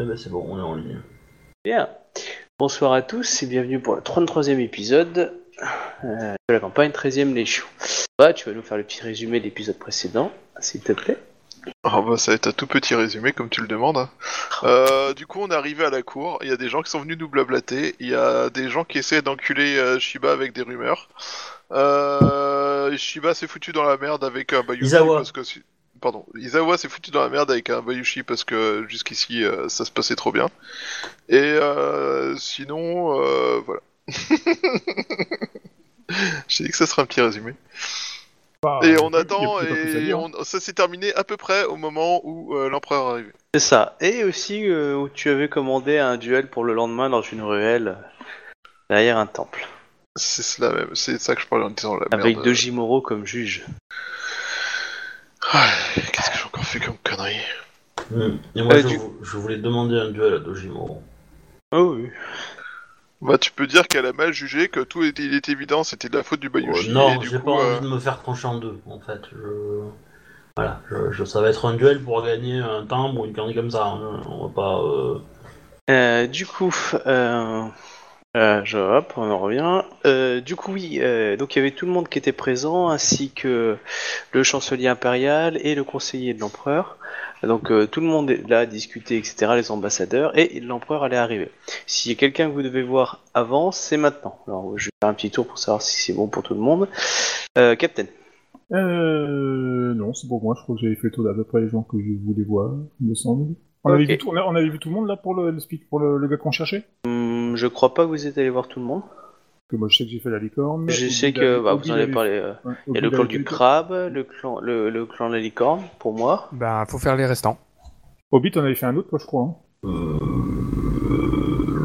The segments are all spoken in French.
Eh ben c'est bon, on est en ligne. Bien. Bonsoir à tous et bienvenue pour le 33e épisode euh, de la campagne 13e Les Choux. Bah, tu vas nous faire le petit résumé de l'épisode précédent, s'il te plaît. Oh bah ça va être un tout petit résumé comme tu le demandes. hein. Euh, du coup on est arrivé à la cour, il y a des gens qui sont venus nous blablater, il y a des gens qui essaient d'enculer euh, Shiba avec des rumeurs. Euh, Shiba s'est foutu dans la merde avec un Bayushi Izawa. parce que... Pardon, Izawa s'est foutu dans la merde avec un Bayushi parce que jusqu'ici euh, ça se passait trop bien. Et euh, sinon, euh, voilà. J'ai dit que ça serait un petit résumé. Bah, Et on attend, et on- ça s'est terminé à peu près au moment où euh, l'empereur est arrivé. C'est ça. Et aussi euh, où tu avais commandé un duel pour le lendemain dans une ruelle derrière un temple. C'est cela même, c'est ça que je parlais en disant la Avec merde. Dojimoro comme juge. Ouais, Qu'est-ce que j'ai encore fait comme connerie Hmm. Et moi, Euh, je, du- vou- je voulais demander un duel à Dojimoro. Oh oui. Bah tu peux dire qu'elle a mal jugé, que tout était, il était évident, c'était de la faute du Bayushi. Euh, non, et du j'ai coup, pas euh, envie de me faire trancher en deux, en fait. Je... Voilà, je, je- ça va être un duel pour gagner un timbre ou une connerie comme ça. hein. On va pas. euh, Euh, du coup, euh, je, hop, on en revient. Euh, du coup, oui, euh, donc il y avait tout le monde qui était présent, ainsi que le chancelier impérial et le conseiller de l'empereur. Donc euh, tout le monde est là à discuter, etc., les ambassadeurs, et l'empereur allait arriver. S'il y a quelqu'un que vous devez voir avant, c'est maintenant. Alors je vais faire un petit tour pour savoir si c'est bon pour tout le monde. Euh, Captain. Euh, non, c'est pour moi, je crois que j'avais fait le tour d'à peu près les gens que je voulais voir, il me semble. On, avait vu tout, on, a- on avait vu tout le monde là pour le, le speak, pour le, le gars qu'on cherchait Hum, je crois pas que vous êtes allé voir tout le monde. Que moi je sais que j'ai fait la licorne. Je sais que bah, vous en avez parlé. euh, ouais, Il y a le clan du crabe, le clan, le, le clan de la licorne, pour moi. Ben, faut faire les restants. Obi, t'en avais fait un autre, toi, je crois. Hein. euh,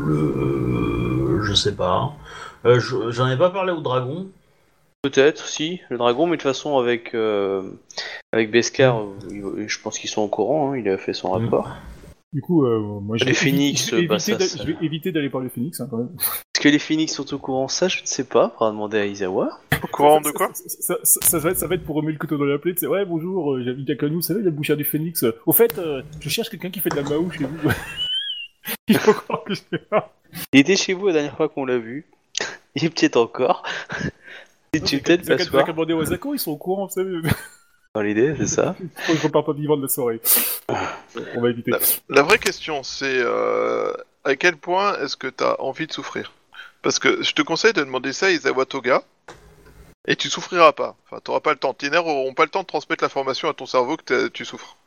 le- Je sais pas. Euh, je- J'en ai pas parlé au dragon. Peut-être, si, le dragon, mais de toute façon, avec, euh, avec Beskar, euh, il- je pense qu'ils sont au courant, hein, il a fait son Mm. rapport. Du coup, euh, moi je Les vais, phoenix, je vais bah, éviter ça, d'a- ça- je vais éviter d'aller parler phoenix hein, quand même. Est-ce que les phoenix sont au courant Ça, je ne sais pas, faudra demander à Isawa. au courant de quoi ça, ça, ça- ça va être, ça va être pour remuer le couteau dans la plaie, c'est ouais bonjour, euh, j'habite à Canou, vous savez, il y a le boucher du phoenix. euh, Au fait, euh, je cherche quelqu'un qui fait de la maou chez vous. Il faut croire que je sais pas. Il était chez vous la dernière fois qu'on l'a vu. Il est peut-être encore. Tu aux Asako, ils sont au courant, vous savez. dans l'idée, c'est ça Faut que je repars pas vivant de la soirée. On va éviter. La vraie question, c'est euh, à quel point est-ce que t'as envie de souffrir? Parce que je te conseille de demander ça à Izawa Toga, et tu souffriras pas. Enfin, t'auras pas le temps. Tes nerfs auront pas le temps de transmettre l'information à ton cerveau que tu souffres.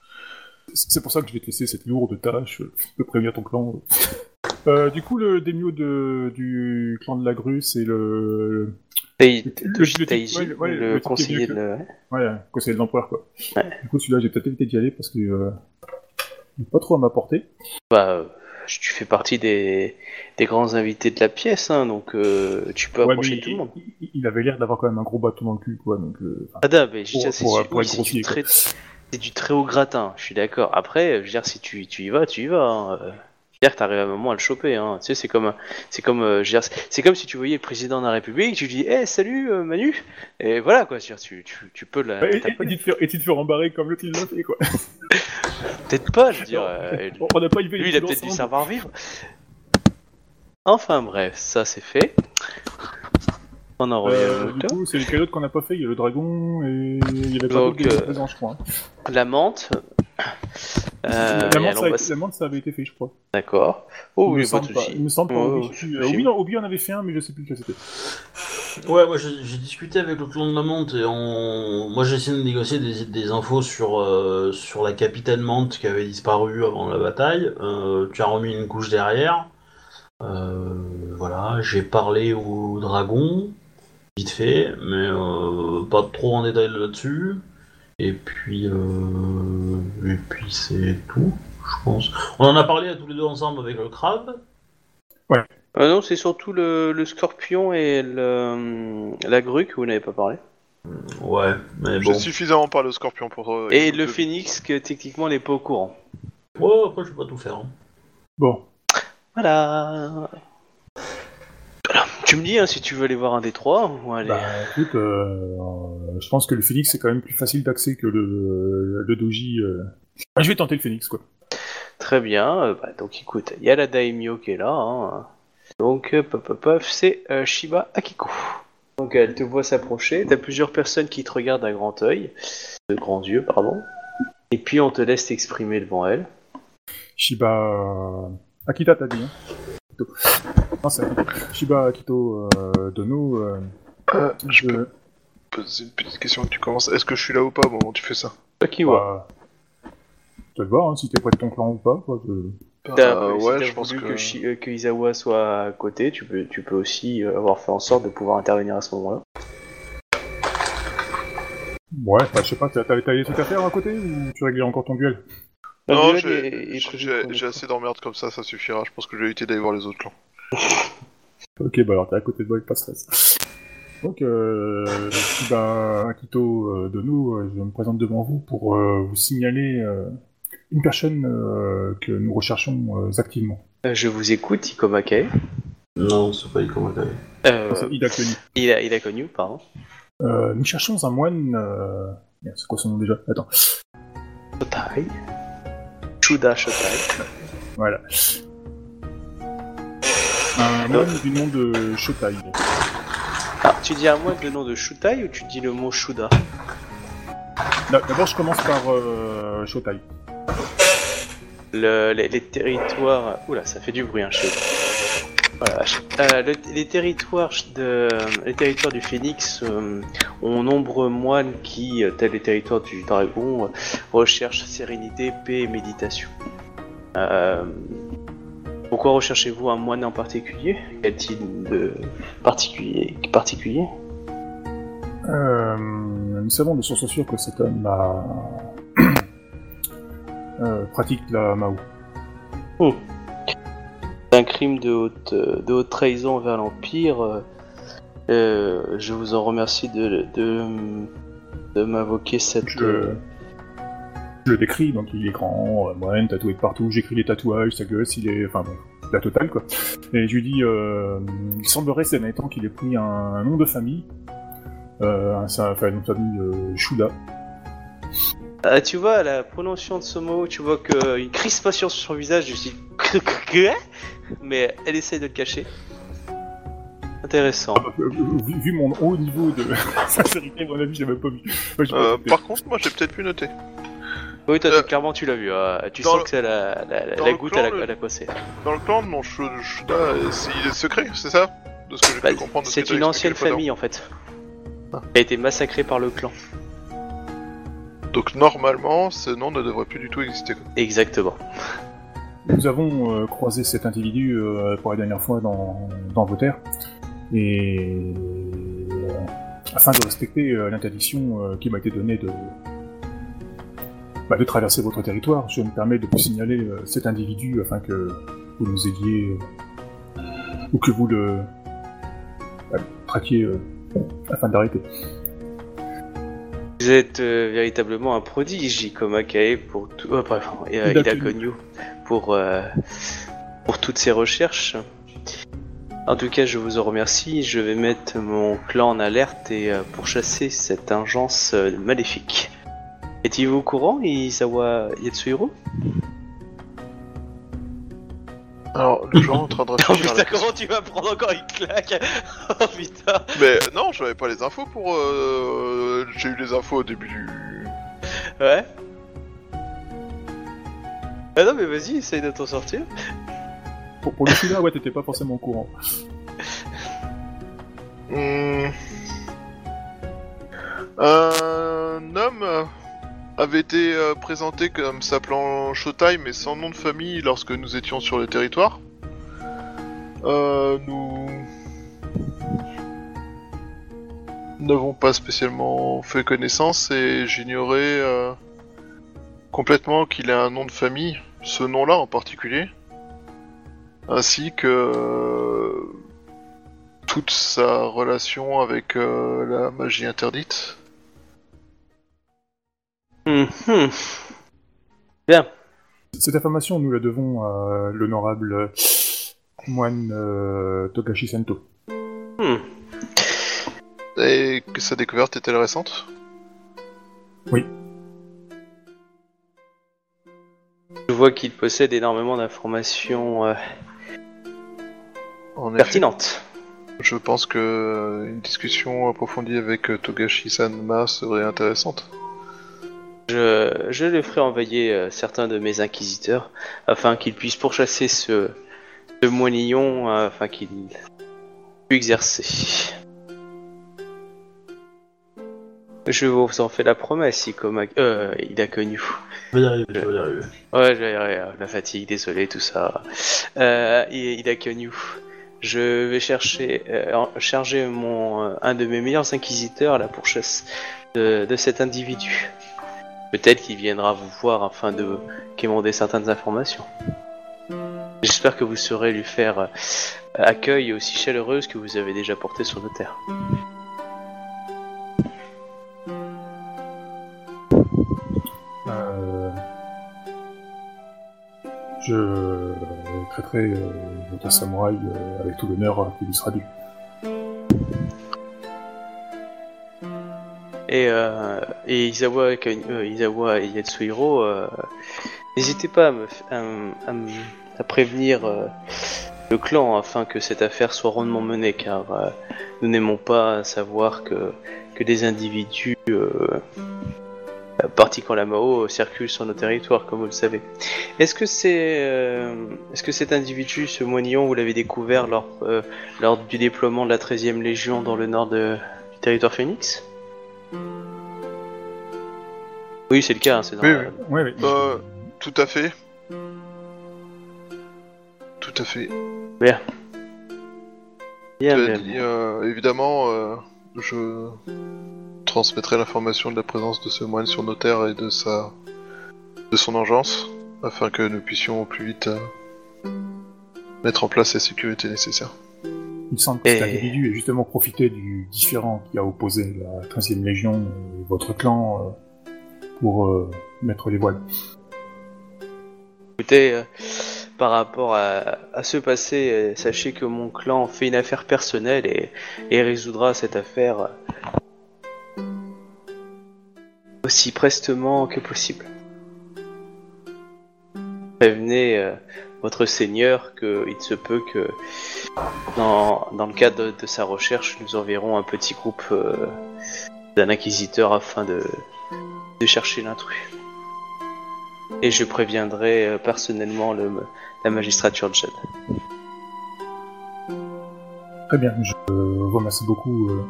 C'est pour ça que je vais te laisser cette lourde tâche de prévenir ton clan. Euh, du coup, le daimyo de, du clan de la grue, c'est le, Tai- Le- conseiller de ouais, conseiller de l'empereur, quoi. Ouais. Du coup, celui-là, j'ai peut-être évité d'y aller parce que euh, il est pas trop à m'apporter. Bah, euh, tu fais partie des, des grands invités de la pièce, hein, donc euh, tu peux Ouais, approcher tout le monde. il, avait l'air d'avoir quand même un gros bâton dans le cul, quoi. Donc, Ah da, mais Pour- c'est pour- du- pour oui, être c'est grossier, du très, c'est du très haut gratin. Je suis d'accord. Après, je veux dire, si tu, tu y vas, tu y vas. Hein. Que t'arrives à un moment à le choper. Hein. Tu sais, c'est comme, c'est comme, euh, c'est- comme si tu voyais le président de la République, tu lui dis, hey, salut euh, Manu, et voilà quoi. Tu, tu, tu peux la, et, tu te faire, et tu te faire embarrer comme l'autre il l'a fait, quoi. peut-être pas, je veux dire. euh, On- n'a pas élevé lui, les il a peut-être du ensemble. savoir-vivre. Enfin bref, ça c'est fait. On en revient Euh, du coup, c'est lesquels autres qu'on n'a pas fait Il y a le dragon et il y avait pas euh, présents, je crois. La menthe. Euh, la, a menthe, ça avait été fait, je crois. D'accord. Oh il, me oui, pas de semble pas, soucis. il me semble pas. Si, je euh, non, Obi en avait fait un, mais je sais plus lequel c'était. Ouais, moi j'ai discuté avec le clan de la Mante et on... moi j'ai essayé de négocier des, des infos sur, euh, sur la capitaine Mante qui avait disparu avant la bataille. Euh, tu as remis une couche derrière. Euh, voilà, j'ai parlé au dragon, vite fait, mais euh, pas trop en détail là-dessus. Et puis, euh, et puis c'est tout, je pense. On en a parlé à tous les deux ensemble avec le crabe. Ah non, c'est surtout le, le scorpion et le, la grue que vous n'avez pas parlé. Ouais, mais J'ai suffisamment par le scorpion pour. euh, Et le phénix que techniquement n'est pas au courant. Ouais, après je peux pas tout faire. hein. Bon, Voilà. Tu me dis hein, si tu veux aller voir un des trois ou aller. bah écoute, euh, euh, je pense que le phoenix c'est quand même plus facile d'accès que le, le doji. euh. Ah, je vais tenter le phoenix, quoi. Très bien. euh, bah, donc écoute, il y a la Daimyo qui est là. hein. Donc, euh, c'est euh, Shiba Akiko. Donc elle te voit s'approcher. T'as plusieurs personnes qui te regardent à grand œil, de grands yeux, pardon. Et puis on te laisse t'exprimer devant elle. Shiba... Akita, t'as dit, hein Akito. Non, c'est. Shiba Akito euh, Dono, euh, Euh, je je... peux poser une petite question que tu commences. Est-ce que je suis là ou pas au moment où tu fais ça Akiwa. Bah, tu vas le voir, hein, si t'es près de ton clan ou pas. Quoi, Euh, si Ouais, je pense que. que, Shi- euh, que Izawa soit à côté, tu peux, tu peux aussi euh, avoir fait en sorte de pouvoir intervenir à ce moment-là. Ouais, bah, je sais pas, t'as des trucs à faire à côté ou tu règles encore ton duel? Non, Le duel j'ai assez d'emmerdes comme ça, ça suffira. Je pense que je vais éviter d'aller voir les autres clans. Ok, bah alors t'es à côté de moi, pas de stress. Donc, euh, Shiba Akito euh, Dono, euh, je me présente devant vous pour euh, vous signaler euh, une personne euh, que nous recherchons euh, activement. Je vous écoute, Ikomake. Non, c'est pas Ikomakari. Euh, C'est Ida Kuni. il, a, il a connu, pardon. Euh, nous cherchons un moine. Euh... C'est quoi son nom déjà? Attends. Shotai. Shuda Shotai. Voilà. Un moine du nom de Shotai. Ah, tu dis à moi le nom de Shutai ou tu dis le mot Shuda? D'abord, je commence par euh, Shotai. le, les, les territoires. Oula, ça fait du bruit, hein, chez voilà. Euh, le- les territoires de les territoires du Phénix euh, ont nombreux moines qui, euh, tels les territoires du Dragon, recherchent sérénité, paix et méditation. Euh, pourquoi recherchez-vous un moine en particulier? Quel type de particulier particulier? Nous savons de source sûre que cet homme a... pratique la Mao. Un crime de haute, euh, de haute trahison vers l'Empire. euh, euh, je vous en remercie de, de, m'invoquer cette. Je, le décris, donc il est grand, moine, tatoué de partout, j'écris les tatouages, sa gueule, il est... Enfin bon, la totale quoi. Et je lui dis, euh, il semblerait ces temps qu'il ait pris un, nom de famille, un, nom de famille Shuda. Ah, tu vois, à la prononciation de ce mot, tu vois qu'une crispation sur son visage, je suis. Mais elle essaie de le cacher. Intéressant. Euh, vu, vu mon haut niveau de sincérité, à mon avis, j'ai même pas vu. Euh, noté. par contre, moi j'ai peut-être pu noter. Oui, toi, Euh, clairement, tu l'as vu. ah, tu sens le- que c'est la, la, la- goutte clan, à la, le- à la. Dans le clan de mon euh, c'est- il est secret, c'est ça? De ce que j'ai Bah, pu comprendre. de ce que c'est une ancienne famille en fait. Ah. Elle a été massacrée par le clan. Donc normalement, ce nom ne devrait plus du tout exister. Exactement. Nous avons euh, croisé cet individu euh, pour la dernière fois dans, dans vos terres, et euh, afin de respecter euh, l'interdiction euh, qui m'a été donnée de, bah, de traverser votre territoire, je me permets de vous signaler euh, cet individu afin que vous nous aidiez, euh, ou que vous le bah, traquiez euh, afin d'arrêter. Vous êtes euh, véritablement un prodige, Ikoma Kae, pour tout. euh, euh, Ida Konyu. Pour, euh, pour toutes ces recherches. En tout cas, je vous en remercie. Je vais mettre mon clan en alerte et pour chasser cette ingence maléfique. Étiez-vous au courant, Isawa Yatsuhiro? Alors, les gens en train de Oh réfléchir. putain, comment tu vas prendre encore une claque Oh putain Mais non, j'avais pas les infos pour. euh, J'ai eu les infos au début du. Ouais Ah non, mais vas-y, essaye de t'en sortir. Pour, pour le celui-là, ouais, t'étais pas forcément au courant. Hmm. Un homme avait été euh, présenté comme s'appelant Showtime mais sans nom de famille lorsque nous étions sur le territoire. Euh, nous n'avons pas spécialement fait connaissance et j'ignorais euh, complètement qu'il ait un nom de famille, ce nom-là en particulier, ainsi que euh, toute sa relation avec la magie interdite. Mhm. Bien. Cette information, nous la devons à l'honorable moine euh, Togashi Sento. Hmm. Et que sa découverte est-elle récente? Je vois qu'il possède énormément d'informations euh, pertinentes. je pense que une discussion approfondie avec Togashi Sanma serait intéressante. Je, je lui ferai envoyer euh, certains de mes inquisiteurs afin qu'ils puissent pourchasser ce, ce moignon euh, afin qu'il puisse exercer. Je vous en fais la promesse, Ikoma... Euh, il a connu. Je vais y arriver, je vais y arriver. Ouais, j'ai euh, la fatigue, désolé, tout ça. Euh, il, il a connu. Je vais chercher, euh, charger mon, un de mes meilleurs inquisiteurs à la pourchasse de, de cet individu. Peut-être qu'il viendra vous voir afin de quémander certaines informations. J'espère que vous saurez lui faire euh, accueil aussi chaleureuse que vous avez déjà porté sur nos terres. Euh, je traiterai euh, votre samouraï avec tout l'honneur qui lui sera dû. Et, euh, et Izawa, Kan- euh, et Yatsuhiro, euh, n'hésitez pas à, prévenir euh, le clan afin que cette affaire soit rondement menée, car nous n'aimons pas savoir que, que des individus partis quand la Mao circulent sur nos territoires, comme vous le savez. Est-ce que c'est, est-ce que cet individu, ce moignon, vous l'avez découvert lors, lors du déploiement de la 13e Légion dans le nord du territoire Phoenix oui, c'est le cas, hein, c'est Oui, normal. Ouais, ouais. Euh, tout à fait. Tout à fait. Bien, bien, dit, euh, évidemment, euh, je transmettrai l'information de la présence de ce moine sur nos terres et de sa, de son engeance, afin que nous puissions au plus vite euh, mettre en place la sécurité nécessaire. Il semble que cet Et- individu ait justement profité du différent qui a opposé la 13e Légion et votre clan euh, pour euh, mettre les voiles. Écoutez, euh, par rapport à, à ce passé, sachez que mon clan fait une affaire personnelle et, et résoudra cette affaire aussi prestement que possible. Prévenez votre seigneur qu'il se peut que dans, dans le cadre de, de sa recherche, nous enverrons un petit groupe euh, d'un inquisiteur afin de, de chercher l'intrus. Et je préviendrai euh, personnellement le, la magistrature de Jade. Très bien, je vous remercie beaucoup euh,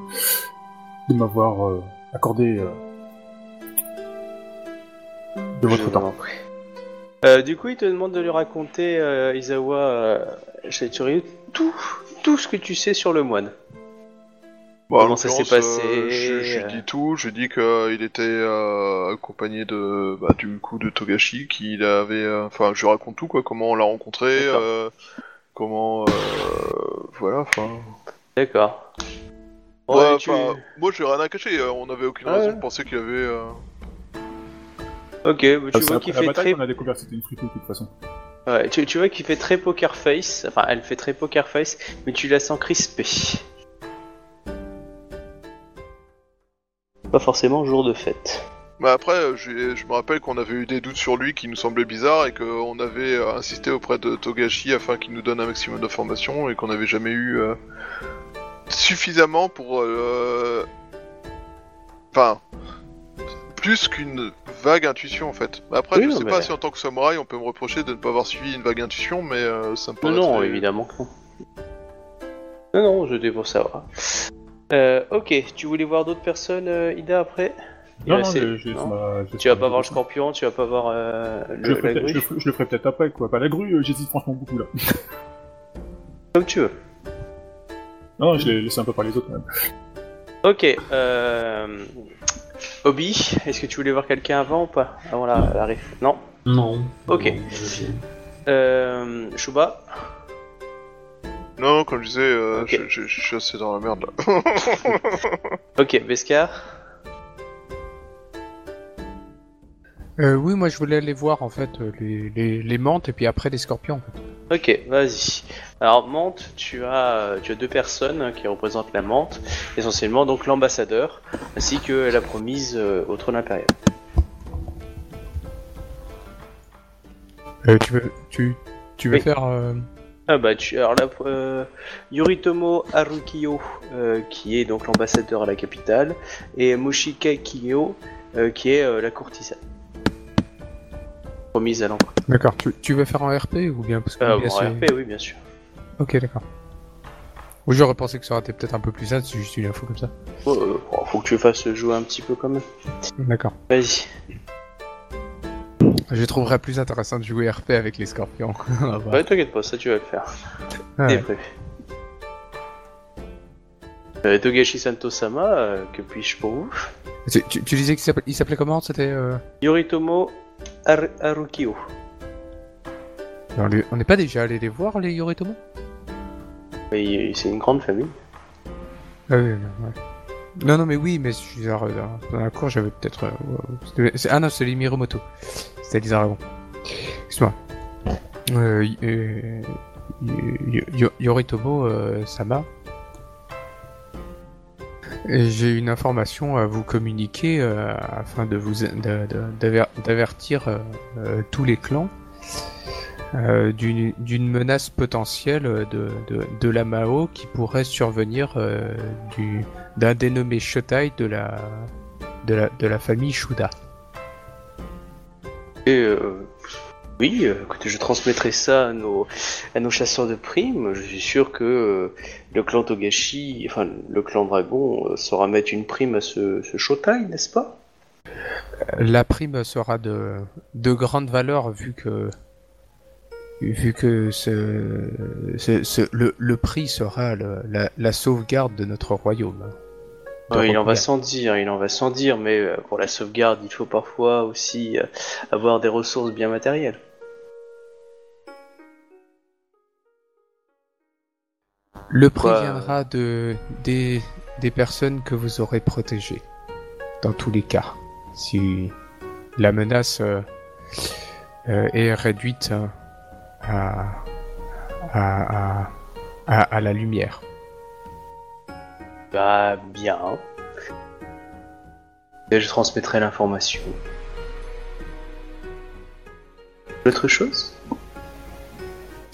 de m'avoir euh, accordé de votre Je temps. Euh, du coup, il te demande de lui raconter, euh, Isawa euh, Shaichuryu, tout, tout ce que tu sais sur le moine. Bon, en Comment ça s'est l'occurrence, passé, euh, Je, je euh, dis tout. Je dis qu'il était euh, accompagné de, bah, du coup, de Togashi, qu'il avait, euh, enfin, je raconte tout quoi, comment on l'a rencontré, euh, comment, euh, voilà, enfin. D'accord. Ouais, Ouais, tu- moi, j'ai rien à cacher. euh, On n'avait aucune Ah raison ouais. de penser qu'il y avait. Ok, bah, tu C'est vois qu'il la fait bataille très qu'on a découvert que c'était une fripouille de toute façon. Ouais, tu, tu vois qu'il fait très poker face, enfin elle fait très poker face, mais tu la sens crispée. Pas forcément jour de fête. Bah après, je me rappelle qu'on avait eu des doutes sur lui qui nous semblaient bizarres et qu'on avait euh, insisté auprès de Togashi afin qu'il nous donne un maximum d'informations et qu'on n'avait jamais eu euh, suffisamment pour... euh, Enfin, plus qu'une vague intuition en fait. Après, Oui, je non, sais mais- pas si en tant que samouraï on peut me reprocher de ne pas avoir suivi une vague intuition, mais euh, ça me Non, paraît non, très- évidemment que non. Non, non, je dis pour savoir. Euh, ok, tu voulais voir d'autres personnes, euh, Ida, après? Il Non, non, restait- je- je- non ma- je- Tu vas pas voir le scorpion, tu vas pas voir euh, Je le, la je, grue le ferai- je le ferai peut-être après, quoi. Pas la grue, j'hésite franchement beaucoup là. Comme tu veux. Non, non, je l'ai laissé un peu par les autres quand même. Ok, euh... Obi, est-ce que tu voulais voir quelqu'un avant ou pas Avant la, la riff Non Non. Ok. Euh... Shuba Non, comme je disais, euh, Ok. je, je- je suis assez dans la merde là. Ok, Beskar Euh, oui, moi je voulais aller voir en fait euh, les, les, les menthes et puis après les scorpions. en fait. Ok, vas-y. Alors, Mante, tu as, euh, tu as deux personnes hein, qui représentent la Mante, essentiellement donc l'ambassadeur, ainsi que la promise euh, au trône impérial. Euh, tu veux, tu, tu veux Oui. faire. euh, Ah bah tu alors là euh, Yoritomo Harukiyo euh, qui est donc l'ambassadeur à la capitale et Moshika Kiyo euh, qui est euh, la courtisane. Promise à l'empereur. D'accord. Tu, tu veux faire en RP ou bien parce que Euh, bien RP oui bien sûr. Ok, d'accord. Oui, j'aurais pensé que ça aurait été peut-être un peu plus simple, c'est juste une info comme ça. Oh, euh, bon, faut que tu fasses jouer un petit peu quand même. D'accord. Vas-y. Je trouverais plus intéressant de jouer RP avec les scorpions. Ouais t'inquiète pas ça tu vas le faire. Ah, ouais. prévu. Euh, Togashi Santo-sama, euh, que puis-je pour vous? Tu, tu- tu disais qu'il s'appelait, il s'appelait comment? C'était. Euh... Yoritomo Har- Harukiyo. On les- on n'est pas déjà allé les voir, les Yoritomo? Mais c'est une grande famille. Ah oui, non, ouais. Non, non, mais oui, mais je suis dans, dans- dans la cour, j'avais peut-être. euh, ouais, c'était- c'est- ah non, c'est les Miromoto. C'était les Aragons. Excuse-moi. Euh, y- euh, y- y- Yoritomo euh, Sama. J'ai une information à vous communiquer euh, afin de vous d'avertir euh, euh, tous les clans d'une menace potentielle de, la Mao qui pourrait survenir du d'un dénommé Shotai de la de la, de la famille Shuda. Et oui, euh, écoutez, je transmettrai ça à nos, à nos chasseurs de primes. Je suis sûr que euh, le clan Togashi, enfin le clan Dragon, euh, saura mettre une prime à ce, ce Shotai, n'est-ce pas? La prime sera de de grande valeur vu que vu que ce, ce- ce- le, le prix sera le- la, la sauvegarde de notre royaume. Ouais, Il en va sans dire, il en va sans dire, mais pour la sauvegarde, il faut parfois aussi avoir des ressources bien matérielles. Le prix Ouais. viendra de des, des personnes que vous aurez protégées. Dans tous les cas. Si la menace euh, euh, est réduite euh, à, à, à, à, à la lumière. Bah bien. Et je transmettrai l'information. Autre chose?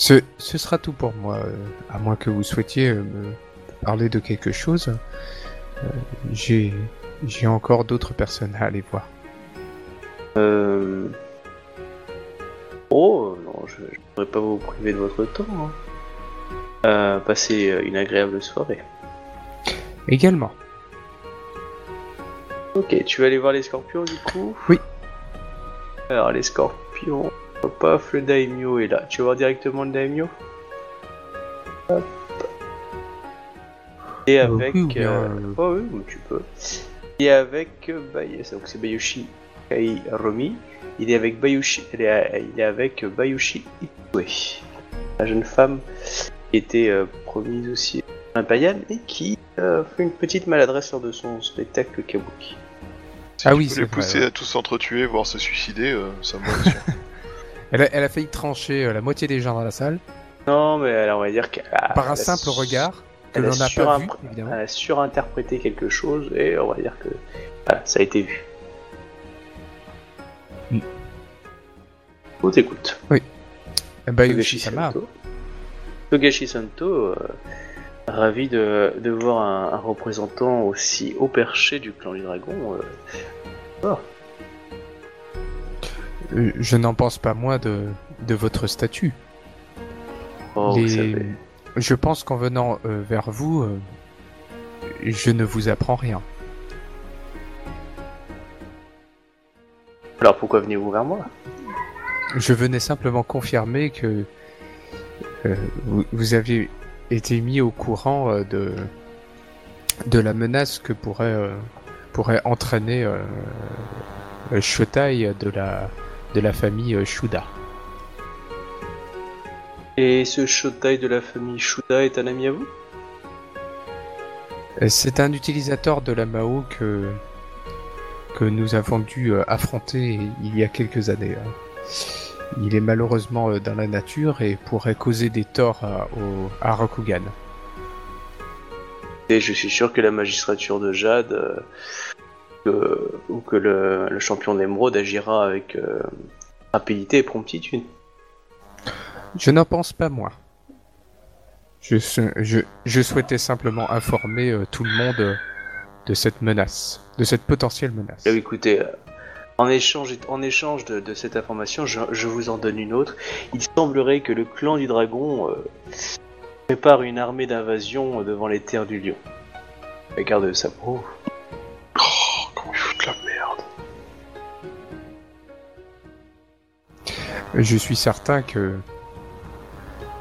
Ce, ce sera tout pour moi, euh, à moins que vous souhaitiez euh, me parler de quelque chose. Euh, J'ai encore d'autres personnes à aller voir. Euh... Oh, non, je ne pourrais pas vous priver de votre temps. hein. Euh, passez une agréable soirée. Également. Ok, tu vas aller voir les scorpions du coup? Oui. Alors, les scorpions. Paf, le daimyo est là. Tu vas voir directement le daimyo Hop. Et Euh, avec. oui, ou bien, euh, euh, Oh oui, tu peux. Et avec. euh, Donc c'est Bayushi Kairomi. Il est avec Bayushi. Il est, il est avec Bayushi Itoue. La jeune femme qui était euh, promise aussi impériale et qui euh, fait une petite maladresse lors de son spectacle Kabuki. Si Ah tu oui, peux c'est les vrai, pousser ouais. à tous s'entretuer, voire se suicider, euh, ça me va aussi. Elle a, elle a failli trancher euh, la moitié des gens dans la salle Non, mais alors on va dire qu'elle a- par un simple su- regard que elle a l'on n'a pas surimpr- vu, évidemment. Elle a surinterprété quelque chose et on va dire que voilà, ça a été vu. Mm. On t'écoute. Bayushi Sama. Santo. Togashi Santo, euh, ravi de, de voir un, un représentant aussi haut perché du clan du dragon. euh, Euh, Je n'en pense pas moins de, de votre statut. oh, Les-. Je pense qu'en venant euh, vers vous, euh, je ne vous apprends rien. Alors pourquoi venez-vous vers moi? Je venais simplement confirmer que euh, vous, vous avez été mis au courant euh, de, de la menace que pourrait, euh, pourrait entraîner euh, euh, Shotai de la, de la famille euh, Shuda. Et ce Shotai de la famille Shuda est un ami à vous? Euh, C'est un utilisateur de la Mao que, que nous avons dû euh, affronter il y a quelques années. hein. Il est malheureusement dans la nature et pourrait causer des torts à, au, à Rokugan. Et je suis sûr que la magistrature de Jade euh, que- ou que le, le champion d'émeraude agira avec euh, rapidité et promptitude. Je n'en pense pas moins. Je, se- je, je souhaitais simplement informer euh, tout le monde euh, de cette menace, de cette potentielle menace. Eh écoutez, en échange, en échange de, de cette information, je, je vous en donne une autre. Il semblerait que le clan du dragon prépare une armée d'invasion devant les terres du lion. Regarde ça. Oh. Oh, comment ils foutent la merde. Je suis certain que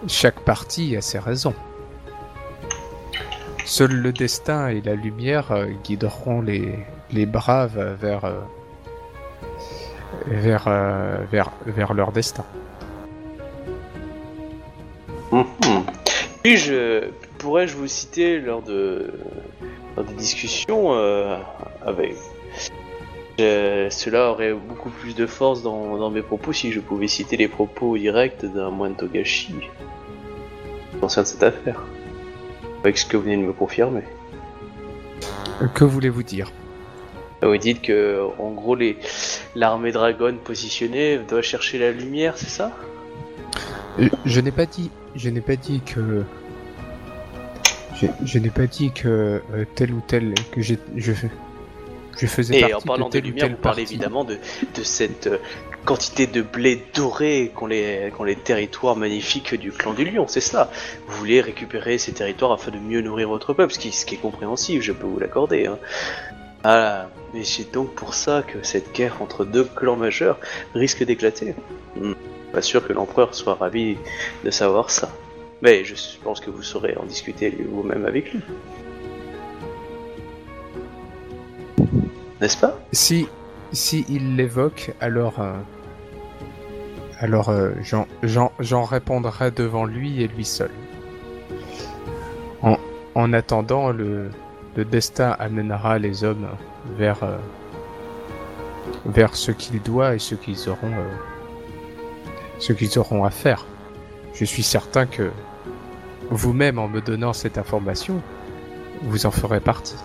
chaque partie a ses raisons. Seul le destin et la lumière euh, guideront les, les braves vers, euh, vers, euh, vers, vers leur destin. Mhm. Puis-je, pourrais-je vous citer lors de lors des discussions euh, avec Je- cela aurait beaucoup plus de force dans, dans mes propos si je pouvais citer les propos directs d'un moine Togashi concernant cette affaire. Avec ce que vous venez de me confirmer. Que voulez-vous dire? Vous dites que, en gros, les l'armée dragon positionnée doit chercher la lumière, c'est ça? Euh, Je n'ai pas dit, je n'ai pas dit que, je, je n'ai pas dit que euh, tel ou tel que j'ai, je, je faisais Et en parlant de de lumière, parlez partie. évidemment de, de cette euh, quantité de blé doré qu'ont les, qu'ont les territoires magnifiques du clan du lion, c'est ça. Vous voulez récupérer ces territoires afin de mieux nourrir votre peuple, ce qui, ce qui est compréhensible, je peux vous l'accorder. Hein. Voilà. Mais c'est donc pour ça que cette guerre entre deux clans majeurs risque d'éclater. Hmm. Pas sûr que l'empereur soit ravi de savoir ça. Mais je pense que vous saurez en discuter vous-même avec lui. N'est-ce pas? Si, si il l'évoque, alors, euh, alors euh, j'en, répondrai devant lui et lui seul. En, en attendant, le, le destin amènera les hommes vers, euh, vers ce qu'il doit et ce qu'ils auront, euh, ce qu'ils auront à faire. Je suis certain que vous-même, en me donnant cette information, vous en ferez partie.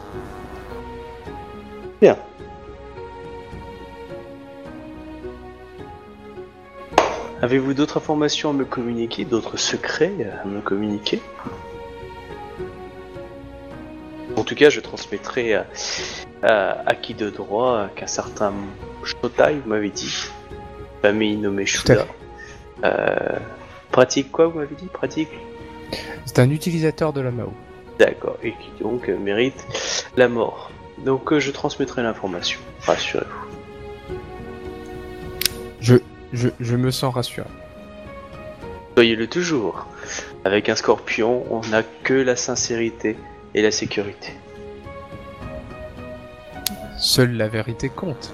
Bien. Avez-vous d'autres informations à me communiquer, d'autres secrets à me communiquer? En tout cas, je transmettrai à, à, à qui de droit qu'un certain Shotai, vous m'avez dit, famille nommée Shuda, euh, pratique quoi, vous m'avez dit? Pratique? C'est un utilisateur de la Mao. D'accord, et qui donc mérite la mort. Donc euh, je transmettrai l'information, rassurez-vous. Je, je, je me sens rassuré. Soyez-le toujours. Avec un scorpion, on n'a que la sincérité et la sécurité. Seule la vérité compte.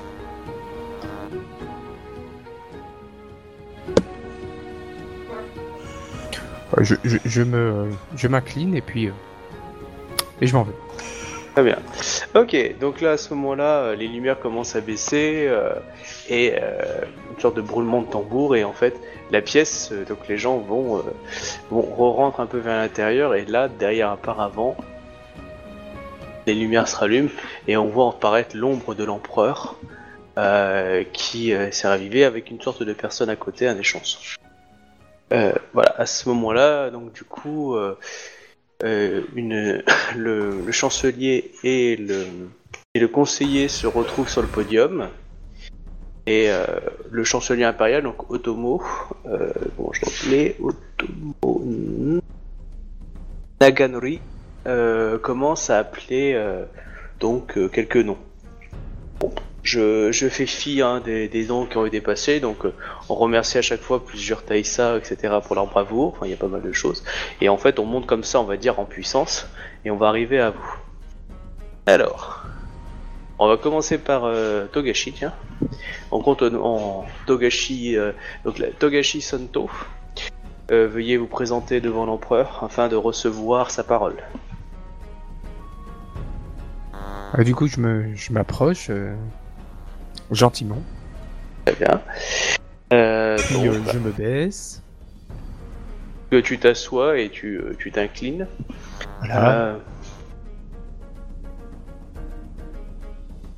Je, je, je me, je m'incline et puis, euh, et je m'en vais. Très bien. Ok, donc là à ce moment-là, euh, les lumières commencent à baisser euh, et euh, une sorte de brûlement de tambour et en fait la pièce, euh, donc les gens vont, euh, vont re-rentrent un peu vers l'intérieur et là derrière un paravent, les lumières se rallument et on voit apparaître l'ombre de l'empereur euh, qui s'est ravivé avec une sorte de personne à côté, un échanson. Voilà, à ce moment-là, donc du coup, une, le, chancelier et le, conseiller se retrouvent sur le podium. Et euh, le chancelier impérial, donc Otomo, euh, bon, je l'appelais Otomo Naganori, euh, commence à appeler euh, donc euh, quelques noms. Je, fais fi hein, des, des noms qui ont été passés, donc euh, on remercie à chaque fois plusieurs Taïsa, etc. pour leur bravoure, enfin il y a pas mal de choses. Et en fait on monte comme ça, on va dire, en puissance, et on va arriver à vous. Alors, on va commencer par euh, Togashi, tiens. On compte en, Togashi, euh, donc Togashi Santo. Veuillez vous présenter devant l'empereur afin de recevoir sa parole. Euh, du coup, je m'approche gentiment, Très bien. Euh, puis euh, je me baisse. que tu t'assois et tu euh, tu t'inclines. Voilà. Euh,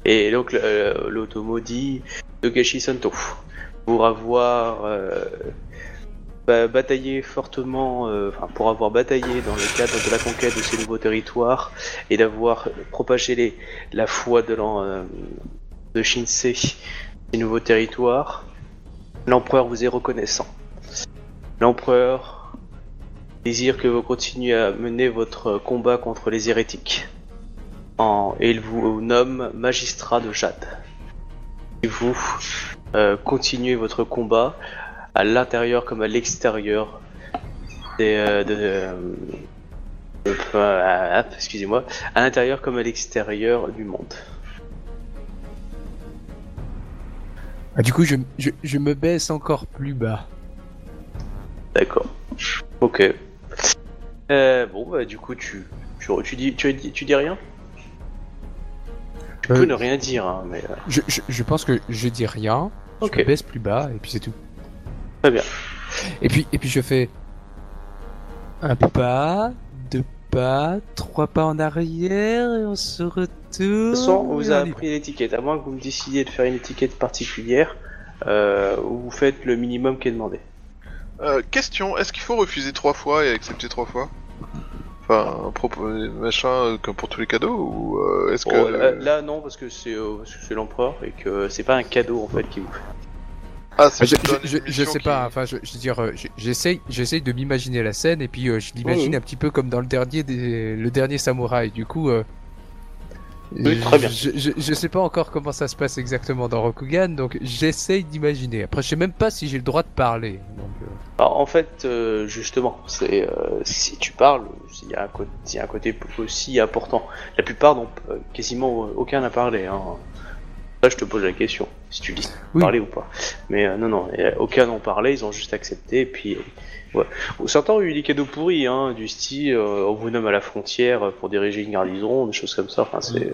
Et donc l'automo dit Togashi Santo pour avoir bah, bataillé fortement, euh, enfin, pour avoir bataillé dans le cadre de la conquête de ces nouveaux territoires et d'avoir propagé les, la foi de, l'en- euh, de Shinsei, ces nouveaux territoires, l'empereur vous est reconnaissant. L'empereur désire que vous continuiez à mener votre combat contre les hérétiques. Et il vous nomme magistrat de Jade. Et vous euh, continuez votre combat à l'intérieur comme à l'extérieur des, euh, euh, ah, à l'intérieur comme à l'extérieur du monde. Ah, du coup, je, je, je me baisse encore plus bas. D'accord. Ok. Euh, bon, bah du coup, tu, tu, tu dis, tu, dis- tu dis rien? Tu Euh, peux ne rien dire, hein, mais euh, Je, je, je pense que je dis rien. Je Ok. me baisse plus bas et puis c'est tout. très bien. Et puis, et puis je fais un pas, deux pas, trois pas en arrière et on se retourne. De toute façon, on vous a appris l'étiquette. À moins que vous me décidiez de faire une étiquette particulière, euh, où vous faites le minimum qui est demandé. Euh, question, est-ce qu'il faut refuser trois fois et accepter trois fois? Enfin, propos, machin, euh, comme pour tous les cadeaux, ou euh, est-ce que... Bon, là, là, non, parce que c'est euh, l'empereur et que c'est pas un cadeau en fait qui vous fait. Ah, c'est Ah, je, je, je, sais qui- pas, enfin, je, je veux dire, j'essaye, j'essaye de m'imaginer la scène et puis euh, je l'imagine Oui. un petit peu comme dans le dernier, des, le dernier samouraï. Du coup, euh, Oui, très bien. Je, je, je sais pas encore comment ça se passe exactement dans Rokugan, donc j'essaye d'imaginer. Après, je sais même pas si j'ai le droit de parler. Donc, euh, Alors, en fait, euh, justement, c'est euh, si tu parles, il y, a un côté, il y a un côté aussi important. La plupart euh, quasiment aucun à parler. Hein. Là, je te pose la question, si tu dis Oui. parler ou pas. Mais euh, non, non, euh, aucun n'ont parlé, ils ont juste accepté. Et puis, euh, ouais. Certains ont eu des cadeaux pourris, hein, du style, euh, on vous nomme à la frontière pour diriger une garnison, des choses comme ça. Enfin, c'est que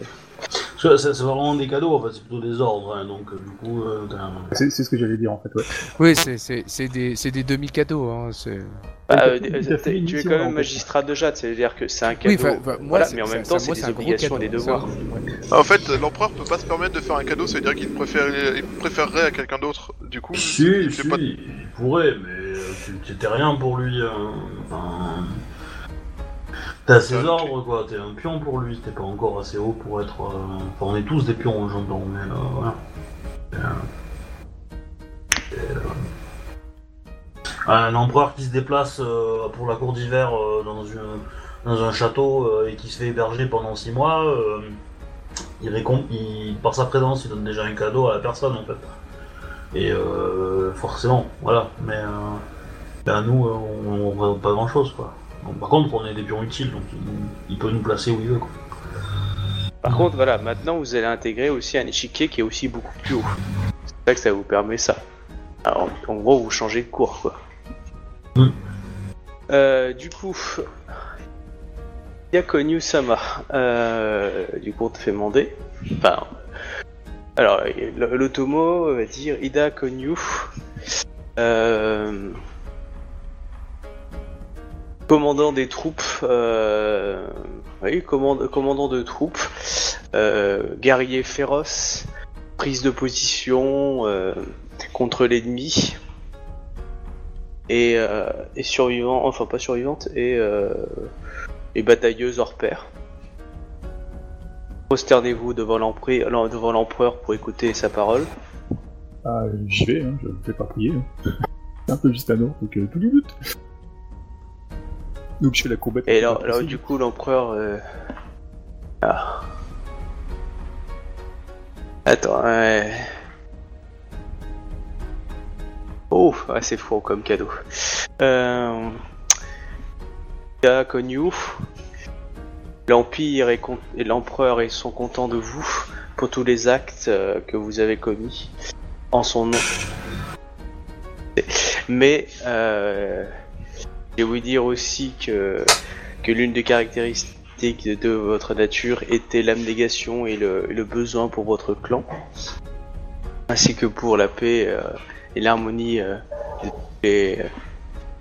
C'est c'est vraiment des cadeaux, en fait, c'est plutôt des ordres, hein, donc euh, du coup, euh, C'est ce que j'allais dire en fait, ouais. Oui, c'est, des, demi-cadeaux. Hein. Bah, euh, tu es quand même magistrat de Jade, c'est-à-dire que c'est un cadeau. Oui, moi, voilà, mais en même temps, c'est des obligations et des cadeau, devoirs. ça, ouais. En fait, l'empereur peut pas se permettre de faire un cadeau, ça veut dire qu'il préfère, il préférerait à quelqu'un d'autre. Du coup, Si, il si, fait pas de- il pourrait, mais tu- t'étais rien pour lui. Enfin. T'as ses ordres, quoi, t'es un pion pour lui, t'es pas encore assez haut pour être. euh, Enfin, on est tous des pions, j'entends, mais euh, voilà. Euh, et, euh, Un empereur qui se déplace euh, pour la cour d'hiver euh, dans, une, dans un château euh, et qui se fait héberger pendant 6 mois, euh, il, récom- il, par sa présence, il donne déjà un cadeau à la personne en fait. Et euh, forcément, voilà. Mais euh, ben, nous, euh, on, voit pas grand chose, quoi. Bon, par contre, on est des pions utiles, donc il, il peut nous placer où il veut, quoi. Par contre, voilà, maintenant vous allez intégrer aussi un échiquier qui est aussi beaucoup plus haut. C'est ça que ça vous permet ça. Alors, en gros, vous changez de cours, quoi. Mm. Euh, du coup, Yakonyu Sama, euh, du coup, on te fait demander. Enfin, alors, l'automo va dire Ida Konyu. Euh, commandant des troupes, euh, oui, commandant de troupes, euh, guerrier féroce, prise de position euh, contre l'ennemi, et, et survivant, enfin pas survivante, et, batailleuse hors pair. Prosternez-vous devant l'empereur pour écouter sa parole. Ah, j'y vais, hein, je ne fais pas prier. hein. C'est un peu juste un nom, donc tout but. Et possible. du coup, l'empereur. euh, Ah. Attends, ouais. Oh, ouais, c'est fou comme cadeau. Euh... Konyu, l'Empire et, con- et l'Empereur sont contents de vous pour tous les actes euh, que vous avez commis en son nom. Mais euh, je vais vous dire aussi que, que l'une des caractéristiques de votre nature était l'abnégation et le, besoin pour votre clan, ainsi que pour la paix euh, et l'harmonie euh, des,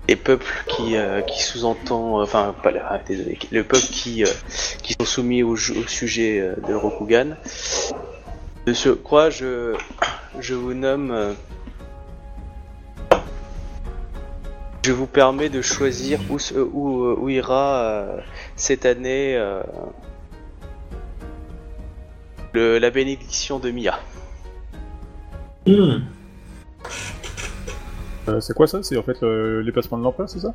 des peuples qui, euh, qui sous-entend, enfin pas la- ah, désolé, le peuple qui, euh, qui sont soumis au, sujet euh, de Rokugan. De ce quoi je, je vous nomme Je vous permets de choisir où, se- où, où ira euh, cette année euh, le, la bénédiction de Mia. Hmm. Euh, c'est quoi ça? C'est en fait le- les placements de l'emploi, c'est ça?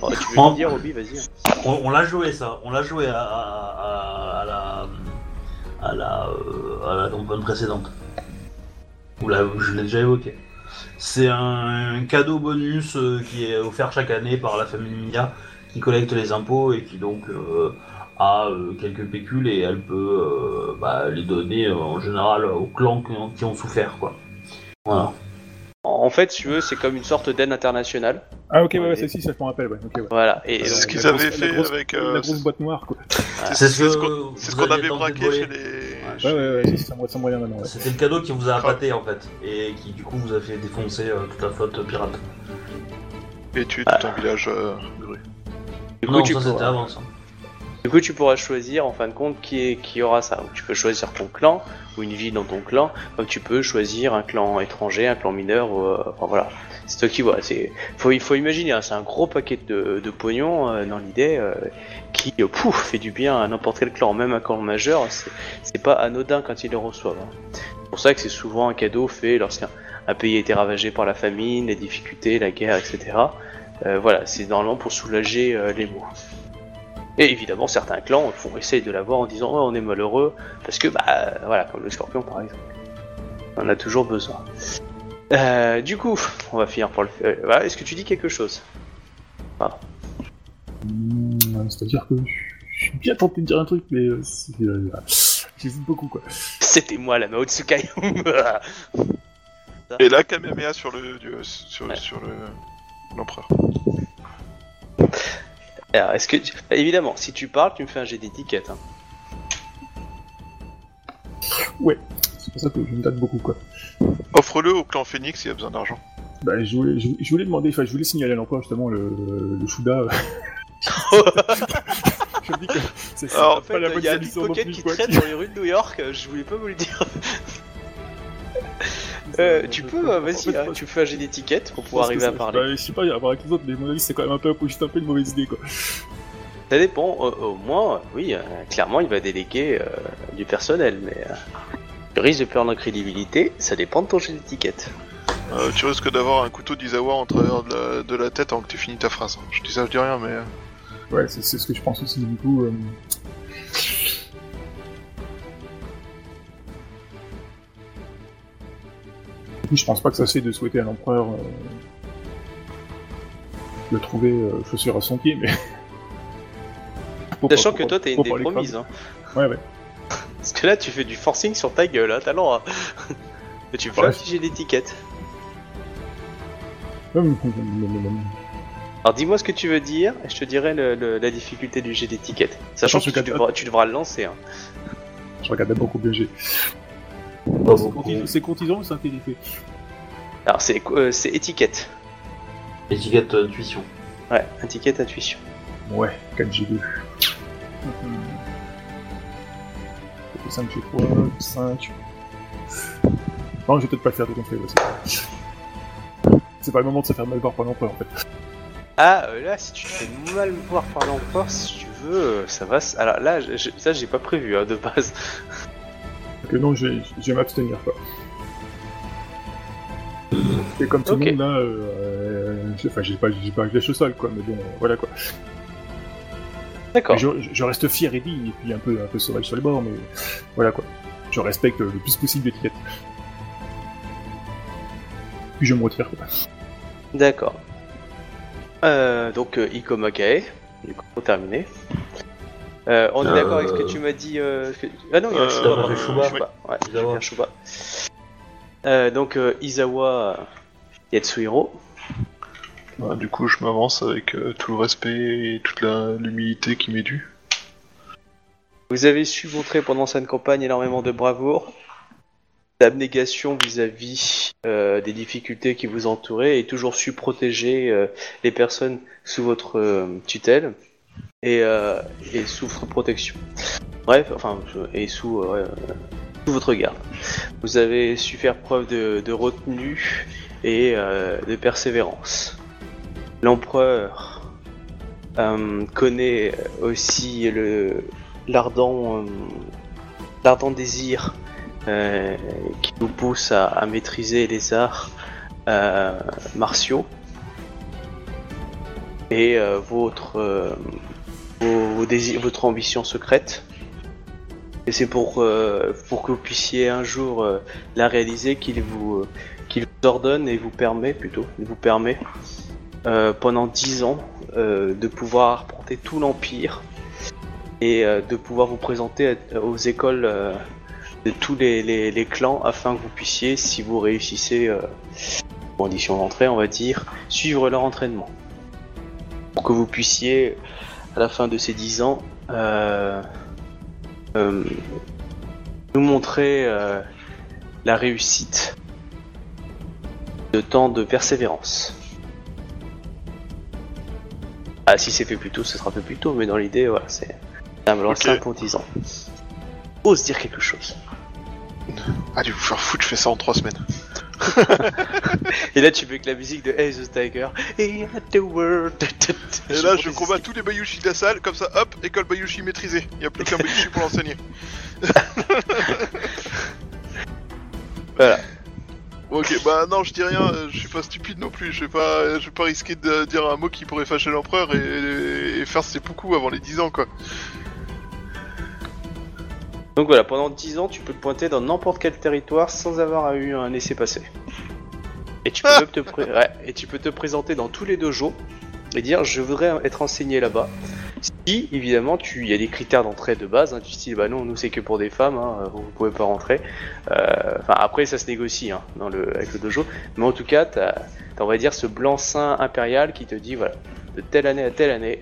Oh, tu veux Oh. me dire, Obi, vas-y. On, on l'a joué ça, on l'a joué à, à- à- à la à la euh, à la campagne précédente. Ou là, je l'ai déjà évoqué. C'est un, cadeau bonus euh, qui est offert chaque année par la famille Mia qui collecte les impôts et qui donc euh, a euh, quelques pécules et elle peut bah, les donner en général aux clans qui ont, qui ont souffert quoi. Voilà. En fait, si tu veux, c'est comme une sorte d'aide internationale. Ah ok, ouais, Ouais. si, ça je m'en rappelle, ouais. ok, ouais. Voilà. Et C'est ce qu'ils La avaient la fait grosse- avec, La euh, grosse boîte noire, quoi. C'est C'est ce qu'on ce avait braqué chez les. Ouais, ouais, ouais, ça me maintenant, ouais. C'était le cadeau qui vous a appâté en fait et qui du coup vous a fait défoncer euh, toute la flotte pirate. Et tuer tout un village euh, du coup, non, tu ça c'était avant ça. Du coup, tu pourras choisir en fin de compte qui, aura ça. Tu peux choisir ton clan ou une ville dans ton clan, comme tu peux choisir un clan étranger, un clan mineur. Euh, enfin voilà, c'est toi qui vois. C'est faut il faut imaginer, hein, c'est un gros paquet de, de pognon euh, dans l'idée euh, qui pouf fait du bien à n'importe quel clan, même un clan majeur. C'est pas anodin quand ils le reçoivent. hein. C'est pour ça que c'est souvent un cadeau fait lorsqu'un un pays a été ravagé par la famine, les difficultés, la guerre, etc. Voilà, c'est normalement pour soulager les maux. Et évidemment, certains clans font essayer de l'avoir en disant oh, on est malheureux parce que bah voilà, comme le scorpion par exemple, on en a toujours besoin. Euh, du coup, on va finir par le. euh, voilà, Est-ce que tu dis quelque chose? Mmh, C'est-à-dire que je suis bien tenté de dire un truc, mais euh, euh, j'hésite beaucoup, quoi. C'était moi la Mao Tsukai. Et là, Kamehameha sur le dieu- sur, Ouais. sur le l'empereur. Alors, est-ce que tu- évidemment, si tu parles, tu me fais un jet d'étiquette. hein. C'est pour ça que je me tâte beaucoup, quoi. Offre-le au clan Phoenix s'il y a besoin d'argent. Bah, je voulais, je, je voulais demander, enfin, je voulais signaler à l'emploi, justement, le, le Shuda. euh. je me dis que c'est c'est Alors, En fait, il y a un solution non pickpocket plus, qui quoi. traîne dans les rues de New York. euh, Je voulais pas vous le dire. Euh, tu peux, euh, vas-y, hein, tu fais un jet d'étiquette pour pouvoir arriver à parler. Bah, je sais pas, à voir avec les autres, mais à mon avis, c'est quand même un peu, juste un peu une mauvaise idée, quoi. Ça dépend. Au, au moins, oui, euh, clairement, il va déléguer euh, du personnel, mais euh, le risque de perdre en crédibilité, ça dépend de ton jet d'étiquette. Euh, tu risques d'avoir un couteau d'Izawa en travers de la, de la tête avant que tu finis ta phrase. Je dis ça, je dis rien, mais. Ouais, c'est c'est ce que je pense aussi, du coup. euh, je pense pas que ça fait de souhaiter à l'empereur euh, de trouver euh, chaussure à son pied, mais. Sachant pas- que toi, pas- t'as une des pas promises. Hein. Ouais, ouais. Parce que là, tu fais du forcing sur ta gueule, hein, t'as le droit. Mais tu hum, hum, hum, hum. Alors dis-moi ce que tu veux dire, et je te dirai le- le- la difficulté du jet d'étiquette. Sachant que tu devras, tu devras le lancer. Hein. Je regardais beaucoup bien G. C'est courtisan ou c'est intégrité Alors c'est euh, c'est étiquette. Étiquette euh, intuition. Ouais, étiquette intuition. Ouais, 4G2. 5 G3, 5. Non, je vais peut-être pas le faire tout compte fait. ouais, c'est pas- le moment de se faire mal voir par l'empereur en fait. Ah, euh, là, si tu te fais mal voir par l'empereur, si tu veux, euh, ça va. s- Alors là, je- je- ça, j'ai pas prévu hein, de base. Euh, non, je vais, m'abstenir quoi. Et comme tout le monde là, euh, euh, j'ai- enfin j'ai pas, j'ai pas lâché au sol quoi, mais bon, voilà quoi. D'accord. Je, je reste fier et digne, et puis un peu, un peu sauvage sur les bords, mais voilà quoi. Je respecte le plus possible l'étiquette. Puis je me retire quoi. D'accord. Euh, donc, euh, Iko Makae, du coup, terminé. Euh, on est Euh, d'accord avec ce que tu m'as dit. euh, que- Ah non, il y a Euh, Shuba, pardon. Shuba. Shuba, Ouais, j'ai Izawa. bien Shuba. Euh, donc, euh, Izawa Yatsuhiro. bah, du coup, je m'avance avec euh, tout le respect et toute l'humilité qui m'est due. Vous avez su montrer pendant cette campagne énormément de bravoure, d'abnégation vis-à-vis euh, des difficultés qui vous entouraient et toujours su protéger euh, les personnes sous votre euh, tutelle et, euh, et sous votre protection. Bref, enfin, et sous, euh, sous votre garde. Vous avez su faire preuve de, de retenue et euh, de persévérance. l'empereur connaît aussi le l'ardent l'ardent désir qui vous pousse à, à maîtriser les arts martiaux et votre votre ambition secrète. Et c'est pour euh, pour que vous puissiez un jour euh, la réaliser qu'il vous euh, qu'il vous ordonne et vous permet plutôt, vous permet pendant 10 ans de pouvoir porter tout l'empire et de pouvoir vous présenter aux écoles de tous les, les- clans afin que vous puissiez, si vous réussissez conditions d'entrée, on va dire, suivre leur entraînement. Pour que vous puissiez, à la fin de ces 10 ans, euh, euh, nous montrer euh, la réussite de temps de persévérance. Ah, si c'est fait plus tôt, ce sera fait plus tôt, mais dans l'idée, voilà, c'est un blanc Ok. pour 10 ans. Ose dire quelque chose. Allez vous faire foutre, je fais ça en 3 semaines. Et là, tu veux que la musique de Hey the Tiger. Et là, je combats tous les Bayushi de la salle, comme ça, hop, école Bayushi maîtrisée. Il n'y a plus qu'un Bayushi pour l'enseigner. Voilà. Ok, bah non, je dis rien, euh, je suis pas stupide non plus, je vais pas, je vais pas risquer de dire un mot qui pourrait fâcher l'empereur et, et faire ses poucous avant les 10 ans quoi. Donc voilà, pendant 10 ans, tu peux te pointer dans n'importe quel territoire sans avoir eu un essai passé. Et tu peux, te, pré- ouais, et tu peux te présenter dans tous les dojos et dire je voudrais être enseigné là-bas. Si évidemment tu il y a des critères d'entrée de base, hein, tu te dis bah non nous c'est que pour des femmes, hein, vous pouvez pas rentrer. Euh, Enfin après ça se négocie hein, dans le avec le dojo, mais en tout cas t'as as, on va dire ce blanc-seing impérial qui te dit voilà de telle année à telle année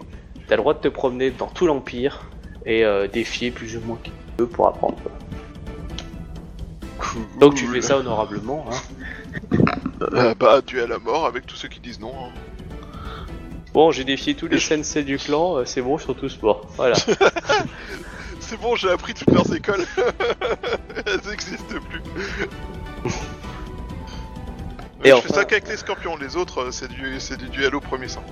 t'as le droit de te promener dans tout l'empire et euh, défier plus ou moins veux pour apprendre. quoi. Donc tu fais ça honorablement. Hein. Euh, bah, tu es à la mort avec tous ceux qui disent non. hein. Bon, j'ai défié tous les sensei du clan, euh, c'est bon, je suis tous morts. Voilà. C'est bon, j'ai appris toutes leurs écoles. Elles n'existent plus. Et je enfin- fais ça qu'avec les scorpions, les autres, euh, c'est du, c'est du duel au premier sang.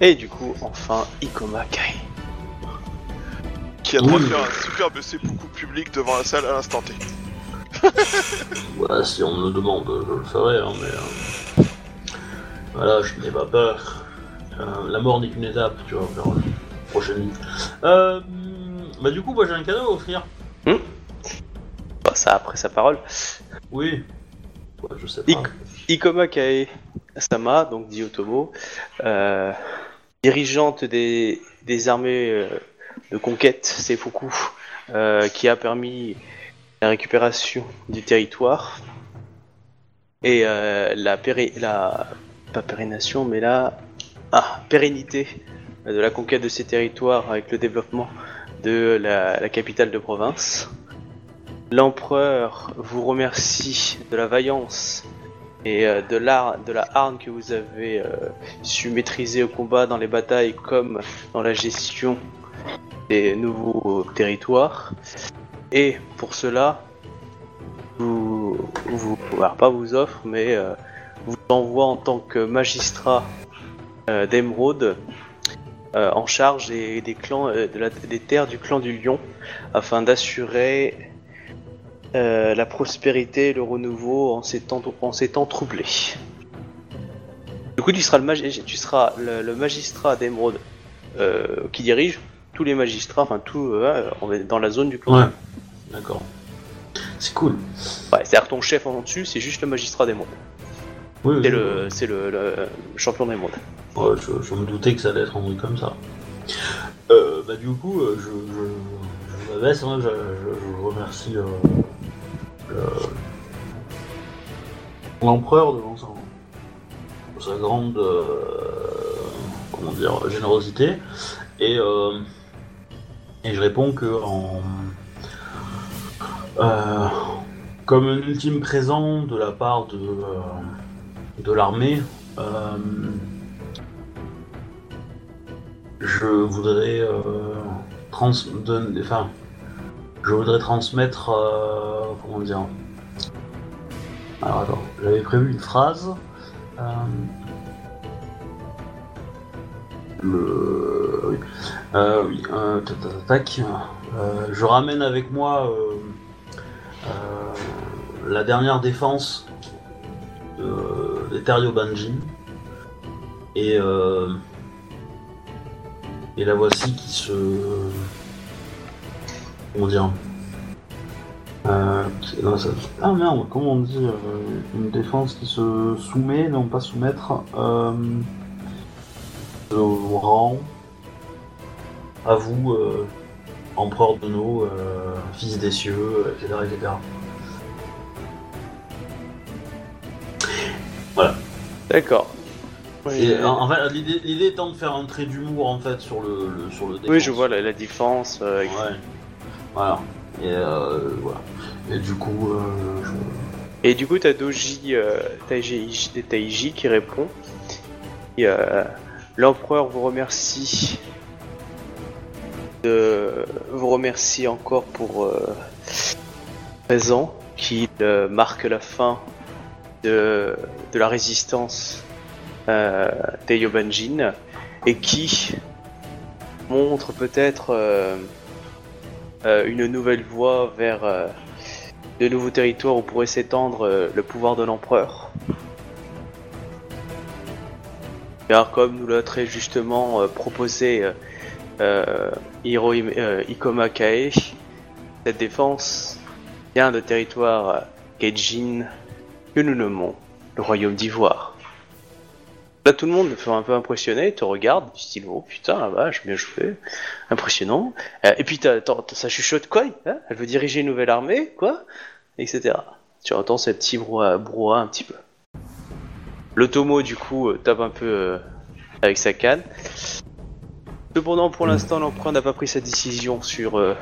Et du coup, enfin, Ikoma Kai. Qui a le droit de faire un superbe seppuku public devant la salle à l'instant T. Voilà, si on me le demande, je le ferai, hein, mais. euh, Voilà, je n'ai pas peur. Euh, la mort n'est qu'une étape, tu vois, vers la prochaine vie. Euh, bah, du coup, moi j'ai un cadeau à offrir. Bah, ça après sa parole. Oui. Ouais, je sais pas. Ik- Ikoma Kae Sama, donc dit Otomo, euh, dirigeante des, des armées euh, de conquête Seifuku, euh, qui a permis la récupération du territoire et euh, la, péri la pas pérénation mais la ah, pérennité de la conquête de ces territoires avec le développement de la, la capitale de province. L'empereur vous remercie de la vaillance et euh, de l'art, de la hargne que vous avez euh, su maîtriser au combat dans les batailles comme dans la gestion des nouveaux territoires. Et pour cela, vous, vous alors pas vous offre, mais euh, vous envoie en tant que magistrat euh, d'Emeraude euh, en charge des, clans, euh, des terres du clan du Lion, afin d'assurer euh, la prospérité et le renouveau en ces temps, troublés. Du coup, tu seras le, magistrat d'Emeraude qui dirige tous les magistrats, enfin tout euh, on est dans la zone du clan. Ouais, d'accord. C'est cool. Ouais, C'est-à-dire ton chef en dessus, c'est juste le magistrat d'Emeraude. Oui, C'est oui, le, c'est le, le champion d'Emeraude. Ouais, je, je me doutais que ça allait être truc comme ça. Euh, bah du coup, euh, je, je, hein, je, je, je remercie euh, le- l'empereur devant sa, grande comment dire, générosité et, euh, et je réponds que en euh, comme un ultime présent de la part de, euh, de l'armée, euh, je voudrais trans donner- enfin, je voudrais transmettre comment dire. Alors attends, j'avais prévu une phrase Le... Euh, oui. euh, tac, tac, tac. Euh, je ramène avec moi euh, euh, la dernière défense de, des Banjin. Et, et la voici qui se. Comment dire Ah merde, comment on dit Une défense qui se soumet, non pas soumettre. Au rang. À vous, euh, empereur de nos, euh, fils des cieux, etc. etc. D'accord. Et, en, en fait, l'idée l'idée étant de faire un trait d'humour en fait sur le, le- sur le Oui, je vois la, la défense. euh, avec- Ouais. Voilà. Et euh, voilà. Et du coup, euh, je- Et du coup, t'as Doji, euh, Taiji, Taiji qui répond. Et, euh, L'empereur vous remercie. De, vous remercie encore pour euh, présent qui euh, marque la fin de, la résistance euh, des Yobanjin et qui montre peut-être euh, euh, une nouvelle voie vers de nouveaux territoires où pourrait s'étendre le pouvoir de l'empereur. Car comme nous l'a très justement proposé Hiro euh, Ikoma Kae, cette défense vient de territoire euh, Keijin que nous nommons le royaume d'Ivoire. Là tout le monde est un peu impressionné, te regarde, du style oh putain la vache, bien joué, impressionnant. Euh, et puis t'as- ça chuchote quoi hein? Elle veut diriger une nouvelle armée, quoi? Etc. Tu entends ce petit brouhaha, un petit peu. Le du coup, euh, tape un peu euh, avec sa canne. Cependant, pour l'instant, l'empereur n'a pas pris sa décision sur euh,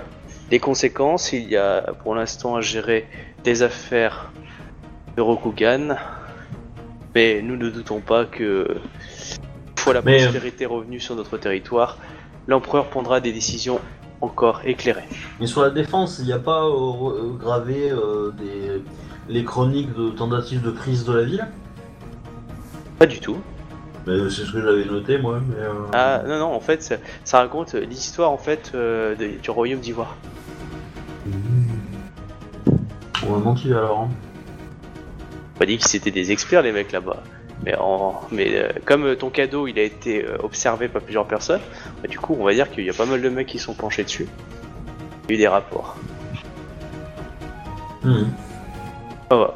les conséquences. Il y a pour l'instant à gérer des affaires de Rokugan. Mais nous ne doutons pas que, une fois la Mais, euh, prospérité revenue sur notre territoire, l'empereur prendra des décisions encore éclairées. Mais sur la défense, il n'y a pas euh, euh, gravé euh, des... les chroniques de tentatives de prise de la ville? Pas du tout. Mais C'est ce que j'avais noté moi. Mais, euh, Ah non non en fait ça, ça raconte l'histoire en fait euh, de- du royaume d'Ivoire. On m'a menti alors. hein. On dit que c'était des experts les mecs là-bas. Mais, en, mais euh, comme euh, ton cadeau il a été euh, observé par plusieurs personnes, bah, du coup on va dire qu'il y a pas mal de mecs qui sont penchés dessus. Il y a eu des rapports. Hmm. Ah, voilà.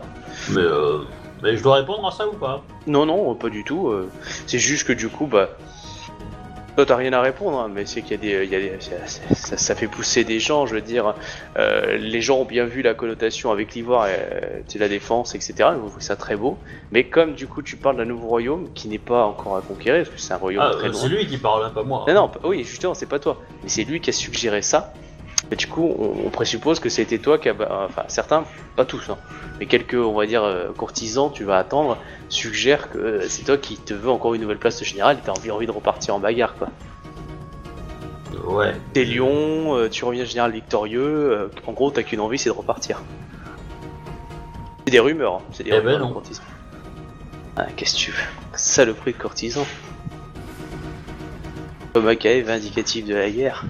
Mais, euh, mais je dois répondre à ça ou pas Non non pas du tout. euh, c'est juste que du coup bah toi t'as rien à répondre, hein, mais c'est qu'il y a des, il y a des- ça, ça- ça fait pousser des gens, je veux dire. euh, les gens ont bien vu la connotation avec l'ivoire, euh, tu sais, la défense, etc. Ils ont trouvé ça très beau. Mais comme du coup tu parles d'un nouveau royaume qui n'est pas encore à conquérir, parce que c'est un royaume Ah, très euh, loin. c'est lui qui parle, hein, pas moi. Non, non, oui, justement, c'est pas toi. Mais c'est lui qui a suggéré ça. Et du coup, on, on présuppose que c'était toi qui a. Enfin, certains, pas tous, hein, mais quelques, on va dire, euh, courtisans, tu vas attendre, suggèrent que euh, c'est toi qui te veux encore une nouvelle place de général et t'as envie, envie de repartir en bagarre, quoi. Ouais. T'es lion, euh, tu reviens général victorieux, en gros, t'as qu'une envie, c'est de repartir. C'est des rumeurs, hein, c'est des Eh rumeurs ben de courtisans. Ah, qu'est-ce que tu veux? Saloperie de courtisan. Tomakae, vindicatif de la guerre.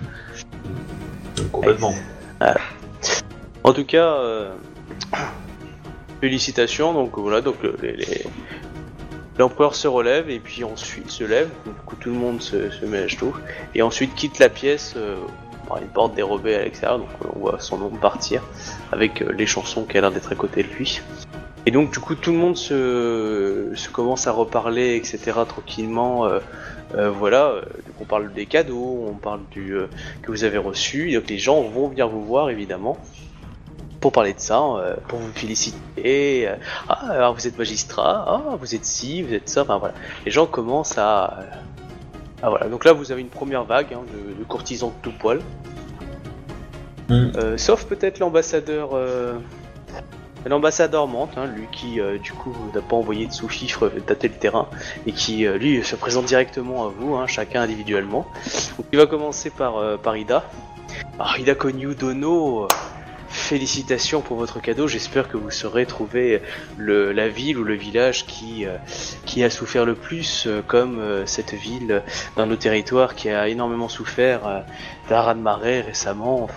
Complètement. En tout cas, euh, félicitations. Donc voilà, donc le- les- l'empereur se relève et puis ensuite se lève. Du coup, tout le monde se, met à genoux et ensuite quitte la pièce euh, une porte dérobée à l'extérieur. Donc on voit son nom partir avec euh, les chansons qui a l'air d'être à côté de lui. Et donc du coup, tout le monde se, commence à reparler, etc. Tranquillement. Euh, voilà, euh, donc on parle des cadeaux, on parle du euh, que vous avez reçu. Donc les gens vont venir vous voir évidemment pour parler de ça, euh, pour vous féliciter. ah, alors vous êtes magistrat, ah, vous êtes ci, vous êtes ça. Enfin voilà, les gens commencent à. ah voilà, donc là vous avez une première vague hein, de, de courtisans de tout poil. Euh, sauf peut-être l'ambassadeur. Euh, L'ambassadeur Mante, hein, lui qui euh, du coup n'a pas envoyé de sous-fifre tâter le terrain et qui euh, lui se présente directement à vous, hein, chacun individuellement. Il va commencer par, euh, par Ida. Ah, euh, félicitations pour votre cadeau. J'espère que vous saurez trouver la ville ou le village qui, euh, a souffert le plus, euh, comme euh, cette ville dans nos territoires qui a énormément souffert euh, d'un raz-de-marée récemment.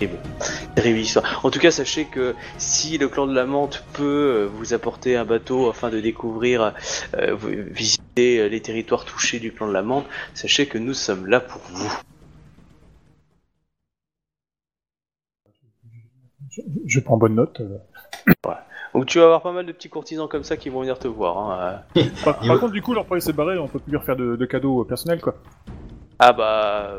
Et bon, terrible histoire. En tout cas, sachez que si le clan de la Menthe peut euh, vous apporter un bateau afin de découvrir, euh, visiter euh, les territoires touchés du clan de la Menthe, sachez que nous sommes là pour vous. Je, je prends bonne note. Donc tu vas avoir pas mal de petits courtisans comme ça qui vont venir te voir. hein. Par, contre, du coup, leur premier s'est barré, on peut plus lui refaire de, de cadeaux personnels, quoi. Ah bah...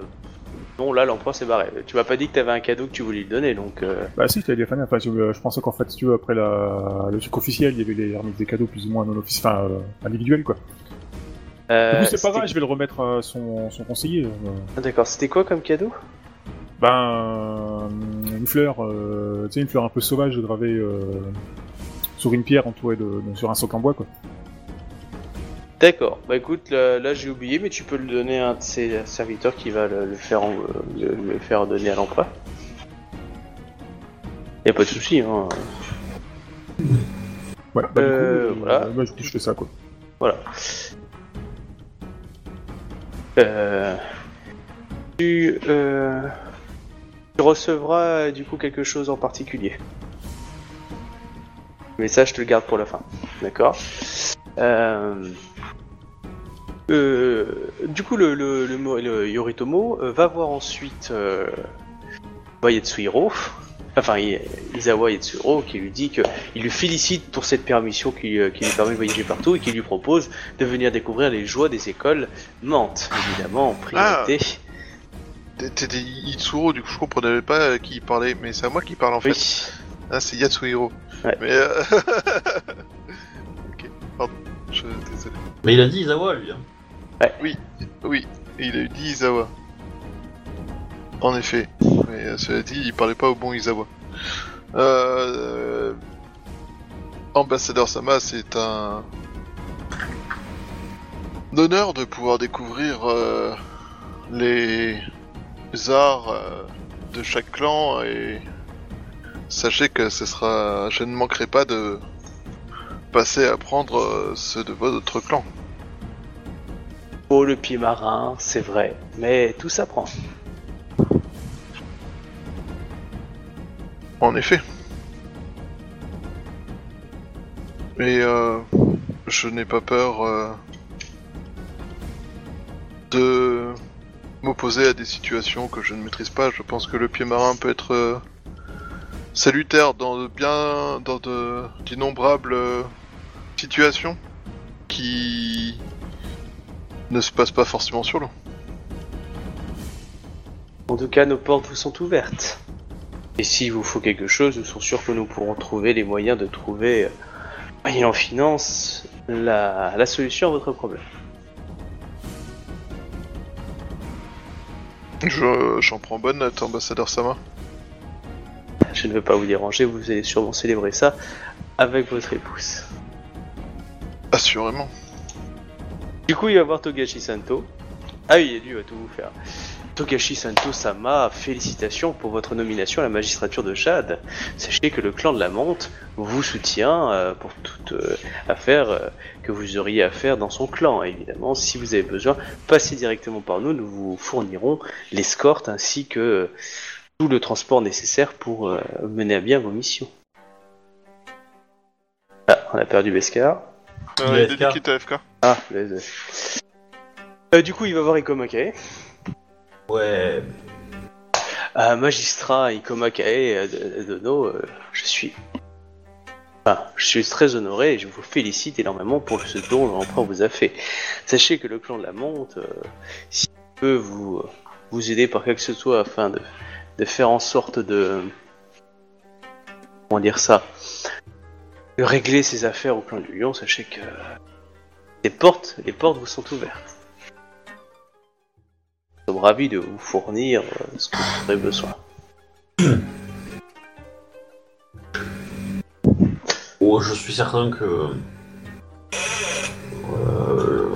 Non, là, l'empereur s'est barré. Tu m'as pas dit que t'avais un cadeau que tu voulais lui donner, donc... euh, Bah si, je t'avais dit enfin, je, je pensais qu'en fait, si tu veux, après la, le truc officiel, il y avait les des cadeaux plus ou moins non officiels, enfin, euh, individuels, quoi. euh, c'est pas c'était- grave, je vais le remettre à son, son conseiller. euh. Ah, D'accord, c'était quoi comme cadeau? Ben, euh, une fleur, euh, tu sais, une fleur un peu sauvage gravée euh, sur une pierre entourée de, de- sur un socle en bois, quoi. D'accord, bah écoute, là, là, j'ai oublié, mais tu peux le donner à un de ses serviteurs qui va le, le faire, en- le, le faire donner à l'empereur. Y a pas de souci, hein. Ouais, bah Euh, du coup, voilà. euh, bah, je, je fais ça, quoi. Voilà. Euh, tu, euh, tu recevras du coup quelque chose en particulier. Mais ça, je te le garde pour la fin. D'accord Euh, euh, Du coup, le, le, le, mo- le Yoritomo euh, va voir ensuite euh, Yatsuhiro, enfin I- Izawa Yatsuhiro, qui lui dit que il lui félicite pour cette permission qui, euh, qui lui permet de voyager partout et qui lui propose de venir découvrir les joies des écoles Mantes, évidemment en priorité. T'es- T'étais Itsuro, du coup je comprenais pas qui parlait, mais c'est à moi qui parle en fait. Ah, c'est Yatsuhiro. Ouais. Mais euh... ok, pardon, je désolé. Mais il a dit Izawa, lui. Hein. Oui, et il a eu dit Izawa. En effet, mais euh, cela dit, il parlait pas au bon Izawa. Euh... Ambassadeur Sama, c'est un... honneur de pouvoir découvrir euh, les arts euh, de chaque clan et sachez que ce sera, je ne manquerai pas de passer à prendre euh, ceux de votre clan. Oh, le pied marin, c'est vrai, mais tout s'apprend. En effet. Et euh, je n'ai pas peur euh, de m'opposer à des situations que je ne maîtrise pas. Je pense que le pied marin peut être euh, salutaire dans bien, dans d'innombrables situations qui ne se passent pas forcément sur l'eau. En tout cas, nos portes vous sont ouvertes. Et s'il vous faut quelque chose, nous sommes sûrs que nous pourrons trouver les moyens de trouver, euh, moyennant finance, la, la solution à votre problème. Je, j'en prends bonne note, ambassadeur Sama. Je ne veux pas vous déranger, vous allez sûrement célébrer ça avec votre épouse. Assurément. Du coup, il va voir Togashi Santo. Ah oui, lui va tout vous faire. Togashi Santo Sama, félicitations pour votre nomination à la magistrature de Chad. Sachez que le clan de la Monte vous soutient euh, pour toute euh, affaire euh, que vous auriez à faire dans son clan. Évidemment, si vous avez besoin, passez directement par nous, nous vous fournirons l'escorte ainsi que euh, tout le transport nécessaire pour euh, mener à bien vos missions. Ah, on a perdu Beskar. Euh, Il a AFK. Ah, désolé. Euh, du coup, il va voir Ikomakae. Ouais. Euh, magistrat Ikomakae euh, de- de Dono, euh, je suis. Enfin, je suis très honoré et je vous félicite énormément pour ce don l'empereur vous a fait. Sachez que le clan de la Monte, euh, s'il peut vous, euh, vous aider par quoi que ce soit afin de, de faire en sorte de. Comment dire ça De régler ses affaires au clan du Lion, sachez que. Les portes, les portes vous sont ouvertes. Nous sommes ravis de vous fournir euh, ce que vous aurez besoin. Oh, je suis certain que. Euh,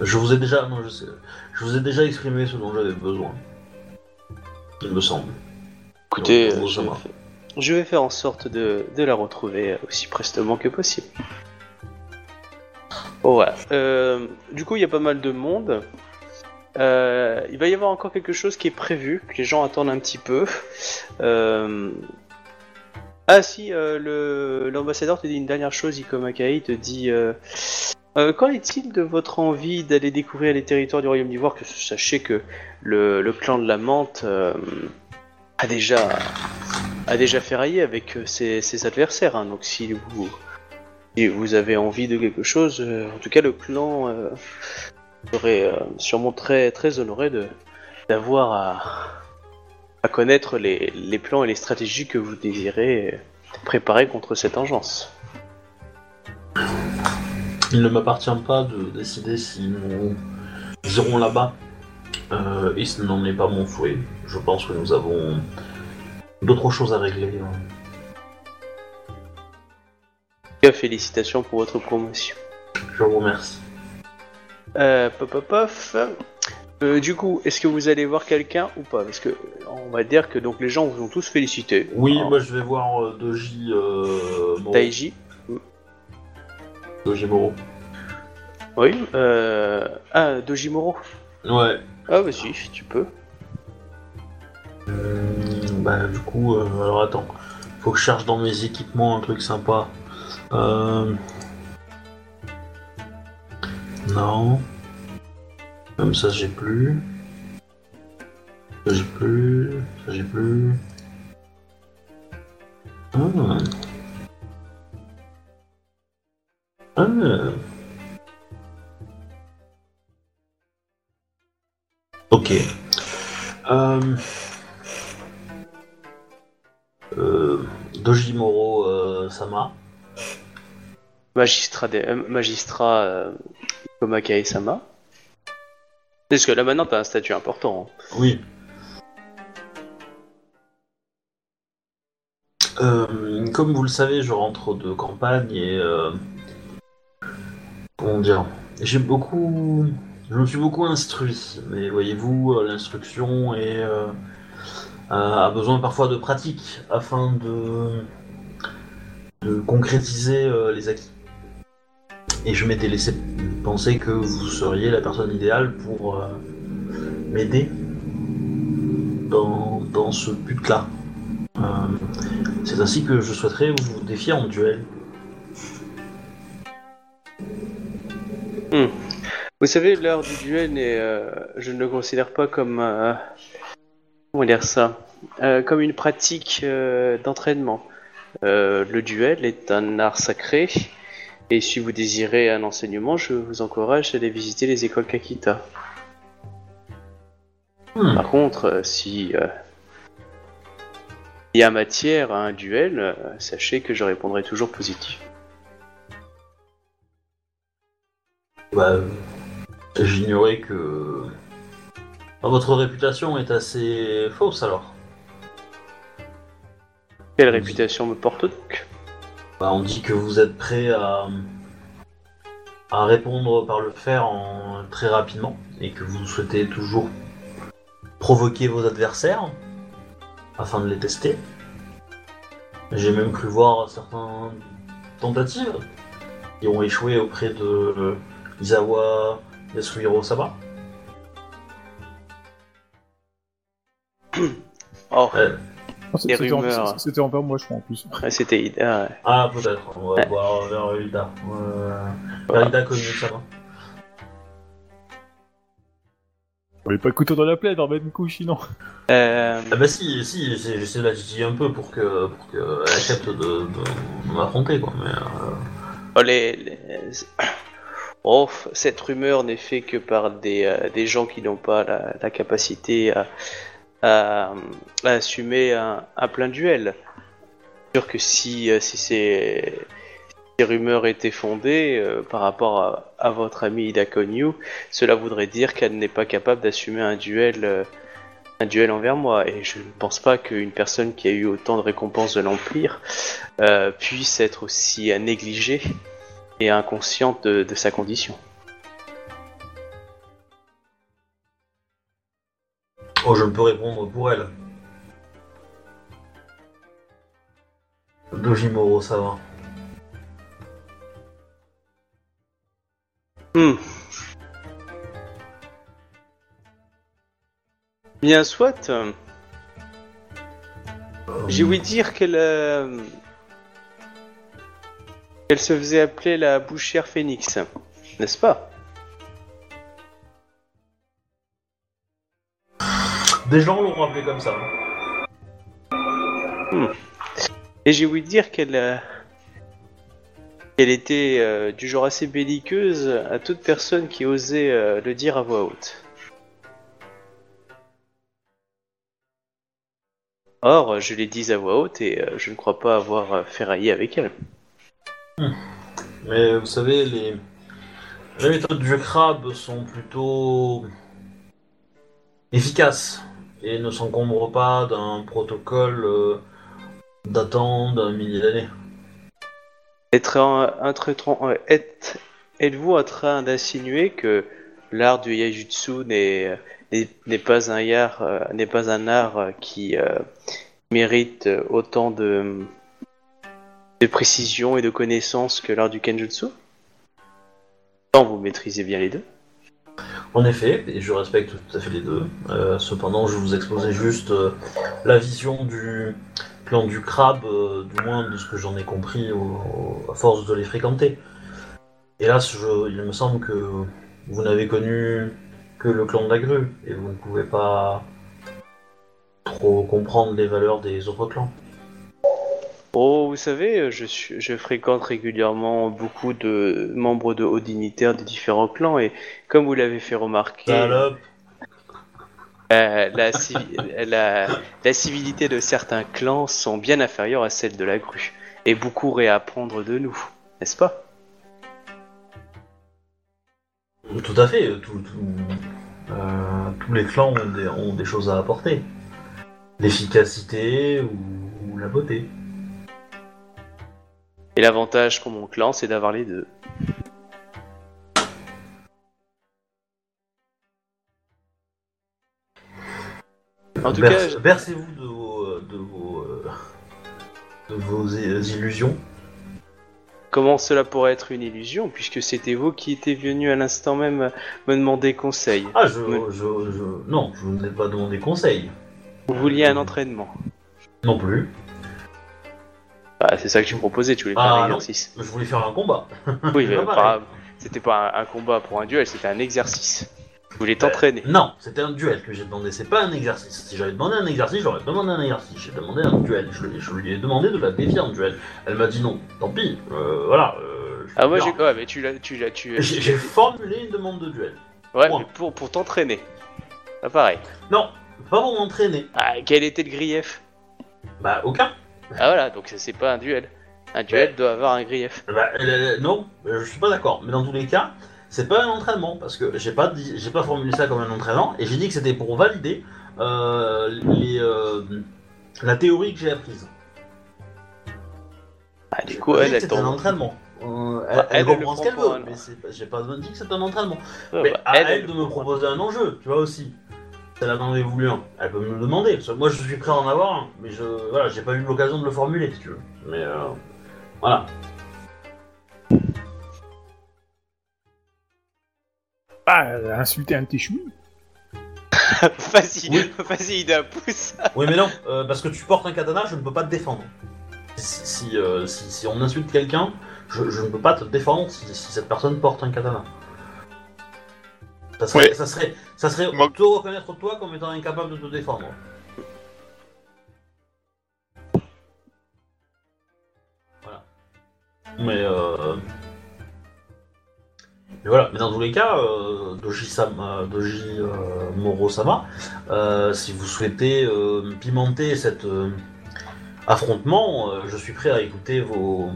je vous ai déjà. Non, je sais. Je vous ai déjà exprimé ce dont j'avais besoin. Il me semble. Écoutez, Donc, euh, je, vais faire en sorte de, de la retrouver aussi prestement que possible. Bon, voilà. Euh, du coup, il y a pas mal de monde. Euh, il va y avoir encore quelque chose qui est prévu, que les gens attendent un petit peu. Euh, Ah si, l'ambassadeur te dit une dernière chose, Ikomakai, te dit... Qu'en est-il de votre envie d'aller découvrir les territoires du Royaume d'Ivoire Que sachez que le, le clan de la Mante euh, a déjà a déjà ferraillé avec euh, ses, adversaires. hein. donc si vous avez envie de quelque chose, euh, en tout cas le clan euh, serait sûrement très très honoré d'avoir à, connaître les, les plans et les stratégies que vous désirez préparer contre cette engeance. Il ne m'appartient pas de décider si nous irons là-bas. Et ce n'en est pas mon souhait. Je pense que nous avons d'autres choses à régler. hein. Félicitations pour votre promotion. Je vous remercie. Euh, pop, pop. Euh, du coup, est-ce que vous allez voir quelqu'un ou pas? Parce que on va dire que donc les gens vous ont tous félicité. Oui, Hein. moi je vais voir euh, Doji euh, Moro. Taiji. Doji Moro. Oui. Euh... Ah, Dojimoro. Ouais. Ah, bah si, tu peux. Euh, bah du coup, euh, alors attends. Faut que je cherche dans mes équipements un truc sympa. Euh... Non. Comme ça j'ai plus. J'ai plus. Ça j'ai plus. Ah. Ah. Ok. Euh... Dojimoro euh, Sama. Magistrat, des- euh, magistrat Komakai Sama. Parce que là maintenant t'as un statut important. hein. Oui. Euh, comme vous le savez, je rentre de campagne et euh, comment dire, j'ai beaucoup, je me suis beaucoup instruit. Mais voyez-vous, l'instruction est euh, a besoin parfois de pratique afin de concrétiser euh, les acquis. Et je m'étais laissé penser que vous seriez la personne idéale pour euh, m'aider dans, dans ce but-là. Euh, c'est ainsi que je souhaiterais vous défier en duel. Vous savez, l'heure du duel, euh, je ne le considère pas comme. Euh, comment dire ça? Euh, Comme une pratique euh, d'entraînement. Euh, le duel est un art sacré, et si vous désirez un enseignement, je vous encourage à aller visiter les écoles Kakita. Hmm. Par contre, si il y a matière à un duel, sachez que je répondrai toujours positif. Bah, j'ignorais que votre réputation est assez fausse alors. Quelle réputation me porte donc Bah, on dit que vous êtes prêt à, à répondre par le fer en, très rapidement et que vous souhaitez toujours provoquer vos adversaires afin de les tester. J'ai même cru voir certaines tentatives qui ont échoué auprès de Izawa Yasuhiro Saba. Oh, C'était en- c'était envers moi, je crois, en plus. c'était Ida. Ah, peut-être. On va Ouais. voir vers Ida. Euh, vers Ida connu, ça va. On avait pas le couteau dans la plaie, dans même coup, sinon. Euh, Ah bah si, si, j'essaie de la titiller un peu pour que pour qu'elle accepte de, de, de m'affronter quoi. Mais euh, oh, les- les- Oh, cette rumeur n'est faite que par des, euh, des gens qui n'ont pas la, la capacité à, à- à assumer un, plein duel. Sûr que si, euh, si ces, rumeurs étaient fondées euh, par rapport à, votre amie Ida Konyu, cela voudrait dire qu'elle n'est pas capable d'assumer un duel, euh, un duel envers moi. Et je ne pense pas qu'une personne qui a eu autant de récompenses de l'Empire euh, puisse être aussi euh, négligée et inconsciente de sa condition. Oh, je ne peux répondre pour elle. Dojimoro, ça va. Hmm. Bien soit. euh, J'ai ouï dire qu'elle. euh, qu'elle se faisait appeler la bouchière phénix, n'est-ce pas? Des gens l'ont rappelé comme ça. Et j'ai ouï dire qu'elle. euh, qu'elle était euh, du genre assez belliqueuse à toute personne qui osait euh, le dire à voix haute. Or, je l'ai dit à voix haute et je ne crois pas avoir ferraillé avec elle. Mais vous savez, les, les méthodes du crabe sont plutôt efficaces et ne s'encombrent pas d'un protocole euh, datant d'un millier d'années. Euh, Êtes-vous en train d'insinuer que l'art du Yaijutsu n'est n'est- pas un art, euh, pas un art euh, qui euh, mérite euh, autant de, de précision et de connaissance que l'art du Kenjutsu? Tant vous maîtrisez bien les deux. En effet, et je respecte tout à fait les deux. Euh, cependant, je vous exposais juste euh, la vision du plan du crabe, euh, du moins de ce que j'en ai compris à force de les fréquenter. Hélas, il me semble que vous n'avez connu que le clan de la grue, et vous ne pouvez pas trop comprendre les valeurs des autres clans. Oh, vous savez, je, suis, je fréquente régulièrement beaucoup de membres de hauts dignitaires des différents clans et comme vous l'avez fait remarquer... Salope Euh, la, civi- la, la civilité de certains clans sont bien inférieures à celle de la grue, et beaucoup auraient à apprendre de nous, n'est-ce pas? Tout à fait, tout- tout- euh, tous les clans ont des, ont des choses à apporter. L'efficacité ou- ou la beauté. Et l'avantage pour mon clan, c'est d'avoir les deux. En tout Berce- cas, bercez-vous de vos, de vos, euh, de vos i- illusions. comment cela pourrait être une illusion, puisque c'était vous qui étiez venu à l'instant même me demander conseil. Ah, je, je, je- non, je ne n'ai pas demandé conseil. Vous vouliez un entraînement. Non plus. Bah, c'est ça que tu me proposais, tu voulais faire Ah, un exercice. Je voulais faire un combat. Oui, mais pas c'était pas un, combat pour un duel, c'était un exercice. Tu voulais t'entraîner. Non, c'était un duel que j'ai demandé. C'est pas un exercice. Si j'avais demandé un exercice, j'aurais demandé un exercice. J'ai demandé un duel. Je, lui- je lui ai demandé de la défier en duel. Elle m'a dit non. Tant pis. Euh, voilà. euh, je Ah, moi j'ai. Ouais, mais tu l'as. Tu l'as. Tu... J'ai j'ai formulé une demande de duel. Ouais, mais pour, pour t'entraîner. Pas pareil. Non, pas pour m'entraîner. Ah, quel était le grief? Bah, aucun. Ah, voilà, donc c'est- c'est pas un duel. Un duel doit avoir un grief. Bah, euh, non, euh, je suis pas d'accord. Mais dans tous les cas, c'est pas un entraînement parce que j'ai pas dit, j'ai pas formulé ça comme un entraînement et j'ai dit que c'était pour valider euh, les, euh, la théorie que j'ai apprise. Ah, du coup, elle, elle c'était un entraînement. Euh, elle, Bah, elle comprend ce qu'elle veut, mais c'est pas- j'ai pas dit que c'était un entraînement. Ouais, mais bah, à elle, de me proposer un enjeu, tu vois aussi. Si elle en avait voulu un, elle peut me le demander. Parce que moi, je suis prêt à en avoir un, mais je, voilà, j'ai pas eu l'occasion de le formuler, si tu veux. Mais euh, voilà. Ah, euh, insulter un petit chou. Vas-y, Oui. vas-y, d'un pouce. Oui, mais non, euh, parce que tu portes un katana, je ne peux pas te défendre. Si, si, euh, si- si on insulte quelqu'un, je, je ne peux pas te défendre si, si cette personne porte un katana. Ça serait, Ouais. ça serait, ça serait Moi- te reconnaître toi comme étant incapable de te défendre. Voilà. Mais euh... Mais voilà, mais dans tous les cas, euh, Doji, Sama, Doji euh, Moro-sama, euh, si vous souhaitez pimenter cet affrontement, je suis prêt à écouter vos.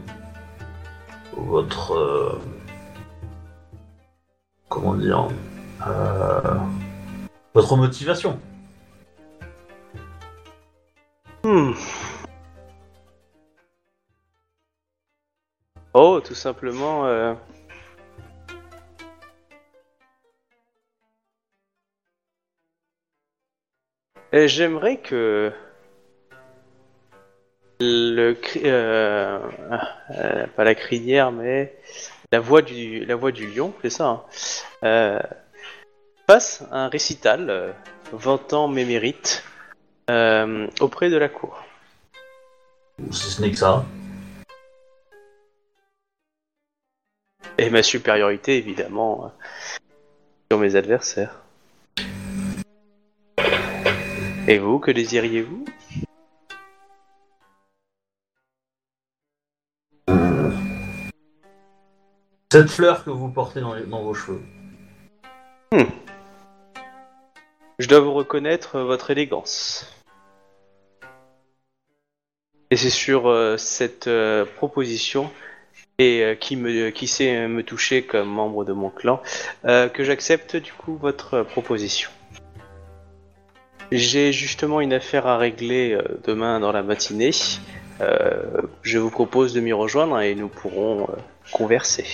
votre. comment dire. Euh, votre motivation. Hmm. Oh, tout simplement. euh, Et j'aimerais que le cri- euh, euh, pas la crinière, mais la voix du, la voix du lion, c'est ça. hein, euh, passe un récital euh, vantant mes mérites euh, auprès de la cour. Si ce n'est que ça. Et ma supériorité, évidemment, euh, sur mes adversaires. Et vous, que désiriez-vous? Cette fleur que vous portez dans, les- dans vos cheveux. Je dois vous reconnaître euh, votre élégance. Et c'est sur euh, cette euh, proposition et qui me qui sait me toucher comme membre de mon clan que j'accepte du coup votre proposition. J'ai justement une affaire à régler demain dans la matinée. Je vous propose de m'y rejoindre et nous pourrons converser.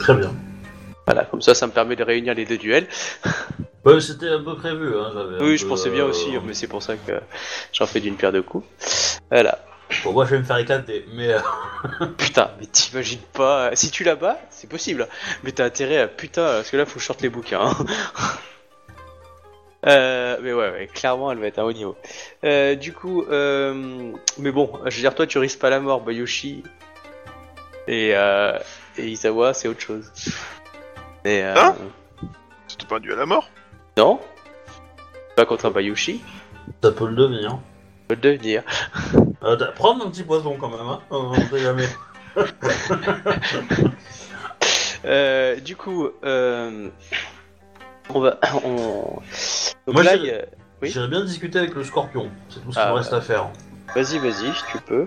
Très bien. Voilà, comme ça, ça me permet de réunir les deux duels. Ouais, c'était un peu prévu. Hein, Oui, je pensais bien euh, aussi, mais c'est pour ça que j'en fais d'une pierre deux coups. Voilà. Bon, moi, je vais me faire éclater, mais euh, Putain, mais t'imagines pas. Si tu la bats, c'est possible. Mais t'as intérêt à. Putain, parce que là, faut que je sorte les bouquins. hein. Euh, mais ouais, ouais, clairement, elle va être à haut niveau. Euh, du coup, euh, mais bon, je veux dire, toi, tu risques pas la mort, Bayoshi. Et, euh, et Isawa, c'est autre chose. Mais, euh, Hein C'était pas un duel à la mort non Pas contre un Bayoshi, ça peut le devenir. je peux le devenir. Euh, prendre un petit poison quand même, hein. euh, On sait jamais. Euh, du coup, euh, on va. On... Donc Moi, là, Oui. J'irais bien discuter avec le scorpion. C'est tout ce qu'il Ah, me reste à faire. Vas-y, vas-y, tu peux.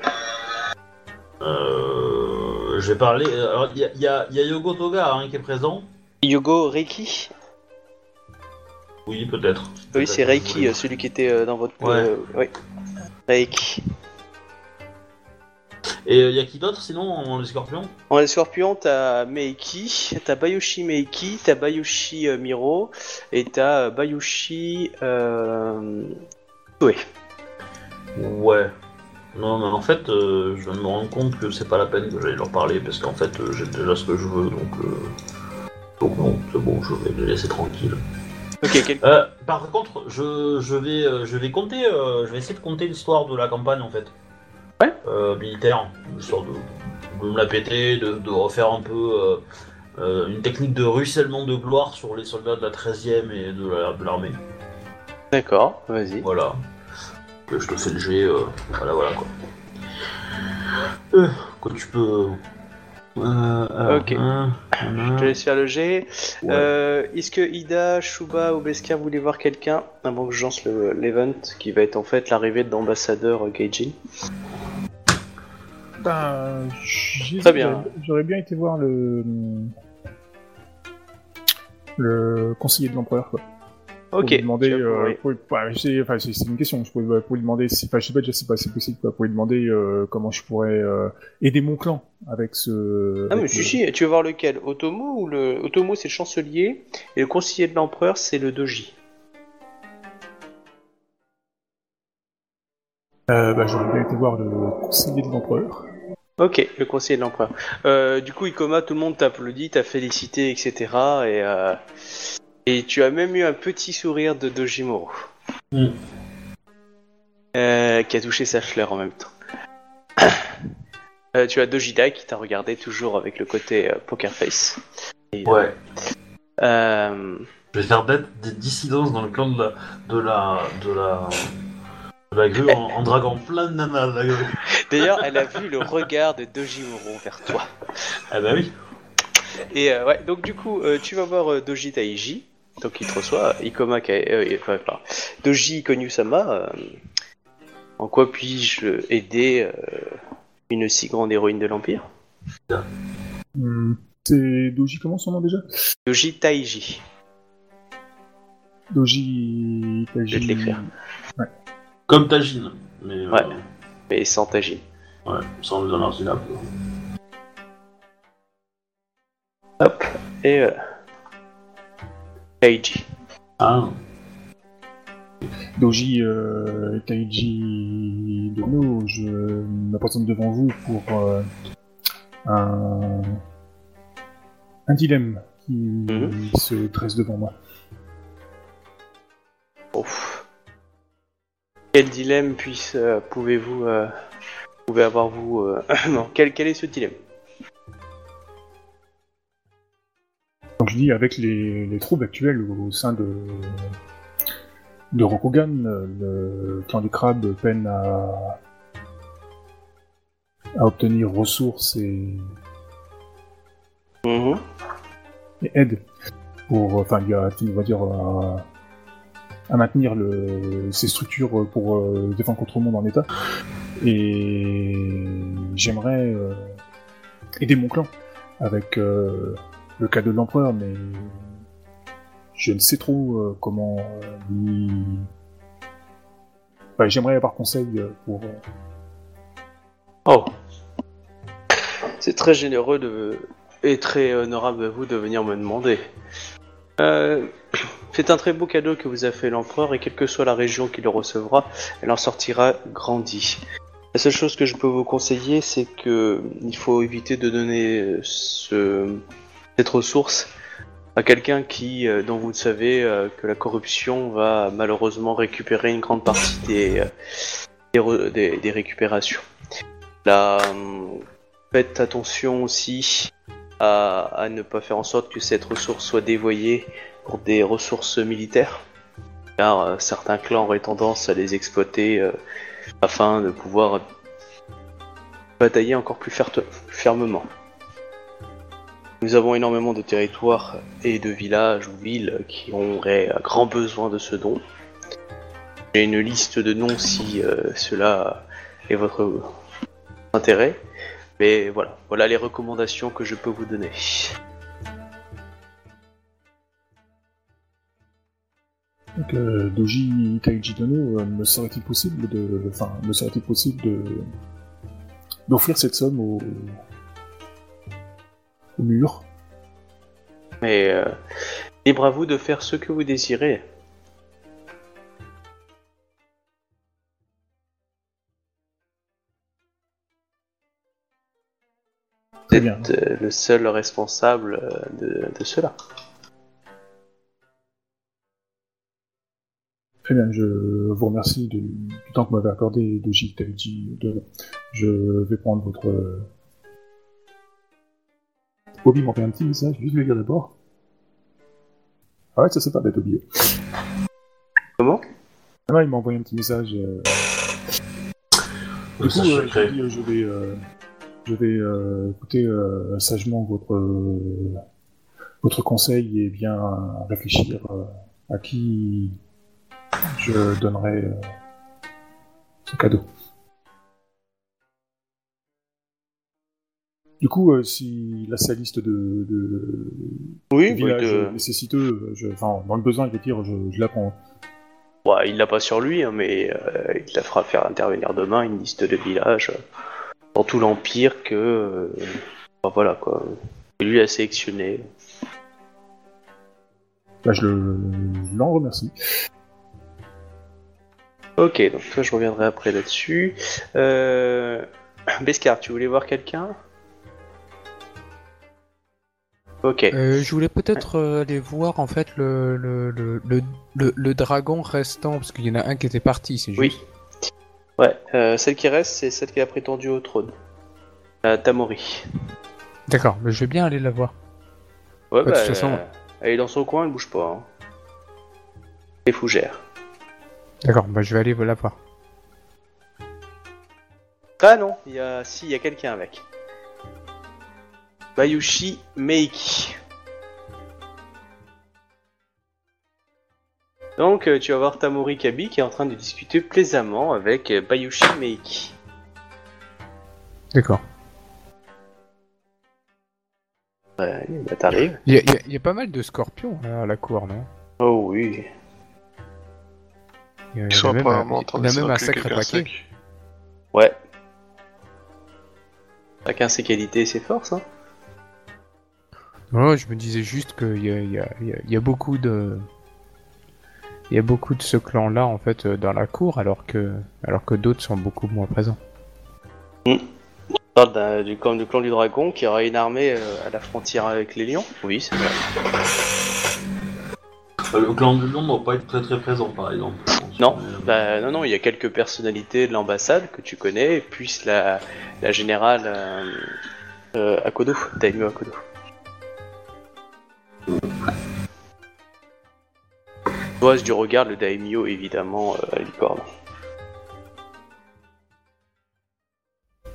Euh, je vais parler. Alors, il y a, il y a- il y a Yogo Toga hein, qui est présent. Yogo Reiki? Oui, peut-être. Oui, c'est Reiki, euh, celui qui était euh, dans votre. Ouais. euh, oui. Reiki. Et il y a qui d'autre sinon dans les scorpions? En les scorpions, t'as Meiki, t'as Bayoshi Meiki, t'as Bayoshi euh, Miro, et t'as. Euh... Ouais. Ouais. Non, mais en fait, euh, je me rendre compte que c'est pas la peine que j'aille leur parler parce qu'en fait, euh, j'ai déjà ce que je veux donc. euh, Donc, non, c'est bon, je vais les laisser tranquilles. Ok, quel... Euh, par contre, je, je vais, euh, je vais compter, euh, je vais essayer de compter l'histoire de la campagne en fait. Ouais. Euh, militaire, histoire de, de me la péter, de, de refaire un peu euh, euh, une technique de ruissellement de gloire sur les soldats de la 13e et de la- de l'armée. D'accord, vas-y. Voilà. Que je te fais le jet, euh, voilà, voilà quoi. Euh, quoi tu peux. Euh, Ok. Je te laisse faire le G. ouais. Euh, Est-ce que Ida, Shuba ou Beskar voulaient voir quelqu'un avant que je lance le- l'event qui va être en fait l'arrivée de l'ambassadeur euh, Gaijin? Ben, Très bien. j'aurais- J'aurais bien été voir le le conseiller de l'empereur quoi. Pour Ok. lui demander, pour- bah, enfin, c'est- une question. Je pourrais pour lui demander si, enfin, je sais pas déjà si c'est pas si possible quoi, pour lui demander euh, comment je pourrais euh, aider mon clan avec ce. Ah mais avec le- si, tu veux voir lequel? Otomo ou le Otomo c'est le chancelier et le conseiller de l'empereur c'est le doji. Euh, bah, j'aurais bien été voir le conseiller de l'empereur. Ok, le conseiller de l'empereur. Euh, du coup, Ikoma, tout le monde t'applaudit, t'a félicité, etc. Et, et tu as même eu un petit sourire de Dojimoro. Mm. Euh, qui a touché sa fleur en même temps. Euh, tu as Dojida qui t'a regardé toujours avec le côté euh, poker face. Et, euh, Ouais. Je vais faire des, des dissidences dans le clan de la. de la. de la. de la grue en, en draguant plein de nanas. D'ailleurs, elle a vu le regard de Dojimoro vers toi. Ah bah oui. Et euh, ouais, donc du coup, euh, tu vas voir euh, Doji Taiji, donc il te reçoit, Ikoma, Ka- euh, enfin, pardon, Doji Konyu-sama, euh, en quoi puis-je aider euh, une si grande héroïne de l'Empire? Hmm, C'est Doji comment son nom déjà? Doji Taiji. Doji. Je vais te l'écrire. Comme Tajin. Mais. euh, Ouais. Mais sans Taiji. ouais, sans le donner syllabe. Hop, et euh, Taiji. Ah. Doji euh, Taiji Dono, je me présente devant vous pour euh, un, un dilemme qui Mhm. se dresse devant moi. Ouf. Quel dilemme puisse, euh, pouvez-vous euh, pouvez avoir vous euh, non, quel, quel est ce dilemme? Je dis avec les, les troubles actuels au sein de de Rokugan, euh, le clan du crabe peine à à obtenir ressources et, Mhm. et aide pour enfin il y a on va dire à, à maintenir le, ces structures pour euh, défendre contre le monde en état et j'aimerais euh, aider mon clan avec euh, le cas de l'empereur mais je ne sais trop euh, comment euh, lui Enfin, j'aimerais avoir conseil euh, pour euh, Oh. C'est très généreux de... et très honorable de vous de venir me demander. Euh, C'est un très beau cadeau que vous a fait l'empereur et quelle que soit la région qui le recevra, elle en sortira grandie. La seule chose que je peux vous conseiller, c'est que il faut éviter de donner ce... cette ressource à quelqu'un qui, euh, dont vous savez euh, que la corruption va malheureusement récupérer une grande partie des, euh, des, récupérations. Faites attention aussi à, ne pas faire en sorte que cette ressource soit dévoyée pour des ressources militaires, car certains clans auraient tendance à les exploiter afin de pouvoir batailler encore plus fermement. Nous avons énormément de territoires et de villages ou villes qui auraient grand besoin de ce don. J'ai une liste de noms si euh, cela est votre intérêt. Mais voilà, voilà les recommandations que je peux vous donner. Donc, euh, Doji Taiji Dono, euh, me serait-il possible de, enfin, me serait-il possible de d'offrir cette somme au, au mur Mais euh, libre à vous de faire ce que vous désirez. Vous Très bien. êtes euh, le seul responsable euh, de, de cela. Très bien, je vous remercie du, du temps que vous m'avez accordé, Taiji Dono. Je vais prendre votre. Bobby m'a fait un petit message, juste le lire d'abord. Ah ouais, ça c'est pas bête, Bobby. Comment? Ah non, il m'a envoyé un petit message. euh, Du coup, euh, secret. je, euh, vais, euh, je vais euh, écouter sagement votre votre conseil et bien réfléchir à qui je donnerai ce cadeau. Du coup, euh, si la sa liste de, de Oui, villages de- nécessiteux, je, enfin, dans le besoin, je vais dire, je, je la prends. Il l'a pas sur lui, hein, mais euh, il la fera faire intervenir demain une liste de villages euh, dans tout l'Empire que. euh, enfin, voilà quoi. Lui a sélectionné. Bah, je le- je l'en remercie. Ok, donc toi je reviendrai après là-dessus. Euh... Bescar, tu voulais voir quelqu'un? Ok. Euh, je voulais peut-être euh, aller voir en fait le, le, le, le, le- dragon restant, parce qu'il y en a un qui était parti, c'est juste. Oui. Ouais, euh, celle qui reste, c'est celle qui a prétendu au trône. Euh, Tamori. D'accord, mais je vais bien aller la voir. Ouais, Ouais, de bah, toute façon- elle est dans son coin, elle bouge pas. Hein. Les fougères. D'accord, bah je vais aller la voir. Ah non, il y a... si, il y a quelqu'un avec. Bayushi Meiki. Donc, euh, tu vas voir Tamori Kabi qui est en train de discuter plaisamment avec euh, Bayushi Meiki. D'accord. Ouais, bah t'arrives. Il y, a- y y pas mal de scorpions là, à la cour, non? Oh oui. Il y Ils en sont a même, apparemment en un, même sacré paquet. Ouais. Chacun ses qualités et ses forces, hein. Ouais, je me disais juste qu'il y a, il y, a, il y a- il y a beaucoup de. il y a beaucoup de ce clan-là en fait euh, dans la cour, alors que, alors que d'autres sont beaucoup moins présents. On parle d'un- du, clan- du clan du dragon qui aurait une armée euh, à la frontière avec les lions Oui, c'est vrai. Euh, Le clan de Lyon ne doit pas être très très présent, par exemple. Non, bah, non, non, il y a quelques personnalités de l'ambassade que tu connais, puis la, la générale euh, euh, Akodo, Daimyo Akodo. Toi, du regard, le Daimyo, évidemment, euh, à licorne.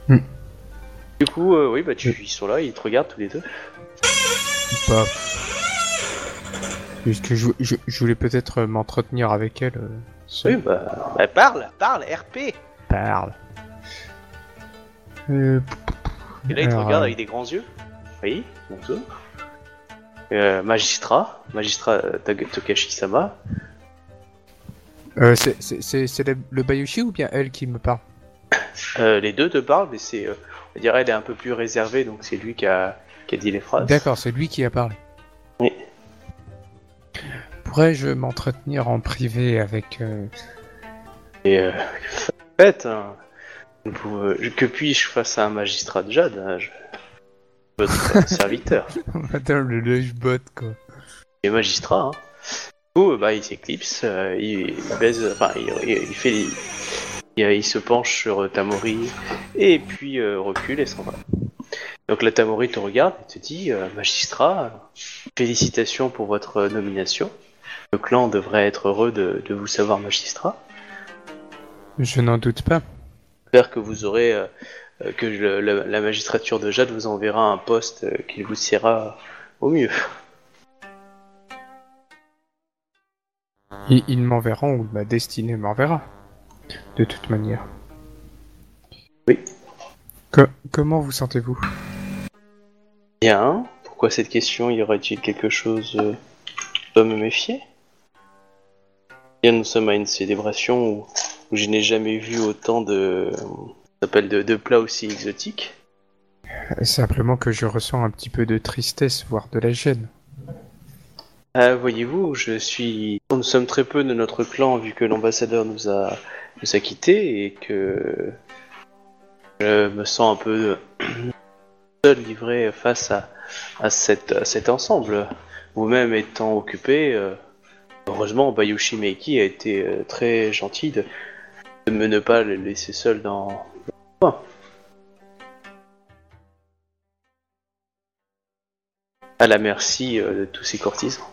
Hmm. Du coup, euh, oui, bah, tu, ils sont là, ils te regardent tous les deux. Pas. Juste que je, je- je voulais peut-être euh, m'entretenir avec elle. euh. Oui, bah, bah, parle, parle, RP Parle. Euh, Et là, il te Alors, regarde euh, avec des grands yeux. Oui, bonjour. Euh, magistrat, magistrat euh, Tokashi-sama. euh, c'est- le, le Bayushi ou bien elle qui me parle Euh, les deux te parlent, mais c'est, euh, on dirait, elle est un peu plus réservée, donc c'est lui qui a, qui a dit les phrases. D'accord, c'est lui qui a parlé. Oui. Pourrais-je m'entretenir en privé avec... Et euh, faites, hein. Vous, euh, que puis-je face à un magistrat de Jade hein, je... Votre serviteur. Madame le lèche-bot, quoi. Il est magistrat, hein. Du coup, bah, il s'éclipse, euh, il, il baise, enfin, il, il- il fait, il, il se penche sur euh, Tamori, et puis euh, recule et s'en va. Donc la Tamori te regarde et te dit, euh, magistrat, félicitations pour votre nomination. Le clan devrait être heureux de, de vous savoir magistrat. Je n'en doute pas. J'espère que vous aurez, que le- la, la magistrature de Jade vous enverra un poste euh, qui vous siera au mieux. Ils, ils m'enverront ou ma destinée m'enverra. De toute manière. Oui. Co- comment vous sentez-vous? Bien. Pourquoi cette question? Y aurait-il quelque chose euh, je dois me méfier? Bien, nous sommes à une célébration où, où je n'ai jamais vu autant de, s'appelle de, de plats aussi exotiques. Simplement que je ressens un petit peu de tristesse, voire de la gêne. Ah, voyez-vous, je suis, nous sommes très peu de notre clan vu que l'ambassadeur nous a, nous a quittés et que je me sens un peu seul livré face à, à, cette, à cet ensemble. Vous-même étant occupé, euh, heureusement, Bayushi Meiki a été euh, très gentil de, de me ne pas le laisser seul dans, À la merci euh, de tous ces courtisans.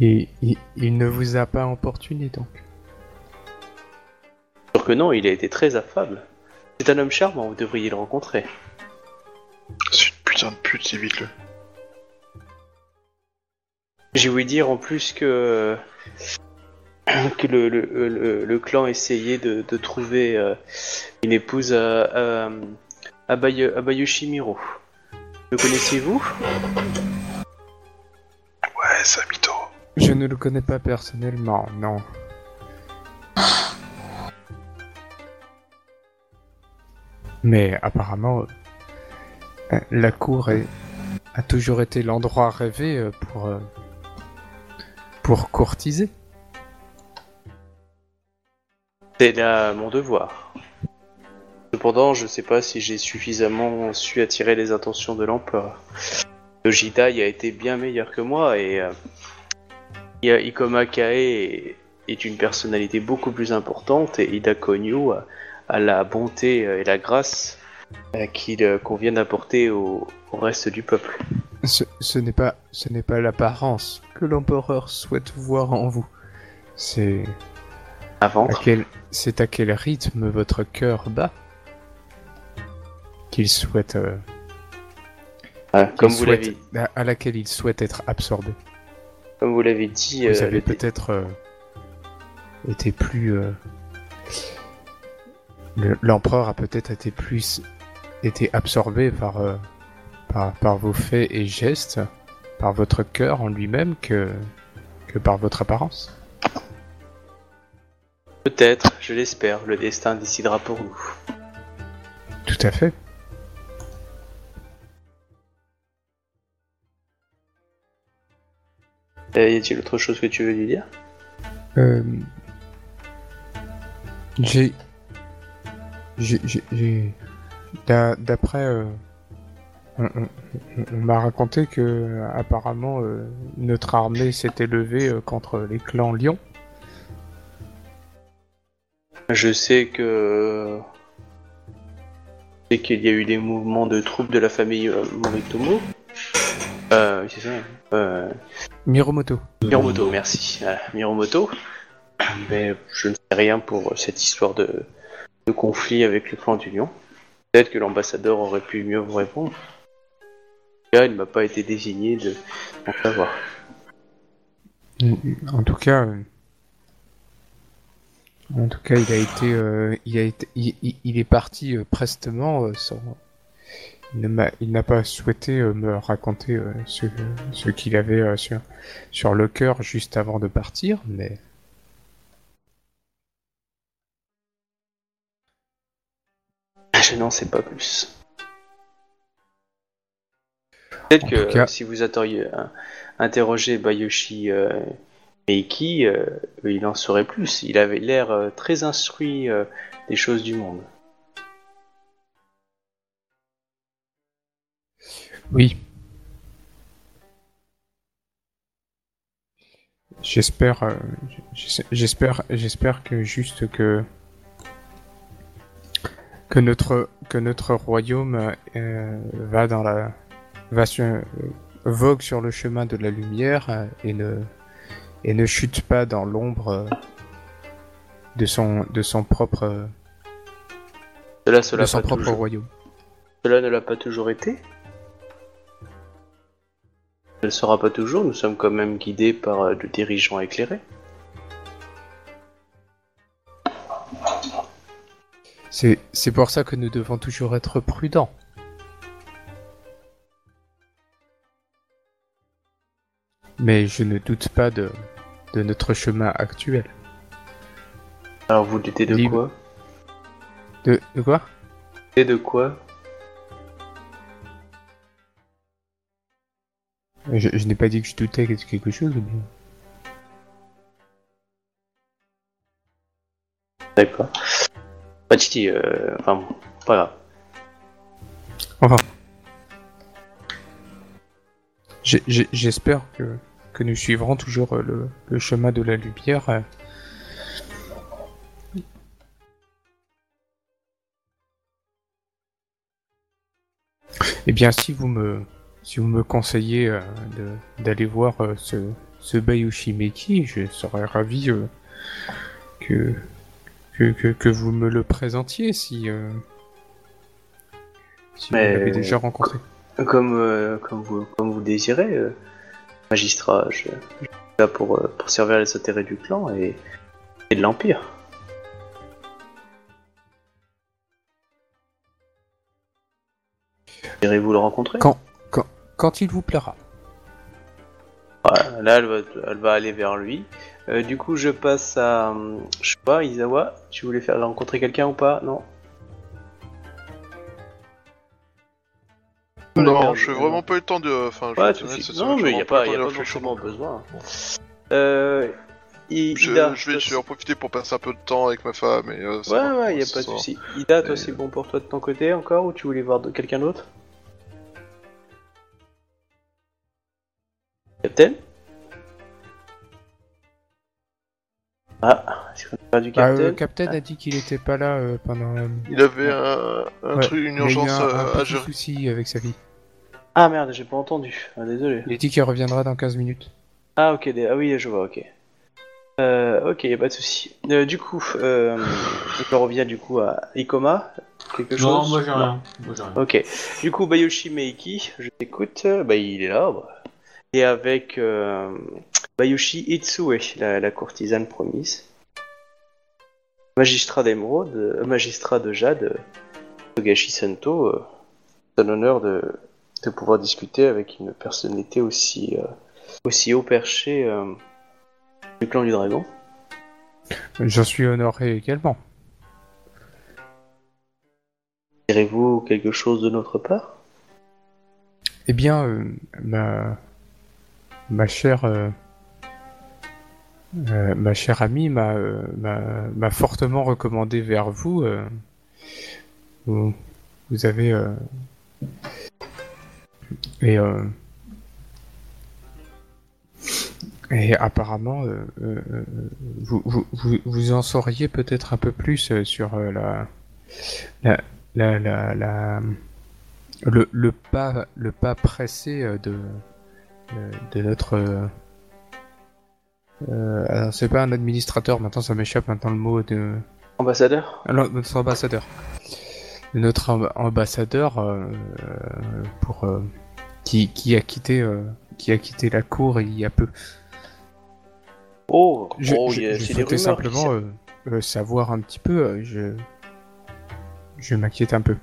Et il, il ne vous a pas importuné donc Sûr que non, il a été très affable. C'est un homme charmant, vous devriez le rencontrer. C'est une putain de pute, évite-le. J'ai ouï dire en plus que que le, le, le- le clan essayait de, de trouver euh, une épouse à, à, à, Bayu- à Bayushi Miro. Le connaissez-vous? Ouais, ça mytho. Je ne le connais pas personnellement, non. Mais apparemment, euh, la cour est- a toujours été l'endroit rêvé euh, pour, euh, pour courtiser. C'est là mon devoir. Cependant, je sais pas si j'ai suffisamment su attirer les attentions de l'empereur. Yojidai a été bien meilleur que moi et euh, Ikoma Kae est, une personnalité beaucoup plus importante et Ida Konyu a, a la bonté euh, et la grâce euh, qu'il euh, convient d'apporter au, au reste du peuple. Ce, ce n'est pas, ce n'est pas l'apparence que l'empereur souhaite voir en vous. C'est À à ventre. quel, c'est à quel rythme votre cœur bat qu'il souhaite, euh, Ah, comme, qu'il vous souhaite- l'avez, à, à laquelle il souhaite être absorbé. comme vous l'avez dit, Vous euh, avez peut-être euh, été plus. le- L'empereur a peut-être été plus été absorbé par, par par vos faits et gestes, par votre cœur en lui-même que que par votre apparence. Peut-être, je l'espère, le destin décidera pour nous. Tout à fait. Euh, y a-t-il autre chose que tu veux lui dire? Euh, j'ai, j'ai, j'ai- j'ai- d'a- d'après, euh, on, on- on- on m'a raconté que euh, apparemment euh, notre armée s'était levée contre les clans Lion. Je sais que. Je sais qu'il y a eu des mouvements de troupes de la famille euh, Moritomo. Euh, oui, c'est ça. Euh, Miromoto. Miromoto, merci. Voilà, Miromoto. Mais je ne sais rien pour cette histoire de, de conflit avec le clan du Lion. Peut-être que l'ambassadeur aurait pu mieux vous répondre. Là, il ne m'a pas été désigné de en savoir. En tout cas, euh, en tout cas, il a été, euh, il a été, il, il- il est parti euh, prestement. euh, sans- il n'a pas souhaité me raconter ce, ce qu'il avait sur, sur le cœur juste avant de partir, mais Je n'en sais pas plus. Peut-être que cas- si vous atteriez euh, interrogé Bayoshi euh, Meiki, euh, il en saurait plus. Il avait l'air euh, très instruit euh, des choses du monde. oui. J'espère, j'espère, j'espère que juste que que notre que notre royaume euh, va dans la va sur, vogue sur le chemin de la lumière et ne et ne chute pas dans l'ombre euh, de son de son propre euh, Cela, de son propre toujours- royaume. cela ne l'a pas toujours été. Ne le sera pas toujours. Nous sommes quand même guidés par euh, de dirigeants éclairés. C'est c'est pour ça que nous devons toujours être prudents. Mais je ne doute pas de de notre chemin actuel. Alors vous doutez de Libre. quoi? De, de quoi? Et de quoi? Je, je n'ai pas dit que je doutais de quelque chose. ou bien- D'accord. Bah euh, enfin, bon, pas grave. J'ai- j'ai- J'espère que, que nous suivrons toujours euh, le, le chemin de la lumière. Eh bien, si vous me, si vous me conseillez euh, d'aller voir euh, ce, ce Bayushi Meki, je serais ravi euh, que, que, que, que vous me le présentiez si, si vous l'avez déjà rencontré. Comme, comme, vous, comme vous désirez, magistrat, je, je suis là pour, euh, pour servir les intérêts du clan et, et de l'Empire. Irez-vous le rencontrer? Quand, quand, quand il vous plaira. Voilà, Là, elle va, elle va aller vers lui. Euh, du coup, je passe à. Je sais pas, Isawa, tu voulais faire rencontrer quelqu'un ou pas? Non? Non, Merde, je n'ai euh, vraiment pas eu le temps de. Enfin, je Ouais, honnête, cette non, mais j'ai il n'y a pas, y a pas forcément besoin. Euh, I- Je, Ida, je vais, toi, je vais en profiter pour passer un peu de temps avec ma femme et. euh, Ouais, va, ouais, y a pas de souci. Ida, toi, Et- c'est bon pour toi de ton côté encore ou tu voulais voir de quelqu'un d'autre? Captain? Ah, est-ce qu'on a perdu Bah, Captain euh, Captain a dit qu'il était pas là euh, pendant. euh, Il avait un, un ouais, truc, une il a eu urgence un, un euh, à petit gérer. souci avec sa vie. Ah merde, j'ai pas entendu. Ah, désolé. Il a dit qu'il reviendra dans 15 minutes. Ah ok, ah oui, je vois, ok. Euh, ok, y a pas de souci. Euh, du coup, euh, je reviens du coup à Ikoma. Quelque chose Non, moi j'ai rien. Moi, j'ai rien. Ok. Du coup, Bayoshi Meiki, je t'écoute. Bah, il est là. bah. Et avec euh, Bayoshi Itsue, la, la courtisane promise. Magistrat d'émeraude, euh, magistrat de jade, euh, Togashi Sento. euh, c'est un honneur de, de pouvoir discuter avec une personnalité aussi, euh, aussi haut perché du clan du dragon. J'en suis honoré également. Direz-vous quelque chose de notre part? Eh bien, ma, ma chère, euh, euh, ma chère amie m'a euh, m'a- m'a fortement recommandé vers vous. vous, avez et et apparemment vous, vous, en sauriez peut-être un peu plus sur la la la la, la- le, le pas le pas pressé de de notre euh, euh, alors c'est pas un administrateur, maintenant ça m'échappe maintenant le mot de Ambassadeur? Alors, notre ambassadeur. Notre amb- ambassadeur euh, pour euh, qui, qui a quitté euh, qui a quitté la cour il y a peu. Oh, Je, oh, je- a- qui simplement euh, euh, savoir un petit peu. euh, je je m'inquiète un peu.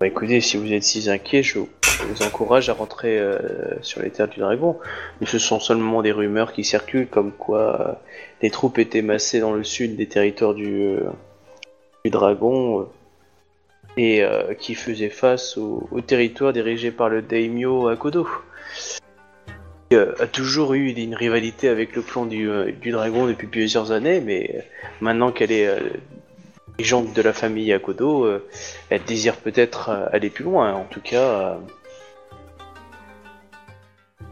Bah, écoutez, si vous êtes si inquiet, je je vous encourage à rentrer euh, sur les terres du dragon. Mais ce sont seulement des rumeurs qui circulent comme quoi euh, les troupes étaient massées dans le sud des territoires du, euh, dragon et qui faisaient face au, territoire dirigé par le daimyo Akodo. Qui a toujours eu une rivalité avec le clan du, dragon depuis plusieurs années, mais maintenant qu'elle est dirigeante de la famille Akodo, elle désire peut-être aller plus loin. En tout cas,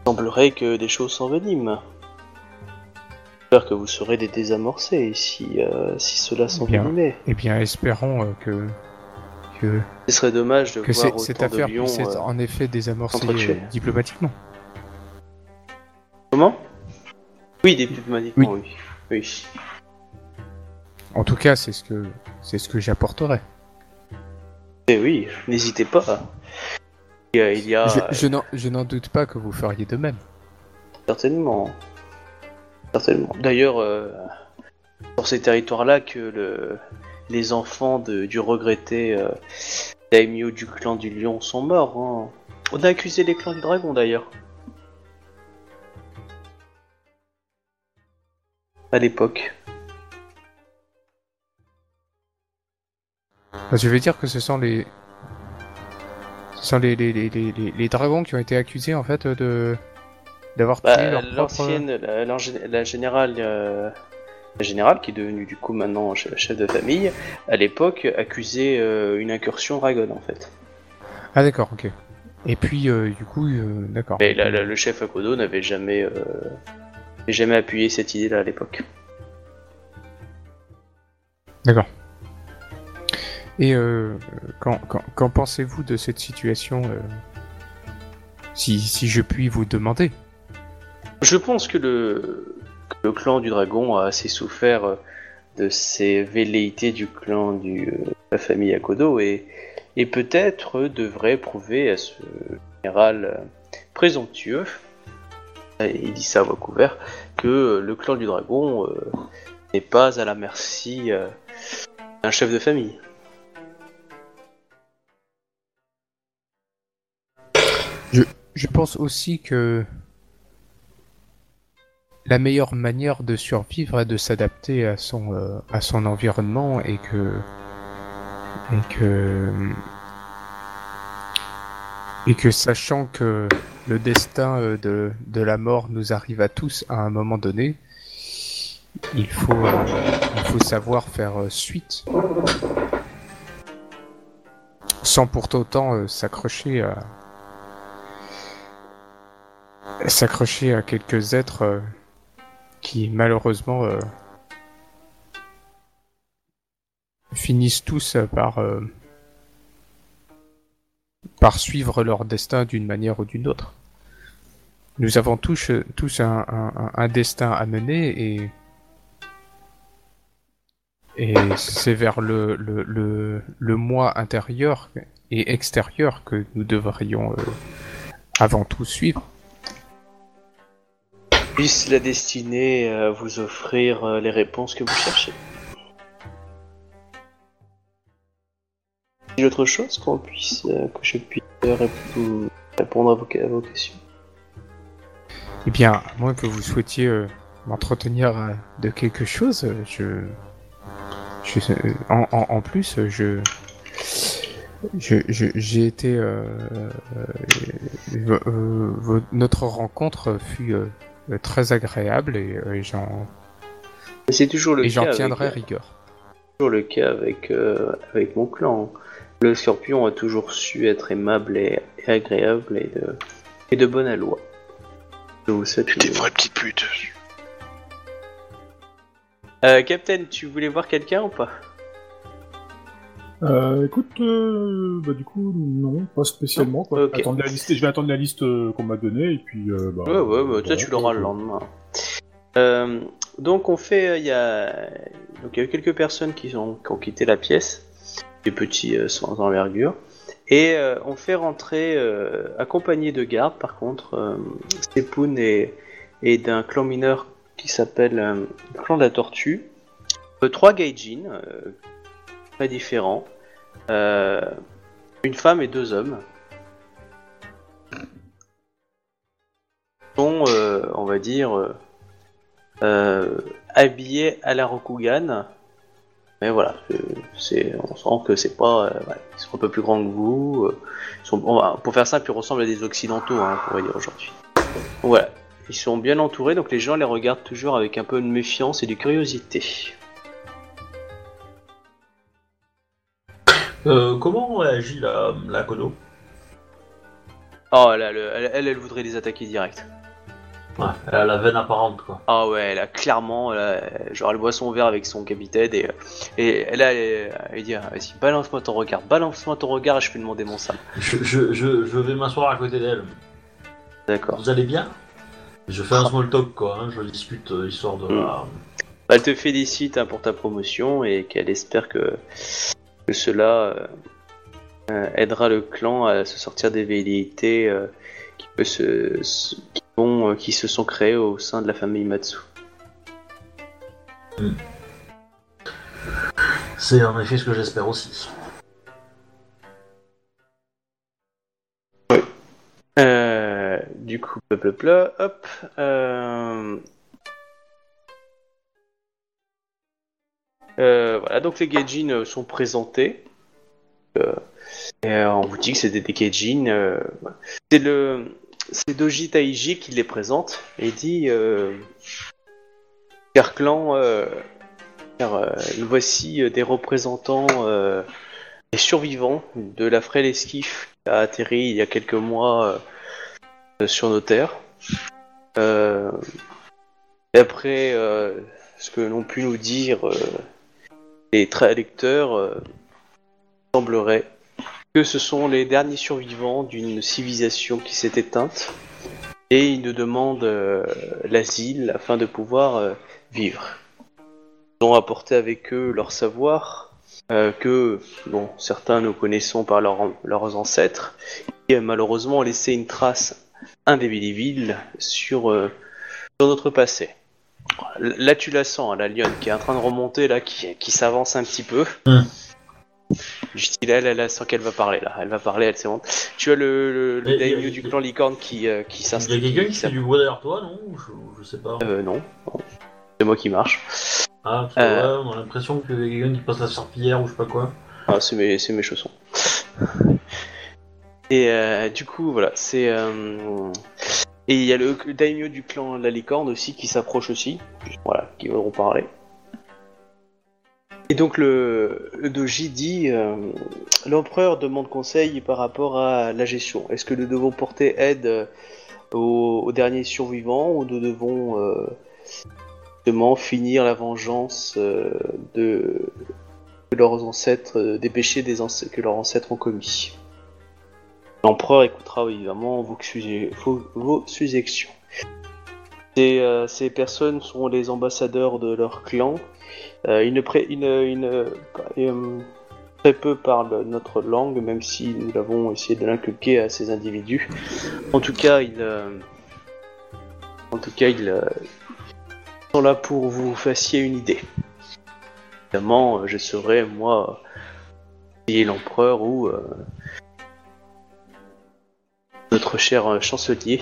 semblerait que des choses s'enveniment. J'espère que vous saurez les désamorcer si, euh, si cela s'envenimait. Eh bien, espérons euh, que que, Ce serait dommage de que voir cette autant de affaire lions. puisse être euh, en effet désamorcée euh, diplomatiquement. Comment? Oui, diplomatiquement, oui. oui. En tout cas, c'est ce que c'est ce que j'apporterai. Eh oui, n'hésitez pas. Il y a, il y a, Je, euh, je n'en- doute pas que vous feriez de même. Certainement. Certainement. D'ailleurs, euh, sur ces territoires-là, que le, les enfants de- du regretté euh, daimyo du clan du lion sont morts. hein. On a accusé les clans du dragon, d'ailleurs. À l'époque. Enfin, je vais dire que ce sont les ce sont les, les, les, les, dragons qui ont été accusés en fait de d'avoir tué Bah, propre... L'ancienne, la, générale, euh, la générale, qui est devenue du coup maintenant che- chef de famille, à l'époque accusait euh, une incursion dragon en fait. Ah d'accord, ok. Et puis euh, du coup, d'accord. Mais la- la- le chef Akodo n'avait jamais, n'avait jamais appuyé cette idée-là à l'époque. D'accord. Et euh, qu'en pensez-vous de cette situation euh, si, si je puis vous demander? Je pense que le, clan du dragon a assez souffert euh, de ces velléités du clan de la famille Akodo et, et peut-être devrait prouver à ce général présomptueux, il dit ça à voix couverte, que le clan du dragon n'est pas à la merci d'un chef de famille. Je pense aussi que la meilleure manière de survivre est de s'adapter à son euh, à son environnement et que et que et que sachant que le destin euh, de, de la mort nous arrive à tous à un moment donné, il faut euh, il faut savoir faire suite. Sans pour autant s'accrocher à s'accrocher à quelques êtres euh, qui malheureusement euh, finissent tous euh, par suivre leur destin d'une manière ou d'une autre. Nous avons tous, tous un, destin à mener et c'est vers le, le, le, moi intérieur et extérieur que nous devrions avant tout suivre. Puisse la destinée euh, vous offrir euh, les réponses que vous cherchez. Autre chose qu'on puisse, euh, que je puisse répondre à vos, questions? Eh bien, à moins que vous souhaitiez m'entretenir de quelque chose, je, en, plus, je, j'ai été, notre rencontre fut très agréable et, euh, et j'en c'est toujours le et j'en cas. tiendrai avec, rigueur. toujours le cas avec, euh, avec mon clan. Le scorpion a toujours su être aimable et, et agréable et de, et de bonne aloi. Je vous souhaite Des une- vraies petites putes. Euh, Captain, tu voulais voir quelqu'un ou pas? Euh, écoute, euh, bah, du coup, non, pas spécialement. Quoi. Ok. Attendre la liste, je vais attendre la liste euh, qu'on m'a donnée et puis. Euh, bah, Ouais, ouais, bah, tu l'auras le lendemain. Donc on fait, il y a, donc il y a eu quelques personnes qui ont, qui ont quitté la pièce, des petits sans envergure, et on fait rentrer, accompagné de gardes par contre, Stepoun et, et d'un clan mineur qui s'appelle le clan de la tortue, trois gaijin, euh, très différents, euh, une femme et deux hommes. sont, euh, on va dire, euh, habillés à la Rokugan. Mais voilà, c'est, on sent que c'est pas, ouais, ils sont un peu plus grands que vous. va- pour faire simple, ils ressemblent à des occidentaux, hein, on pourrait dire aujourd'hui. Voilà, ils sont bien entourés, donc les gens les regardent toujours avec un peu de méfiance et de curiosité. Euh, comment réagit la, la Kodo? Oh, elle, a le- elle, elle, elle voudrait les attaquer direct. Ouais, elle a la veine apparente, quoi. Ah ouais, elle a clairement, elle a- genre elle boit son verre avec son capitaine et, et elle a, elle, elle dit ah, vas-y balance-moi ton regard, balance-moi ton regard et je vais demander mon sam. Je, je, je, je vais m'asseoir à côté d'elle. D'accord. Vous allez bien? Je fais un small talk, quoi. hein, Je discute euh, histoire de... Mm. la- Elle te félicite hein, pour ta promotion et qu'elle espère que, que cela euh, euh, aidera le clan à se sortir des velléités euh, qui, peut se, se- qui, vont, euh, qui se sont créées au sein de la famille Matsu. C'est en effet ce que j'espère aussi. Euh, du coup, hop. Euh... Euh, voilà, donc les Gaijin euh, sont présentés. Euh, on vous dit que c'était des voilà. c'est le, c'est Doji Taiji qui les présente et dit, cher clan, car, voici des représentants, des survivants de la frêle esquif qui a atterri il y a quelques mois sur nos terres. D'après ce que l'on pu nous dire, les traducteurs euh, semblerait que ce sont les derniers survivants d'une civilisation qui s'est éteinte et ils nous demandent euh, l'asile afin de pouvoir euh, vivre. Ils ont apporté avec eux leur savoir euh, que bon, certains nous connaissons par leur- leurs ancêtres qui malheureusement ont laissé une trace indélébile sur notre passé. Là, tu la sens, hein, la lionne qui est en train de remonter, là, qui, qui s'avance un petit peu. Hmm. Je dis là, elle, elle sent qu'elle va parler, là. Elle va parler, elle bon. Tu as le, le, daimyo du clan licorne qui, euh, qui Il y a s'installe. quelqu'un qui qui fait du bruit derrière toi, non je, je sais pas. Euh, non. non. C'est moi qui marche. Ah, parce que, euh. ouais, on a l'impression a quelqu'un qui passe la serpillière ou je sais pas quoi. Ah, c'est mes, mes chaussons. Et euh, du coup, voilà, c'est. Et il y a le daimyo du clan La Licorne aussi qui s'approche aussi. Voilà, qui vont parler. Et donc le, le doji dit euh, l'empereur demande conseil par rapport à la gestion. Est-ce que nous devons porter aide euh, aux, derniers survivants ou nous devons euh, justement finir la vengeance de, leurs ancêtres, des péchés des ancêtres, que leurs ancêtres ont commis? L'empereur écoutera évidemment vos, suje- vos- suggestions. Ces, euh, ces personnes sont les ambassadeurs de leur clan. Euh, ils, ne pré- ils ne- euh, très peu parlent notre langue, même si nous l'avons essayé de l'inculquer à ces individus. En tout cas, ils, euh, euh, sont là pour vous fassiez une idée. Évidemment, euh, je serai moi, l'empereur ou euh, notre cher euh, chancelier,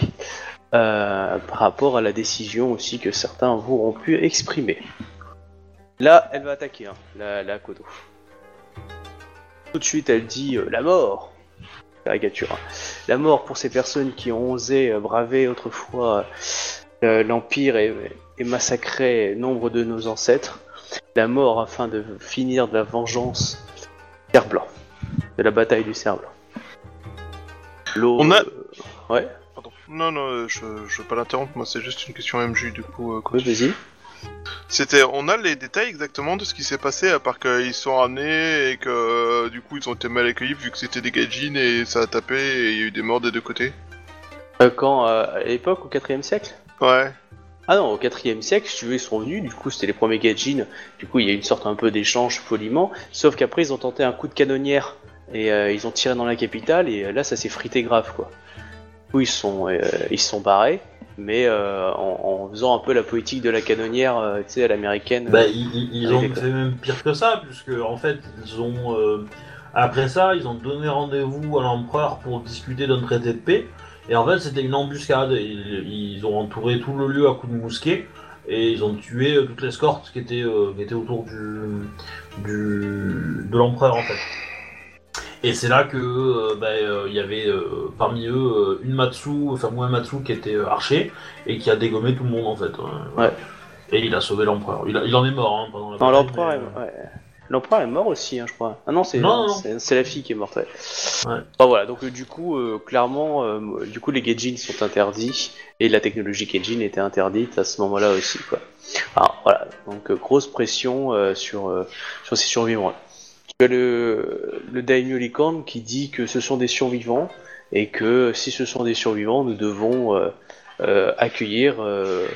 euh, par rapport à la décision aussi que certains vous ont pu exprimer. Là, elle va attaquer, hein, la, la Kodo. Tout de suite, elle dit euh, la mort. Caricature. hein. La mort pour ces personnes qui ont osé braver autrefois L'Empire est massacré nombre de nos ancêtres. La mort afin de finir de la vengeance Cerf Blanc. De la bataille du Cerf Blanc. L'eau. On a- euh, Ouais, Pardon. Non, non, euh, je, je veux pas l'interrompre, moi c'est juste une question MJ du coup. euh, oui, vas-y. C'était, on a les détails exactement de ce qui s'est passé, à part qu'ils sont ramenés et que euh, du coup ils ont été mal accueillis vu que c'était des gadjins et ça a tapé et il y a eu des morts des deux côtés. Euh, quand euh, À l'époque, au 4 siècle? Ouais. Ah non, au 4 siècle, si tu veux, ils sont venus, du coup c'était les premiers Gaijin, du coup il y a eu une sorte un peu d'échange poliment, sauf qu'après ils ont tenté un coup de canonnière et euh, ils ont tiré dans la capitale et euh, là ça s'est frité grave quoi. Du coup ils se sont, euh, ils sont barrés, mais euh, en, en faisant un peu la politique de la canonnière, tu sais, à l'américaine. Bah, ils, ils- ont fait même pire que ça, puisque en fait, ils ont. après ça, ils ont donné rendez-vous à l'empereur pour discuter d'un traité de paix. Et en fait, c'était une embuscade. Ils, ils ont entouré tout le lieu à coups de mousquet. Et ils ont tué toute l'escorte qui était, qui était autour du, du, de l'empereur, en fait. Et c'est là que euh, bah, euh, il y avait euh, parmi eux une Matsu, enfin moi Matsu qui était archer et qui a dégommé tout le monde en fait. hein. Ouais. Et il a sauvé l'empereur. Il, en est mort hein, pendant la Non, l'empereur est, ouais. L'empereur est mort aussi, hein, je crois. Ah non, c'est la fille qui est morte. Ouais. Enfin, voilà, donc du coup, clairement, du coup, les Gaijin sont interdits et la technologie Gaijin était interdite à ce moment-là aussi, quoi. Alors voilà, donc grosse pression sur sur ces survivants. Tu as le le daimyo qui dit que ce sont des survivants et que si ce sont des survivants, nous devons euh, euh, accueillir euh,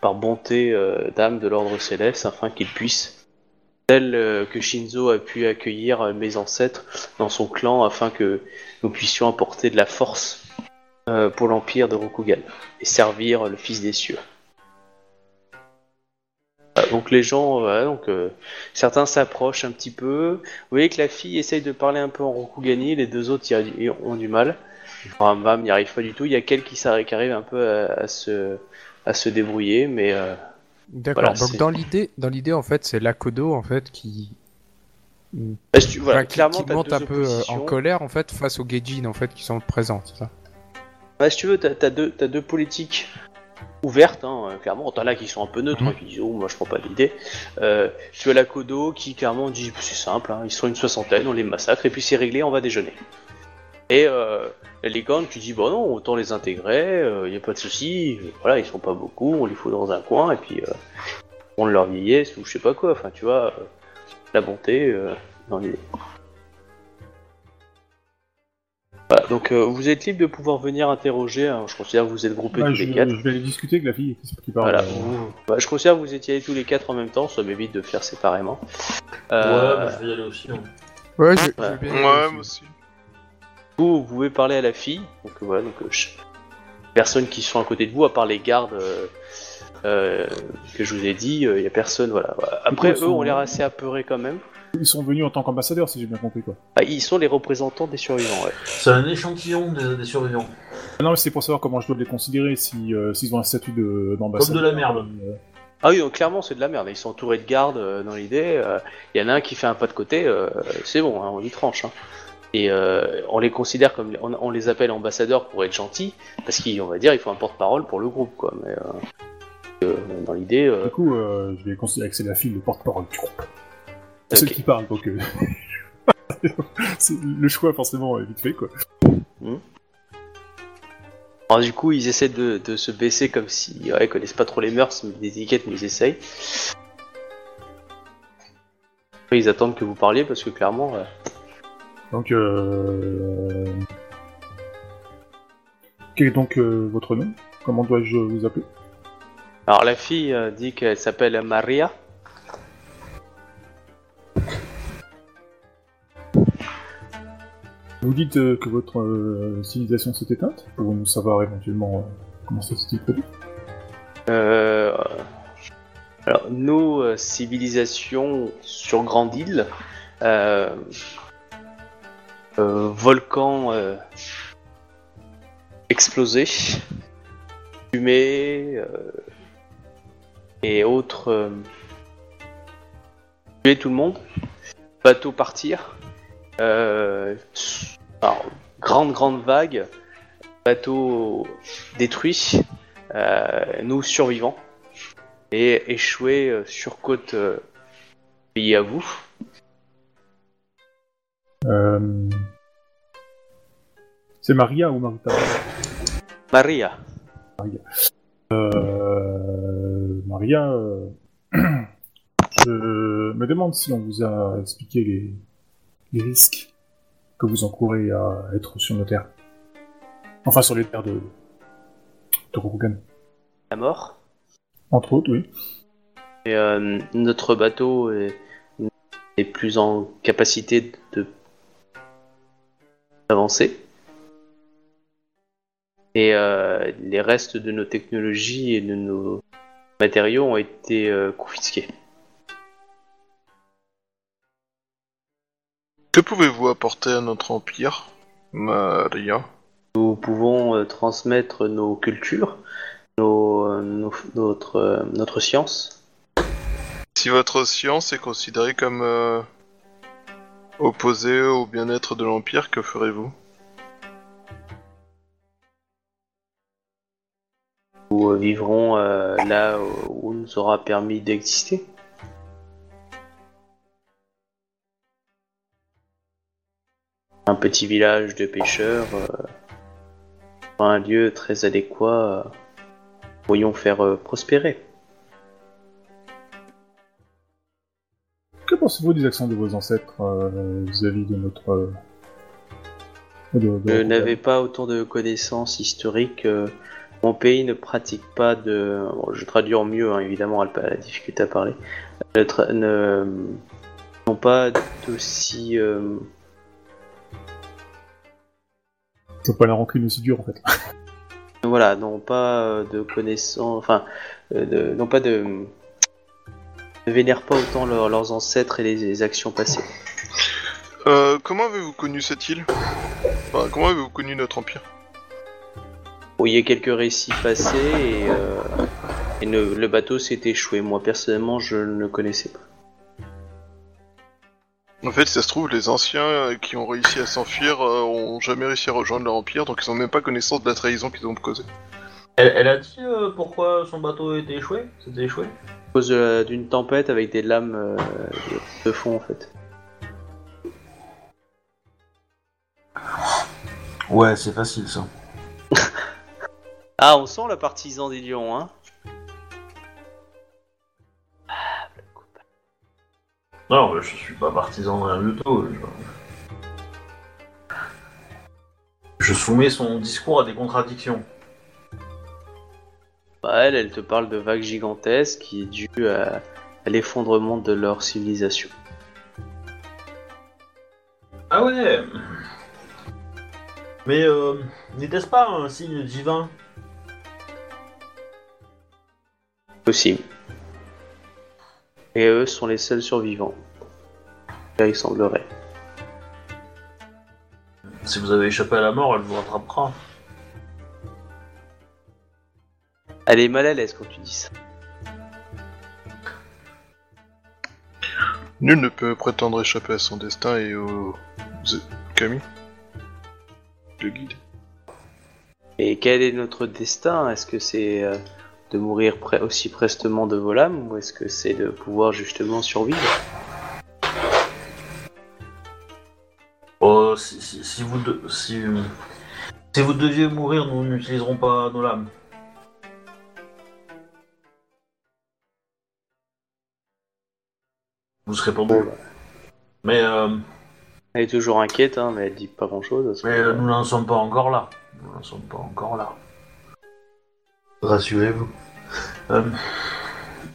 par bonté d'âme de l'ordre céleste afin qu'ils puissent tel que Shinzo a pu accueillir mes ancêtres dans son clan afin que nous puissions apporter de la force pour l'empire de Rokugan et servir le fils des cieux. Voilà, donc les gens, voilà, donc euh, certains s'approchent un petit peu. Vous voyez que la fille essaye de parler un peu en Rokugani, les deux autres y a- y ont du mal. Rambam n'y arrive pas du tout. Il y a quelques qui, arrivent un peu à, à se à se débrouiller, mais euh, D'accord. Voilà, Donc dans l'idée, dans l'idée en fait, c'est Lakodo en fait qui, bah, si tu- voilà, enfin, qui- clairement, qui monte un peu euh, en colère en fait face aux Gaijin en fait qui sont présents, c'est ça? Ouais, si tu veux, t'as as deux, t'as deux politiques ouvertes, hein, euh, clairement. T'en as qui sont un peu neutres, Mhm. hein, qui disent, oh, moi je prends pas l'idée. Euh, tu as la Kodo qui clairement dit, c'est simple, hein, ils sont une soixantaine, on les massacre, et puis c'est réglé, on va déjeuner. Et euh, la licorne qui dit, bon non, autant les intégrer, il y a pas de souci, voilà, ils sont pas beaucoup, on les fout dans un coin, et puis euh, on leur vieillesse, ou je sais pas quoi, enfin tu vois, euh, la bonté euh, dans l'idée. Voilà, donc euh, vous êtes libre de pouvoir venir interroger, hein, je considère que vous êtes groupés Bah, tous je, les quatre. je vais aller discuter avec la fille qui, qui parle. Voilà. euh, vous- bah, je considère que vous étiez allés tous les quatre en même temps, ça m'évite de faire séparément. Ouais, Euh, bah, je vais y aller aussi. hein. Ouais, je, je Ouais. veux bien. Ouais, moi aussi. Vous, vous pouvez parler à la fille, donc euh, voilà, donc euh, je- personnes qui sont à côté de vous, à part les gardes euh, euh, que je vous ai dit, il y a personne, voilà. Après, eux ont l'air assez apeurés quand même. Ils sont venus en tant qu'ambassadeurs, si j'ai bien compris quoi. Ah, ils sont les représentants des survivants, ouais. C'est un échantillon des, des survivants. Ah Non, mais c'est pour savoir comment je dois les considérer si euh, s'ils ont un statut de- Comme d'ambassadeur. de la merde. Euh, Ah oui, donc clairement c'est de la merde, ils sont entourés de gardes euh, dans l'idée, euh, il y en a un qui fait un pas de côté, euh, c'est bon, hein, on y tranche. hein. Et euh, on les considère comme, on, on les appelle ambassadeurs pour être gentils, parce qu'on va dire il faut un porte-parole pour le groupe, quoi. Mais euh, euh, dans l'idée, euh, Du coup, euh, je vais considérer que c'est la fille le porte-parole du groupe. C'est ok. celle qui parle, donc euh, le choix forcément est vite fait quoi. Alors du coup ils essaient de, de se baisser comme si ouais, ils connaissent pas trop les mœurs, mais des étiquettes, mais ils essayent. Après ils attendent que vous parliez parce que clairement, euh, Donc, euh... quel est donc euh, votre nom? Comment dois-je vous appeler? Alors la fille dit qu'elle s'appelle Maria. Vous dites euh, que votre euh, civilisation s'est éteinte pour nous savoir éventuellement euh, comment ça s'est produit. Alors, nos civilisations sur Grande Île, euh, euh, volcans euh, explosés, fumée et autres euh, tuer tout le monde, bateaux partir, alors, grande grande vague, bateaux détruits. euh, nous survivants, et échouer euh, sur côte euh, pays à vous. Euh... C'est Maria ou Marita? Maria. Euh, Maria, euh, je me demande si on vous a expliqué les, les risques que vous encourez à être sur nos terres. Enfin, sur les terres de, de. La mort. Entre autres, oui. Et, euh, notre bateau est, est plus en capacité de d'avancer. Et euh, les restes de nos technologies et de nos matériaux ont été euh, confisqués. Que pouvez-vous apporter à notre empire, Maria? Nous pouvons euh, transmettre nos cultures, nos, euh, nos- notre, euh, notre science. Si votre science est considérée comme euh, opposée au bien-être de l'empire, que ferez-vous? Nous euh, vivrons euh, là où nous aura permis d'exister. Un petit village de pêcheurs, euh, un lieu très adéquat, euh, pourrions faire euh, prospérer. Que pensez-vous des accents de vos ancêtres euh, vis-à-vis de notre... euh, de- de Je n'avais pas autant de connaissances historiques. euh, mon pays ne pratique pas de. bon, je traduis en mieux, hein, évidemment, elle a pas la difficulté à parler. Ne, tra- ne- n'ont pas d'aussi. euh, Pas la rancune aussi dure, en fait. voilà, n'ont pas euh, de connaissances. Enfin, euh, de- n'ont pas de. ne vénèrent pas autant leur- leurs ancêtres et les, les actions passées. Euh, Comment avez-vous connu cette île? Enfin, comment avez-vous connu notre empire? Bon, il y a quelques récits passés et, euh, et ne- le bateau s'est échoué. Moi, personnellement, je ne le connaissais pas. En fait, si ça se trouve, les anciens euh, qui ont réussi à s'enfuir euh, ont jamais réussi à rejoindre leur empire, donc ils ont même pas connaissance de la trahison qu'ils ont causée. Elle, elle a dit euh, pourquoi son bateau était échoué? C'était échoué? À cause de- d'une tempête avec des lames euh, de, fond en fait. Ouais, c'est facile ça. Ah, on sent le partisan des lions, hein Non, mais je suis pas partisan de rien du tout. Je... je soumets son discours à des contradictions. Bah, elle, elle te parle de vagues gigantesques qui est due à, à l'effondrement de leur civilisation. Ah ouais Mais euh, n'était-ce pas un signe divin? Possible. Et eux sont les seuls survivants. Là, il semblerait. Si vous avez échappé à la mort, elle vous rattrapera. Elle est mal à l'aise quand tu dis ça. Nul ne peut prétendre échapper à son destin et au... Camille Le guide. Et quel est notre destin? Est-ce que c'est euh, de mourir aussi prestement de vos lames ou est-ce que c'est de pouvoir justement survivre? Oh, si, si, si vous de- si, si vous deviez mourir, nous n'utiliserons pas nos lames. Vous serez pendu. Mais, euh, Elle est toujours inquiète, hein, mais elle dit pas grand-chose. mais euh, nous n'en sommes pas encore là. Nous n'en sommes pas encore là. Rassurez-vous. Euh,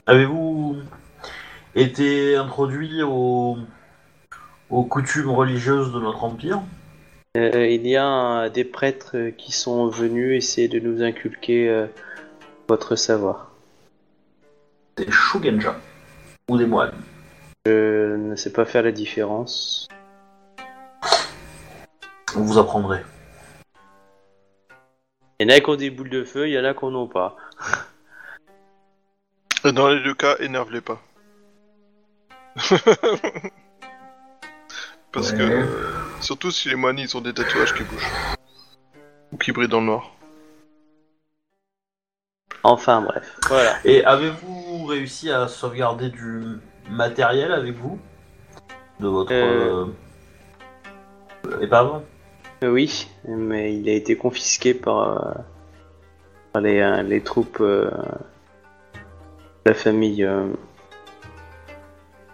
Avez-vous été introduit aux, aux coutumes religieuses de notre empire? Euh, il y a euh, des prêtres euh, qui sont venus essayer de nous inculquer euh, votre savoir. Des Shugenja ou des moines? Je ne sais pas faire la différence. Vous apprendrez. Il y en a qui ont des boules de feu, il y en a qui en ont pas. Et Dans les deux cas, énerve-les pas. Parce que, Ouais. euh, surtout si les moines ils ont des tatouages qui bougent. Ou qui brillent dans le noir. Enfin bref, voilà. Et avez-vous réussi à sauvegarder du matériel avec vous? De votre Euh. euh, épave? Euh, oui, mais il a été confisqué par, euh, par les, euh, les troupes euh, de la famille euh,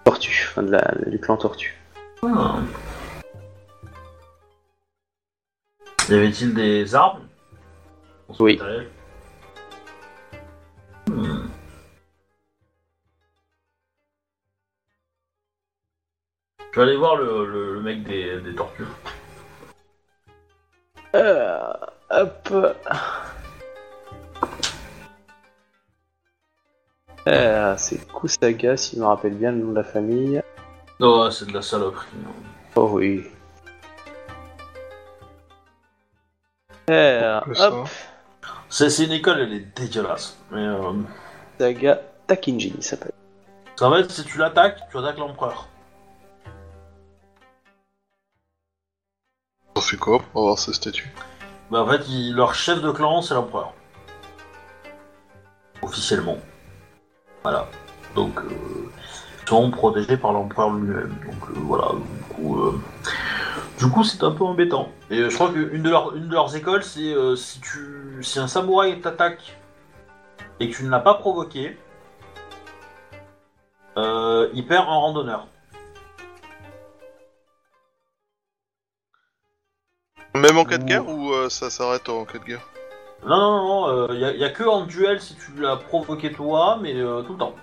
Tortue, enfin de la, du clan Tortue. Y avait-il des armes Oui. Hmm. Je vais aller voir le, le- le mec des, des tortues. Euh, hop. Euh, c'est Kusaga, s'il me rappelle bien le nom de la famille. Oh, c'est de la saloperie. hein. Oh oui. Euh, hop. C'est une école, elle est dégueulasse. Mais euh, Saga Takinji, il s'appelle. ça va être si tu l'attaques, tu attaques l'empereur. On fait quoi pour avoir ce statut Bah, en fait, il- leur chef de clan, c'est l'empereur. Officiellement. Voilà. Donc, euh, ils sont protégés par l'empereur lui-même. Donc, euh, voilà. Du coup, euh, du coup, c'est un peu embêtant. Et je crois qu'une de, leurs- une de leurs écoles, c'est si tu, si un samouraï t'attaque et que tu ne l'as pas provoqué, il perd en randonneur. Même en cas de guerre ou euh, ça s'arrête en cas de guerre Non, non, non, il n'y a, y a que en duel si tu l'as provoqué toi, mais euh, tout le temps.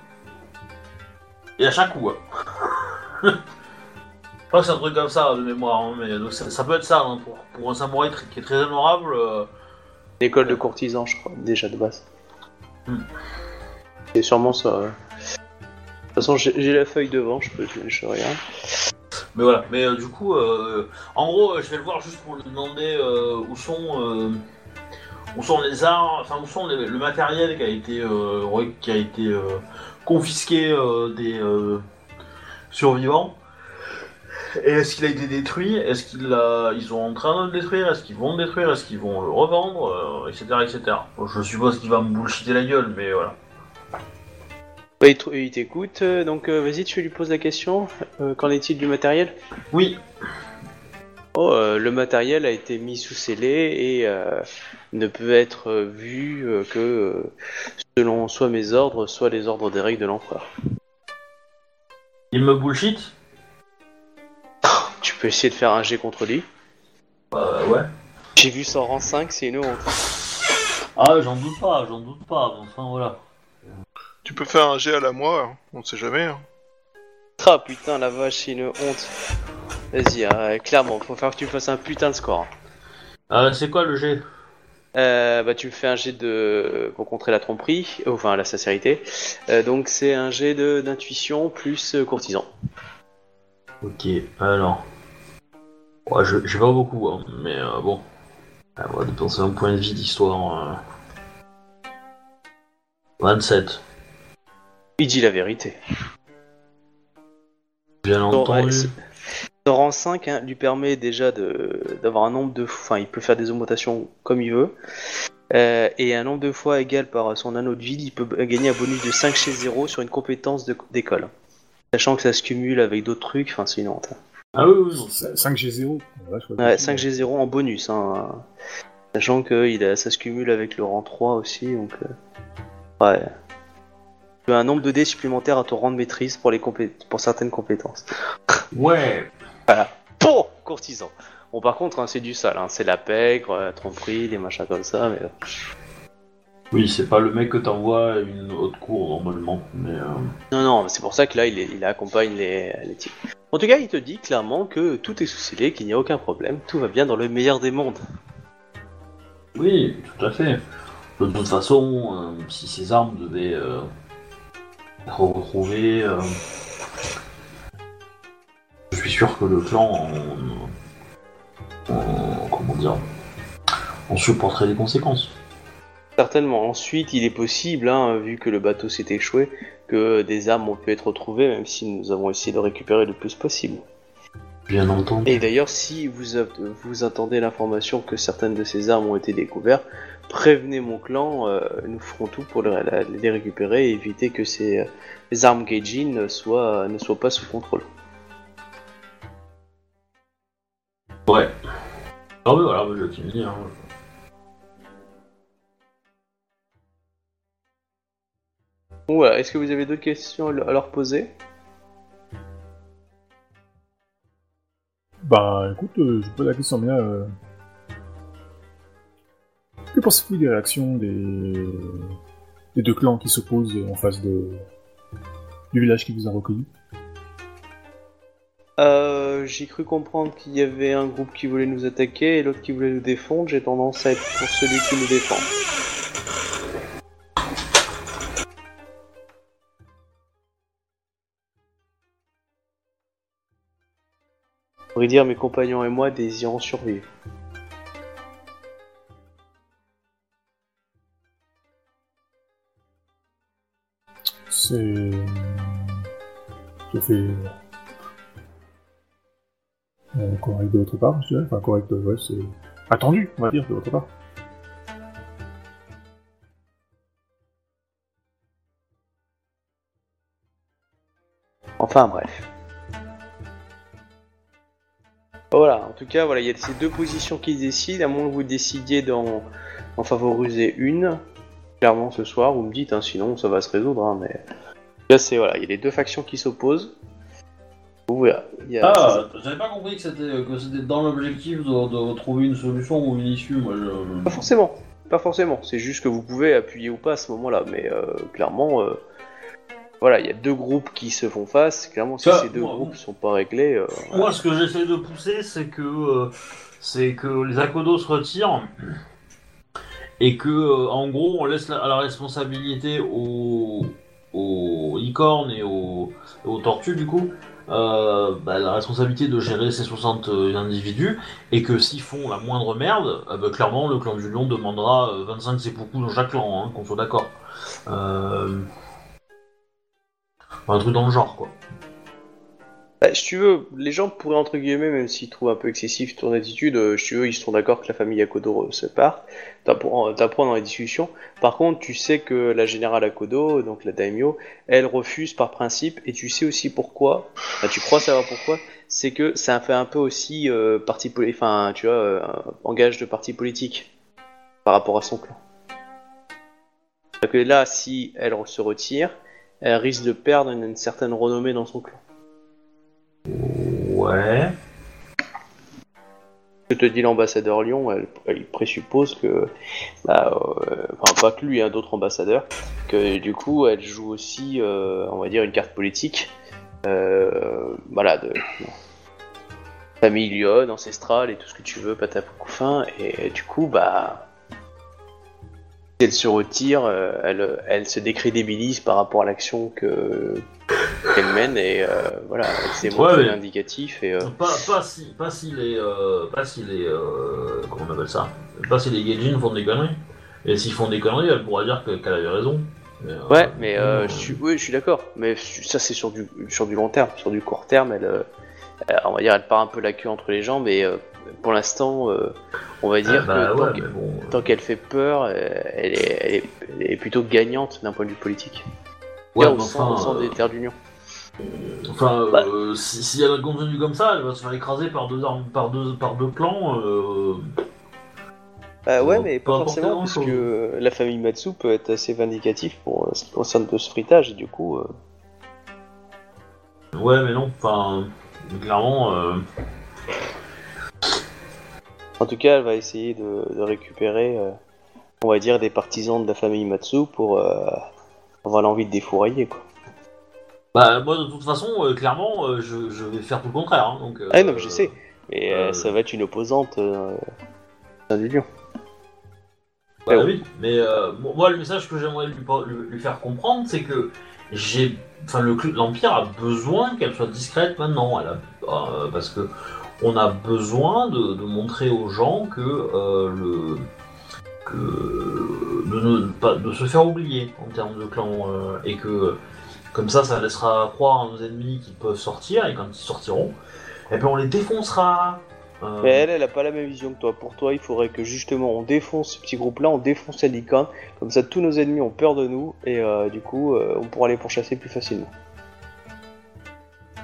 Et à chaque coup. hein. Je crois que c'est un truc comme ça de mémoire, hein, mais donc, ça, ça peut être ça hein, pour, pour un samouraï tr- qui est très honorable. euh, Une école de courtisans, je crois, déjà de base. Hmm. C'est sûrement ça. ouais. De toute façon, j'ai j'ai la feuille devant, je peux, je regarde. Mais voilà, mais euh, du coup, euh, en gros, euh, je vais le voir juste pour lui demander euh, où sont où sont les armes, enfin où sont le matériel qui a été qui a été confisqué des survivants. Et est-ce qu'il a été détruit? Est-ce qu'il a, ils sont en train de le détruire? Est-ce qu'ils vont le détruire? Est-ce qu'ils vont le revendre? Etc. etc. Je suppose qu'il va me bullshiter la gueule, mais voilà. Bah, il t- il t'écoute, euh, donc euh, vas-y, tu lui poses la question. Euh, Qu'en est-il du matériel? Oui, Oh, euh, le matériel a été mis sous scellé et euh, ne peut être euh, vu euh, que euh, selon soit mes ordres, soit les ordres des règles de l'empereur. il me bullshit? Tu peux essayer de faire un jet contre lui. Bah ouais. J'ai vu en rang 5, c'est une honte. Ah, j'en doute pas, j'en doute pas, mais enfin voilà. Tu peux faire un jet à la moi, hein, on sait jamais. hein. Ah putain, la vache, c'est une honte. Vas-y, euh, clairement, faut faire que tu fasses un putain de score. Euh, c'est quoi le G Euh, bah, tu me fais un jet de. pour contrer la tromperie, euh, enfin la sincérité. Euh, donc, c'est un jet de- d'intuition plus euh, courtisan. Ok, alors. Ouais, je, j'ai pas beaucoup, hein, mais euh, bon. Ah, on va dépenser un point de vie d'histoire. euh. 27. Il dit la vérité. Bien entendu. son rang 5 hein, lui permet déjà de d'avoir un nombre de. Enfin, il peut faire des augmentations comme il veut. Euh, et un nombre de fois égal par son anneau de vie, il peut gagner un bonus de 5 chez 0 sur une compétence d'école. Sachant que ça se cumule avec d'autres trucs, enfin c'est une honte. hein. Ah oui, oui. 5G0. Ouais, je vois Ouais, pas. 5G0 en bonus, hein. Sachant que il a, ça se cumule avec le rang 3 aussi, donc... euh, Ouais. Tu as un nombre de dés supplémentaires à ton rang de maîtrise pour, les pour certaines compétences. Ouais. Bon, courtisan. Bon, par contre, hein, c'est du sale, hein. c'est la pègre, la tromperie, des machins comme ça, mais... euh, Oui, c'est pas le mec que t'envoies à une haute cour normalement, mais. euh, Non, non, c'est pour ça que là, il, il accompagne les, les types. En tout cas, il te dit clairement que tout est sous qu'il n'y a aucun problème, tout va bien dans le meilleur des mondes. Oui, tout à fait. De toute façon, euh, si ces armes devaient euh, être retrouvées, euh, je suis sûr que le clan en, en- comment dire, en supporterait les conséquences. Certainement. Ensuite, il est possible, hein, vu que le bateau s'est échoué, que des armes ont pu être retrouvées, même si nous avons essayé de récupérer le plus possible. Bien entendu. Et d'ailleurs, si vous, vous attendez l'information que certaines de ces armes ont été découvertes, prévenez mon clan, euh, nous ferons tout pour le- la- les récupérer et éviter que ces euh, les armes Gaijin ne soient, ne soient pas sous contrôle. Ouais. Ah oui, voilà, je. Hein. Bon, voilà. Est-ce que vous avez d'autres questions à leur- à leur poser? Bah écoute, euh, je pose la question bien. Euh... Que pensez-vous des réactions des... deux clans qui s'opposent en face du village qui vous a recueilli Euh, j'ai cru comprendre qu'il y avait un groupe qui voulait nous attaquer et l'autre qui voulait nous défendre. J'ai tendance à être pour celui qui nous défend. Vrai dire, mes compagnons et moi désirons survivre. C'est... Ça fait... Euh, correct de votre part, je dirais. Enfin, correct, ouais, c'est... Attendu, on va dire, de votre part. Enfin bref. Voilà, en tout cas, voilà, il y a ces deux positions qui se décident, à moins que vous décidiez d'en en favoriser une. Clairement ce soir, vous me dites, hein, sinon ça va se résoudre, hein, mais. Là, c'est voilà, il y a les deux factions qui s'opposent. Vous verrez, il y a- Ah, j'avais pas compris que c'était que c'était dans l'objectif de, de trouver une solution ou une issue. Moi, je. Pas forcément, pas forcément. C'est juste que vous pouvez appuyer ou pas à ce moment-là, mais euh, clairement, euh, voilà, il y a deux groupes qui se font face. Clairement, si Ça, ces deux moi, groupes sont pas réglés, euh, Moi, ce que j'essaie de pousser, c'est que euh, c'est que les Akodo se retirent et que, euh, en gros, on laisse la, la responsabilité aux, aux licornes et aux, tortues, du coup, euh, bah, la responsabilité de gérer ces 60 individus et que s'ils font la moindre merde, euh, bah, clairement, le clan du lion demandera euh, 25 seppuku dans chaque clan, hein, qu'on soit d'accord. Euh... Un truc dans le genre, quoi. Bah, si tu veux, les gens pourraient, entre guillemets, même s'ils trouvent un peu excessif ton attitude, euh, si tu veux, ils sont d'accord que la famille Akodo se parte, t'apprends t'apprends dans les discussions. Par contre, tu sais que la générale Akodo, donc la daimyo, elle refuse par principe, et tu sais aussi pourquoi, tu crois savoir pourquoi, c'est que ça fait un peu aussi euh, parti enfin, tu vois, euh, engage de parti politique par rapport à son clan. Que là, si elle se retire, elle risque de perdre une certaine renommée dans son clan. Ouais. que te dit l'ambassadeur Lyon, elle, présuppose que, bah, euh, enfin pas que lui, hein, d'autres ambassadeurs, que du coup elle joue aussi, euh, on va dire, une carte politique, euh, voilà, de famille Lyon, ancestrale et tout ce que tu veux, patapoucoufin, et du coup, bah, elle se retire, euh, elle, elle se décrédibilise par rapport à l'action que qu'elle mène, et euh, voilà, c'est Ouais, mais- l'indicatif, et... euh, Pas, pas si, pas si les, euh, pas si les, comment on appelle ça? Pas si les Gaijin font des conneries. Et s'ils font des conneries, elle pourra dire que- qu'elle avait raison. Mais, Ouais, mais je suis, oui, je suis d'accord. Mais ça, c'est sur du, sur du long terme. Sur du court terme, elle, on va dire, elle part un peu la queue entre les jambes. Et pour l'instant, euh, on va dire bah que ouais, bon. tant qu'elle fait peur, euh, elle, est, elle, est, elle est plutôt gagnante d'un point de vue politique. Ouais, Là, au, mais sein, au enfin, sein euh, des terres d'union. enfin Bah. euh, si, si elle continue comme ça, elle va se faire écraser par deux armes, par deux, par deux clans. Euh... Bah ouais, mais pas pas forcément, parce que la famille Matsu peut être assez vindicatif pour euh, ce qui concerne de ce fritage. Et du coup, euh, Ouais, mais non. Enfin, clairement. En tout cas, elle va essayer de, de récupérer, euh, on va dire, des partisans de la famille Matsu pour euh, avoir l'envie de défourailler, quoi. Bah moi de toute façon, euh, clairement, je, je vais faire tout le contraire. hein, donc. Ah non, mais je sais. Mais ça va être une opposante du lion. Bah oui, mais euh, mo- moi le message que j'aimerais lui, lui- faire comprendre, c'est que j'ai, enfin le l'empire a besoin qu'elle soit discrète maintenant, elle a, parce que on a besoin de, montrer aux gens que euh, que de, ne pas de se faire oublier en termes de clan euh, et que comme ça ça laissera croire à nos ennemis qu'ils peuvent sortir et quand ils sortiront et puis on les défoncera. Euh, elle, elle a pas la même vision que toi. Pour toi, il faudrait que justement on défonce ce petit groupe-là, on défonce la comme ça tous nos ennemis ont peur de nous et du coup on pourra les pourchasser plus facilement.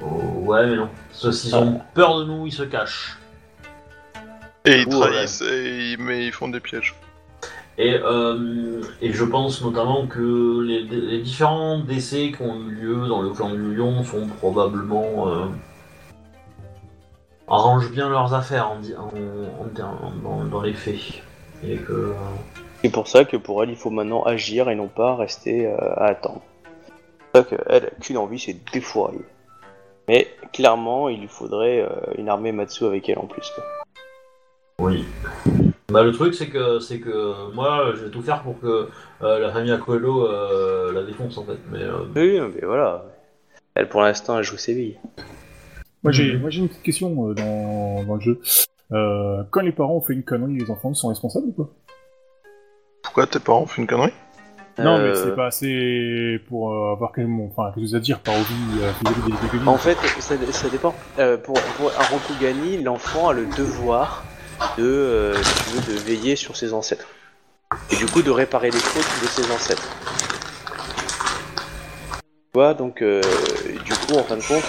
Oh, ouais, mais non. Ceux s'ils ont peur de nous, ils se cachent. Et ils Ouais. trahissent, et ils- mais ils font des pièges. Et, euh, et je pense notamment que les, les différents décès qui ont eu lieu dans le clan du lion sont probablement. euh, arrangent bien leurs affaires en, di- en- en dans, dans les faits. Et que. euh, C'est pour ça que pour elle, il faut maintenant agir et non pas rester euh, à attendre. C'est pour ça qu'elle a qu'une envie, c'est de défourailler. Mais clairement, il lui faudrait euh, une armée Matsu avec elle en plus. quoi. Oui. Bah, le truc, c'est que, c'est que moi, je vais tout faire pour que euh, la famille Aquelo euh, la défonce en fait. Mais euh, Oui, mais voilà. Elle, pour l'instant, elle joue ses billes. Moi j'ai moi, j'ai une petite question euh, dans, dans le jeu. Euh, quand les parents ont fait une connerie, les enfants sont responsables ou pas? Pourquoi tes parents font une connerie? Non, mais Euh, c'est pas assez pour euh, avoir quand même enfin, quelque chose à dire par euh, vis-à-vis des En fait, ça, ça dépend. Pour, pour un Rokugani, l'enfant a le devoir de, si tu veux, de veiller sur ses ancêtres. Et du coup, de réparer les fautes de ses ancêtres. Tu vois, donc, euh, du coup, en fin de compte,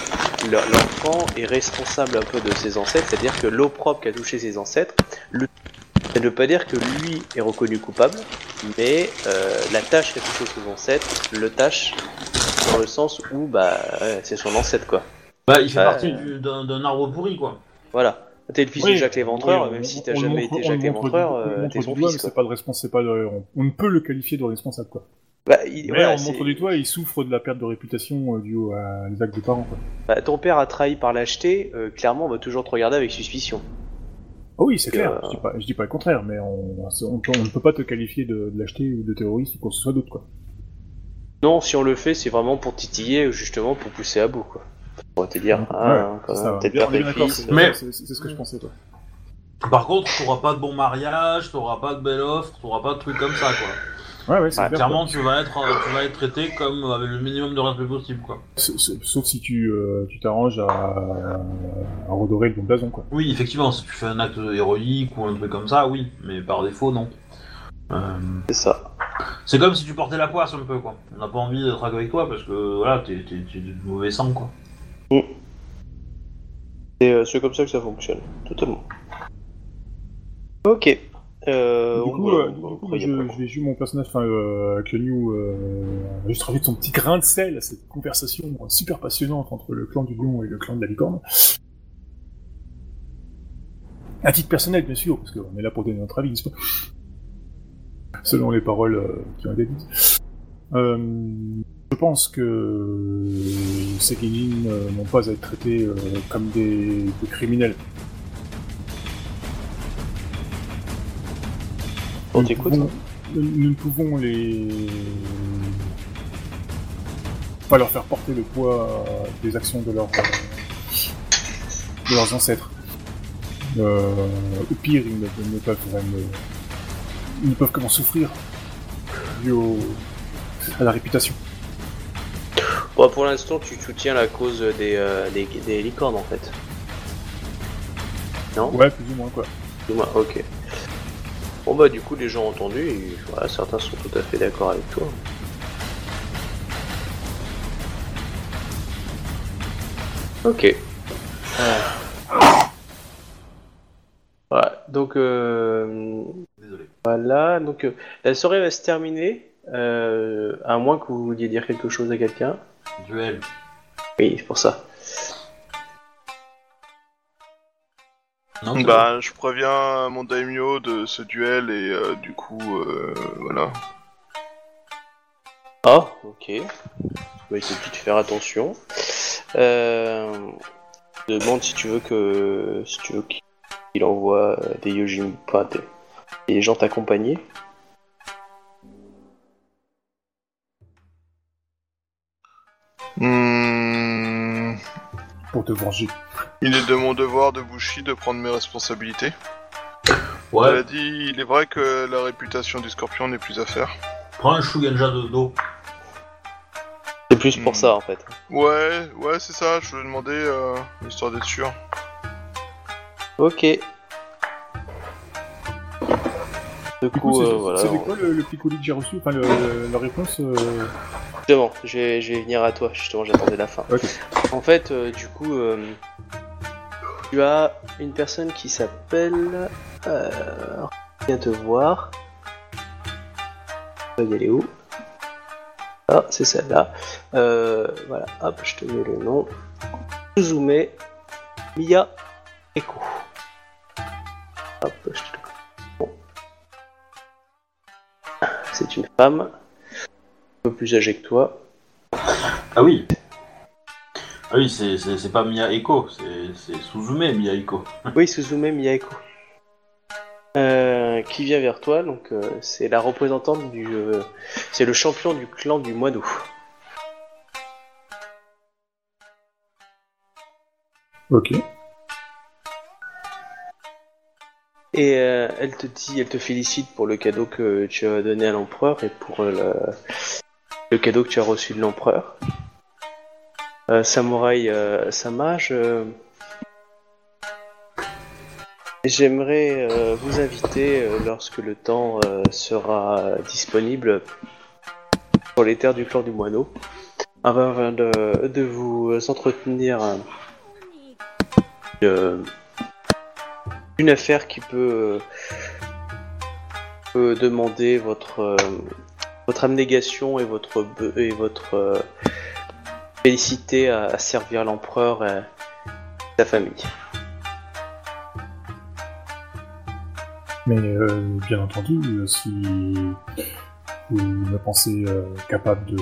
le- l'enfant est responsable un peu de ses ancêtres, c'est-à-dire que l'opprobre qu'a touché ses ancêtres, le... ça ne veut pas dire que lui est reconnu coupable, mais euh, la tâche touché ses ancêtres le tâche dans le sens où bah ouais, c'est son ancêtre quoi. bah, il fait partie du- d'un d'un arbre pourri quoi. Voilà. T'es le fils Oui, de Jacques l'Éventreur, oui, on- même si t'as jamais montre- été on Jacques l'Éventreur, on euh, montre t'es du son doigt, fils quoi. c'est pas de respons- c'est pas de- on, on ne peut le qualifier de responsable quoi. Bah, il- Mais voilà, on c'est- montre du doigt, il souffre de la perte de réputation euh, due aux à les actes des parents quoi. bah, ton père a trahi par lâcheté, euh, clairement on va toujours te regarder avec suspicion. Oh oui, c'est clair. euh, Je, dis pas, je dis pas le contraire, mais on, on, peut- on ne peut pas te qualifier de, de lâcheté ou de terroriste ou quoi que ce soit d'autre quoi. Non, si on le fait, c'est vraiment pour titiller ou justement pour pousser à bout quoi. Pour te dire, Ouais, ah, peut-être fils. c'est- Mais- c'est c'est ce que je pensais toi. Par contre, t'auras pas de bon mariage, t'auras pas de belle offre, t'auras pas de trucs comme ça quoi. Ouais ouais, c'est Ouais, clair, Clairement, tu vas être, euh, tu vas être traité comme avec le minimum de respect possible quoi. Sauf- si tu euh, tu t'arranges à, à redorer le bon blason quoi. Oui, effectivement, si tu fais un acte héroïque ou un truc comme ça, oui, mais par défaut, non. Euh, C'est ça. c'est comme si tu portais la poisse un peu, quoi. On n'a pas envie d'être avec toi parce que voilà, t'es t'es- t'es de mauvais sang, quoi. C'est euh, c'est comme ça que ça fonctionne, totalement. Ok. Euh, du coup, euh, on du coup, je, vais jouer mon personnage, enfin, euh, Kenyu, euh, juste rajouter son petit grain de sel à cette conversation super passionnante entre le clan du lion et le clan de la licorne. À titre personnel, bien sûr, parce qu'on est là pour donner notre avis, n'est-ce pas? Selon les paroles qui ont été dites. Je pense que ces euh, n'ont pas à être traités comme des, des criminels. On Nous t'écoute, pouvons- Nous, nous ne pouvons les. pas leur faire porter le poids des actions de, leurs de leurs ancêtres. Euh, au pire, ils ne, ne peuvent même. Ils ne peuvent qu'en souffrir dû au- à la réputation. Bon, pour l'instant, tu soutiens la cause des, euh, des, des licornes en fait. Non? Ouais, plus ou moins quoi. Plus ou moins, Ok. Bon bah du coup les gens ont entendu et voilà, certains sont tout à fait d'accord avec toi. Ok. Voilà, donc euh, Désolé. voilà, donc euh, la soirée va se terminer, euh, à moins que vous vouliez dire quelque chose à quelqu'un. Duel. Oui, c'est pour ça. Non, Bah, je préviens mon daimyo de ce duel et euh, du coup, euh, voilà. Ah, ok. Bah, il faut peut-être faire attention. Euh, je demande si tu veux que si tu veux qu'il envoie euh, des Yojimbo, pas des, des gens t'accompagner. Hmm, Pour te venger. Il est de mon devoir de Bushi de prendre mes responsabilités. Ouais, a dit, il est vrai que la réputation du scorpion n'est plus à faire. prends un Shugenja de dos. C'est plus pour Hmm. ça en fait. Ouais, ouais, c'est ça, je lui ai demandé, euh, histoire d'être sûr. Ok. Du Du coup, coup, c'est euh, voilà. c'était quoi le, le petit colis que j'ai reçu Enfin, le- la réponse euh, Justement, je vais, je vais venir à toi. Justement, j'attendais la fin. Ok. En fait, euh, du coup, euh, tu as une personne qui s'appelle. Euh, viens te voir. Elle est où? Ah, c'est celle-là. Euh, voilà, hop, je te mets le nom. Suzume Miya Eko. Hop, je te bon. C'est une femme, un peu plus âgée que toi. Ah oui. Ah oui, c'est- c'est c'est pas Mia Eko, c'est c'est Suzume Mia Eko. Oui, Suzume Miyako. Euh, qui vient vers toi, donc euh, c'est la représentante du. euh, c'est le champion du clan du moineau. Ok. Et euh, elle te dit, elle te félicite pour le cadeau que tu as donné à l'empereur et pour euh, le, le cadeau que tu as reçu de l'empereur. Euh, Samouraï euh, Sama, je- j'aimerais euh, vous inviter lorsque le temps sera disponible sur les terres du clan du moineau afin de, vous entretenir euh, de- une affaire qui peut, demander votre, votre abnégation et votre, et votre félicité à, à servir l'empereur et sa famille. Mais euh, bien entendu, euh, si vous me pensez euh, capable de...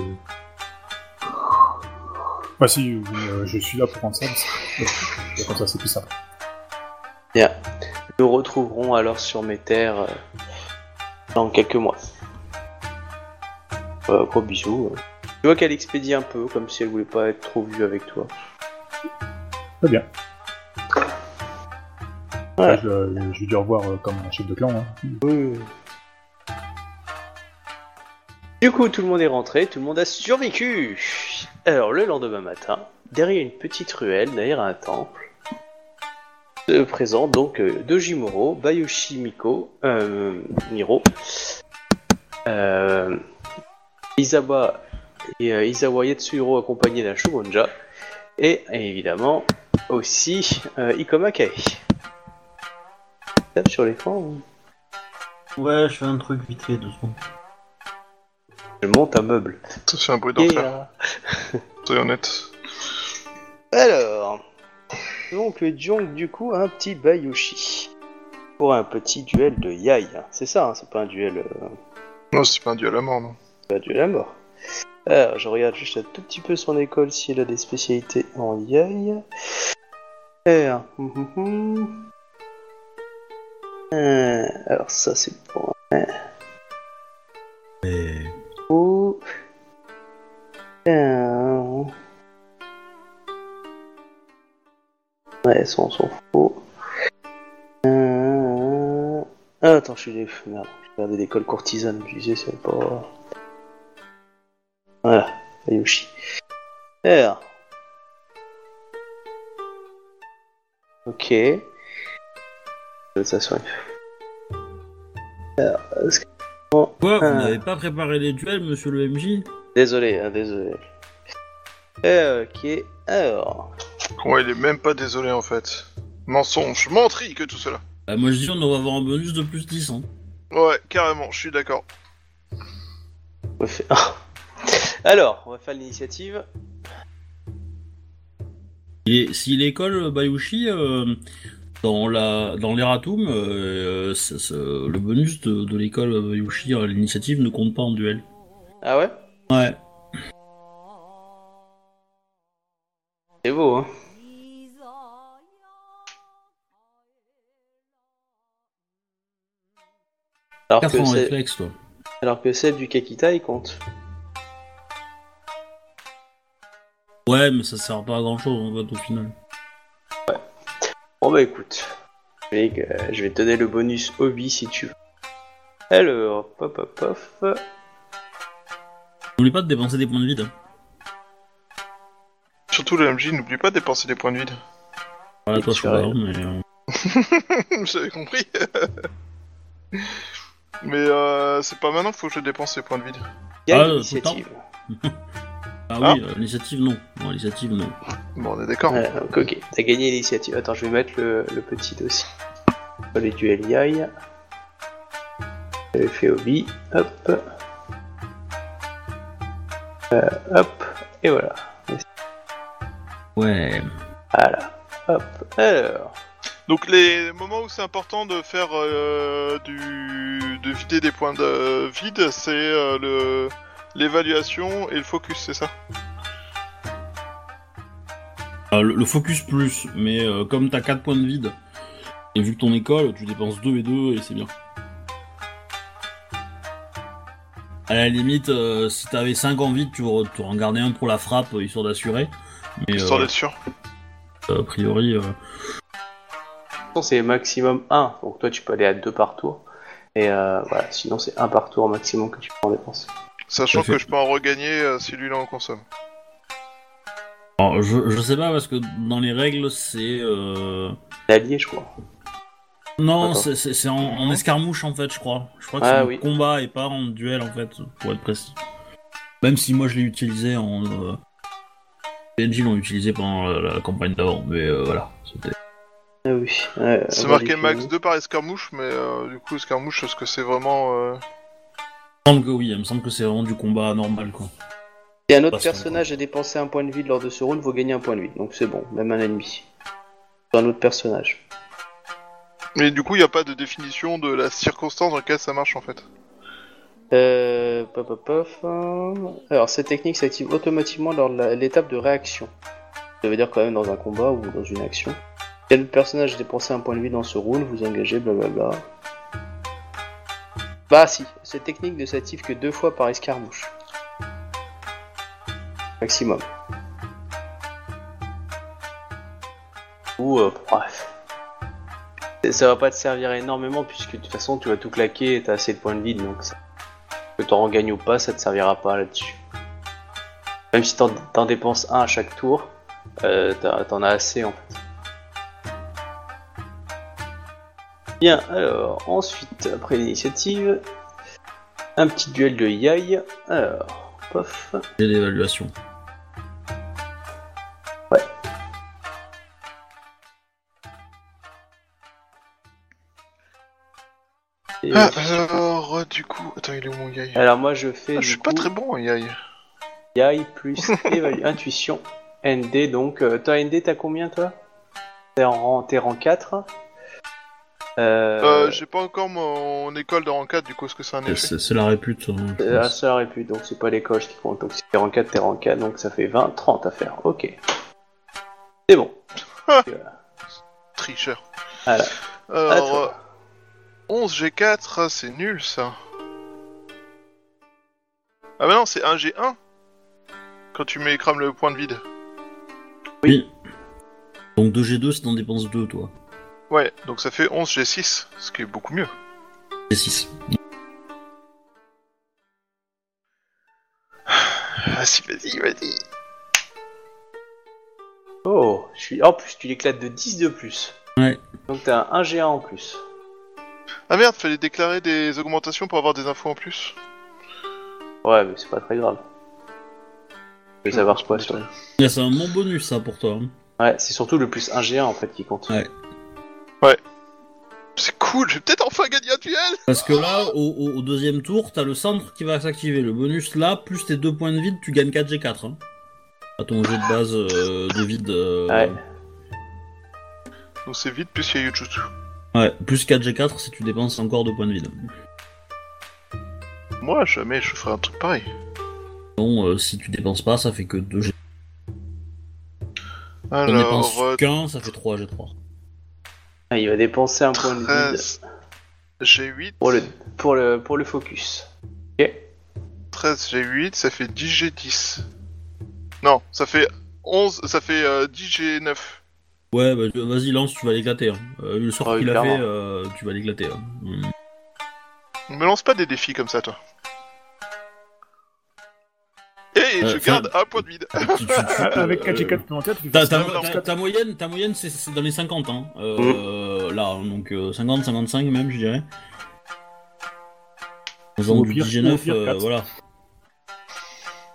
Enfin si, euh, je suis là pour rendre ça, mais comme ça c'est plus simple. Bien. Nous retrouverons alors sur mes terres euh, dans quelques mois. Euh, gros bisous. Tu vois qu'elle expédie un peu, comme si elle voulait pas être trop vue avec toi. Très bien. Ouais. Enfin, je, je lui dis au revoir euh, comme un chef de clan. Hein. Oui. Du coup, tout le monde est rentré, tout le monde a survécu. Alors, le lendemain matin, derrière une petite ruelle, derrière un temple, se présente donc euh, Dojimoro, Bayoshi Miko, euh, Miro, euh, Izawa et euh, Izawa Yatsuhiro accompagné d'un Shogunja, et évidemment aussi euh, Ikoma Kai. Tape sur l'écran ou- Ouais, je fais un truc vite fait, deux secondes. Je monte un meuble. Ça fait un bruit Et, d'enfer, euh, soyons honnêtes. Alors, donc Jong du coup a un petit Bayushi pour un petit duel de Yai. C'est ça, hein, c'est pas un duel, euh, Non, c'est pas un duel à mort, non. pas un duel à mort. Alors, je regarde juste un tout petit peu son école si elle a des spécialités en Yai. Alors, hum, hum, hum. Euh, alors ça c'est pour Mais... coup. Euh, Ouais, ça on s'en fout. Euh... Ah, attends, je suis des... Merde, je regardais l'école courtisane, je disais, c'est pas... Voilà, Yoshi. Alors. Ok. Ça soit... Alors, est-ce que- Quoi Vous Ah. n'avez pas préparé les duels, monsieur le MJ Désolé, hein, désolé. Euh, Ok, alors... Ouais, il est même pas désolé en fait. Mensonge, menterie que tout cela. Bah, Moi je dis on va avoir un bonus de plus 10. Hein. Ouais, carrément, je suis d'accord. On va faire- Alors, on va faire l'initiative. Et si l'école Bayushi, euh, dans la dans l'Eratum, euh, c'est- c'est- le bonus de, de l'école Bayushi à l'initiative ne compte pas en duel. Ah ouais? Ouais. C'est beau, hein alors 4 que, en c'est- réflexe, toi. alors que celle du Kakita, il compte. Ouais, mais ça sert pas à grand chose en fait au final. Bon bah écoute, je vais, euh, je vais te donner le bonus hobby si tu veux. Alors, pop pop pop. N'oublie pas de dépenser des points de vide. hein. Surtout le MJ, n'oublie pas de dépenser des points de vide. Voilà, toi, crois, mais. euh, J'avais compris. Mais euh, c'est pas maintenant qu'il faut que je dépense ces points de vide. Il y a Ah, l'initiative. Ah, Ah. oui, euh, l'initiative non. Non, l'initiative non. Bon, on est d'accord. Donc, ok, t'as gagné l'initiative. Attends, je vais mettre le, le petit dossier. Sur les duels YAI. J'avais fait Obi. Hop. Euh, hop. Et voilà. Ouais. Voilà. Hop. Alors. Donc les moments où c'est important de faire euh, du de vider des points de vide, c'est euh, le l'évaluation et le focus, c'est ça? Euh, le, le focus plus, mais euh, comme t'as 4 points de vide, et vu que ton école, tu dépenses 2 et 2 et c'est bien. À la limite, euh, si t'avais 5 en vide, tu aurais en gardé un pour la frappe, euh, histoire d'assurer. Mais Histoire euh, d'être sûr. a priori, euh, c'est maximum 1. Donc toi, tu peux aller à 2 par tour. Et euh, voilà, sinon, c'est 1 par tour maximum que tu peux en dépenser. Sachant que je peux en regagner euh, si lui là en consomme. alors, je, je sais pas parce que dans les règles, c'est. Euh... L'allié, je crois. Non, Attends. c'est- c'est c'est en, en escarmouche en fait, je crois. Je crois que Ah c'est en oui. combat et pas en duel en fait, pour être précis. Même si moi je l'ai utilisé en. Euh... PNJ l'ont utilisé pendant la, la campagne d'avant, mais euh, voilà. C'était. Ah oui. Ouais, C'est on marqué max finir. 2 par escarmouche, mais euh, du coup escarmouche, est-ce que c'est vraiment... euh, semble que oui, il me semble que c'est vraiment du combat normal quoi. Si un autre personnage a dépensé un point de vide lors de ce round, vous gagnez un point de vide. Donc c'est bon, même un ennemi. Un autre personnage. Mais du coup, il n'y a pas de définition de la circonstance dans laquelle ça marche en fait. Euh, pop, pop, pop. Alors, cette technique s'active automatiquement lors de l'étape de réaction. Ça veut dire quand même dans un combat ou dans une action. Si un autre personnage a dépensé un point de vie dans ce round, vous engagez, blablabla. Bah si, cette technique ne s'active que deux fois par escarmouche. Maximum. Ou, euh, bref. Ça va pas te servir énormément puisque de toute façon tu vas tout claquer et t'as assez de points de vide donc que t'en regagnes ou pas, ça te servira pas là-dessus. Même si t'en, dépenses un à chaque tour, euh, t'en as assez en fait. Bien, alors ensuite, après l'initiative, un petit duel de yai. Alors, pof. J'ai l'évaluation. Et, Ah, alors, euh, du coup... Attends, il est où mon yai? Alors moi je fais Ah, Je suis coup, pas très bon en yai. yai plus évalu- intuition ND donc euh, toi ND t'as combien toi? T'es en rang, t'es rang 4 euh, Euh, j'ai pas encore mon école de rang 4, du coup, est-ce que c'est un C'est- effet C'est c'est la répute. hein, je Euh, ça aurait pu, donc c'est pas l'école qui compte. Donc si t'es rang 4, t'es rang 4, donc ça fait 20, 30 à faire. Ok. C'est bon. Ah. Tricheur. Voilà. Alors, À toi. euh, 11 G4, c'est nul ça. Ah bah non, c'est 1 G1 Quand tu mets crame le point de vide. Oui. Donc 2G2 si t'en dépenses 2 toi. Ouais, donc ça fait 11 G6, ce qui est beaucoup mieux. C'est 6. Vas-y, vas-y, vas-y. Oh, je suis... En plus, tu l'éclates de 10 de plus. Ouais. Donc t'as un 1G1 en plus. Ah merde, fallait déclarer des augmentations pour avoir des infos en plus. Ouais, mais c'est pas très grave. Je veux savoir quoi sur... C'est un bon bonus ça pour toi. hein. Ouais, c'est surtout le plus 1G1 en fait qui compte. Ouais. C'est cool, je vais peut-être enfin gagner un duel Parce que là, au, au- au deuxième tour, t'as le centre qui va s'activer. Le bonus là, plus tes 2 points de vide, tu gagnes 4G4. Hein. À ton jet de base euh, de vide. euh, Ouais. Donc c'est vite, plus il y a Yujutsu. ouais, plus 4G4 si tu dépenses encore 2 points de vide. Moi, jamais je ferai un truc pareil. Bon, euh, si tu dépenses pas, ça fait que 2 G. T'en Alors, dépenses euh, qu'un, ça fait 3 G3. Ah, il va dépenser un point de vide 13 G8, pour le, pour le, pour le focus. 13 G8, ça fait 10 G10. Non, ça fait 11, ça fait euh, 10 G9. Ouais, bah tu- vas-y, lance, tu vas l'éclater. Hein. Euh, le sort Ouais, qu'il a clairement. fait, euh, tu vas l'éclater. hein. Mm. Me lance pas des défis comme ça, toi. Et Euh, je garde un point de vide. Tu- tu- tu- Ah, Avec euh, 4G4 supplémentaires, tu Ta, moyenne, ta moyenne c'est- c'est dans les 50. Hein. Euh, euh, là, hein, donc 50-55 même, je dirais. En Ou faisant au du pire- 19, ou au pire, euh, voilà.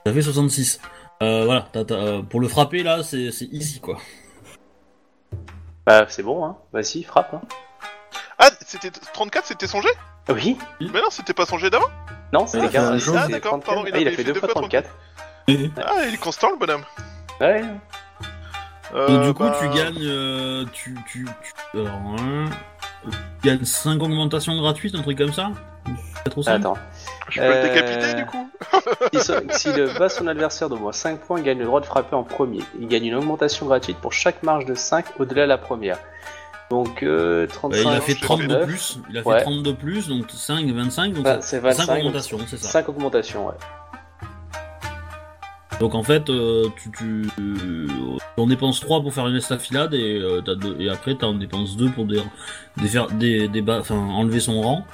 Ça fait 66. Euh, voilà, euh, pour le frapper là, c'est easy quoi. Bah, c'est bon, hein. Vas-y, frappe. Hein. Ah, c'était 34, c'était son jet? Oui Mais non, c'était pas son jet d'avant? Non, c'était Ah, c'est la 15. même chose. Ah, d'accord, 34. pardon, il Ah, il a fait fait deux fois fois 34. Ah, il est constant le bonhomme. Ouais. Euh, Donc, du coup, bah, tu gagnes. euh, tu, tu, tu- alors, hein, tu gagnes 5 augmentations gratuites, un truc comme ça Pas trop Attends. Je peux le Euh, décapiter du coup S'il bat son adversaire d'au moins 5 points, il gagne le droit de frapper en premier. Il gagne une augmentation gratuite pour chaque marge de 5 au-delà de la première. Donc euh, Bah, 35, il a fait j'ai 30 de 39. plus, il a fait Ouais. 30 de plus, donc 5, 25, donc Bah, c'est 5 25. augmentations, c'est ça. 5 augmentations, ouais. Donc en fait, euh, tu, tu, tu en dépenses 3 pour faire une estafilade et, euh, t'as deux- et après tu en dépenses 2 pour des, des faire, des, des bas- enfin, enlever son rang.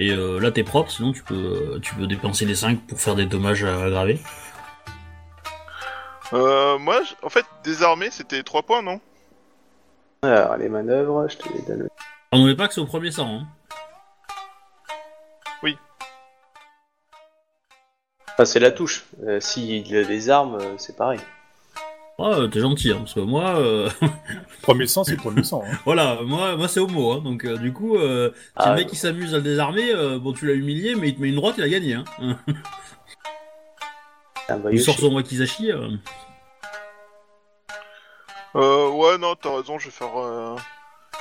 Et euh, là t'es propre, sinon tu peux, tu peux dépenser les 5 pour faire des dommages aggravés. euh, Moi, en fait, désarmé, c'était 3 points, non? Alors, les manœuvres, je te les donne. On n'oublie pas que c'est au premier sang. Hein. Enfin, c'est la touche. Euh, S'il a des armes, euh, c'est pareil. Ouais, euh, t'es gentil, hein, parce que moi, euh, Premier sang, c'est premier sang. Hein. voilà, moi, moi c'est homo, hein, donc euh, du coup, euh, si Ah, le mec qui s'amuse à le désarmer, euh, bon tu l'as humilié, mais il te met une droite, il a gagné. Hein. un Il Bayushi. sort son wakizashi. Euh... Euh, ouais, non, t'as raison, je vais faire euh,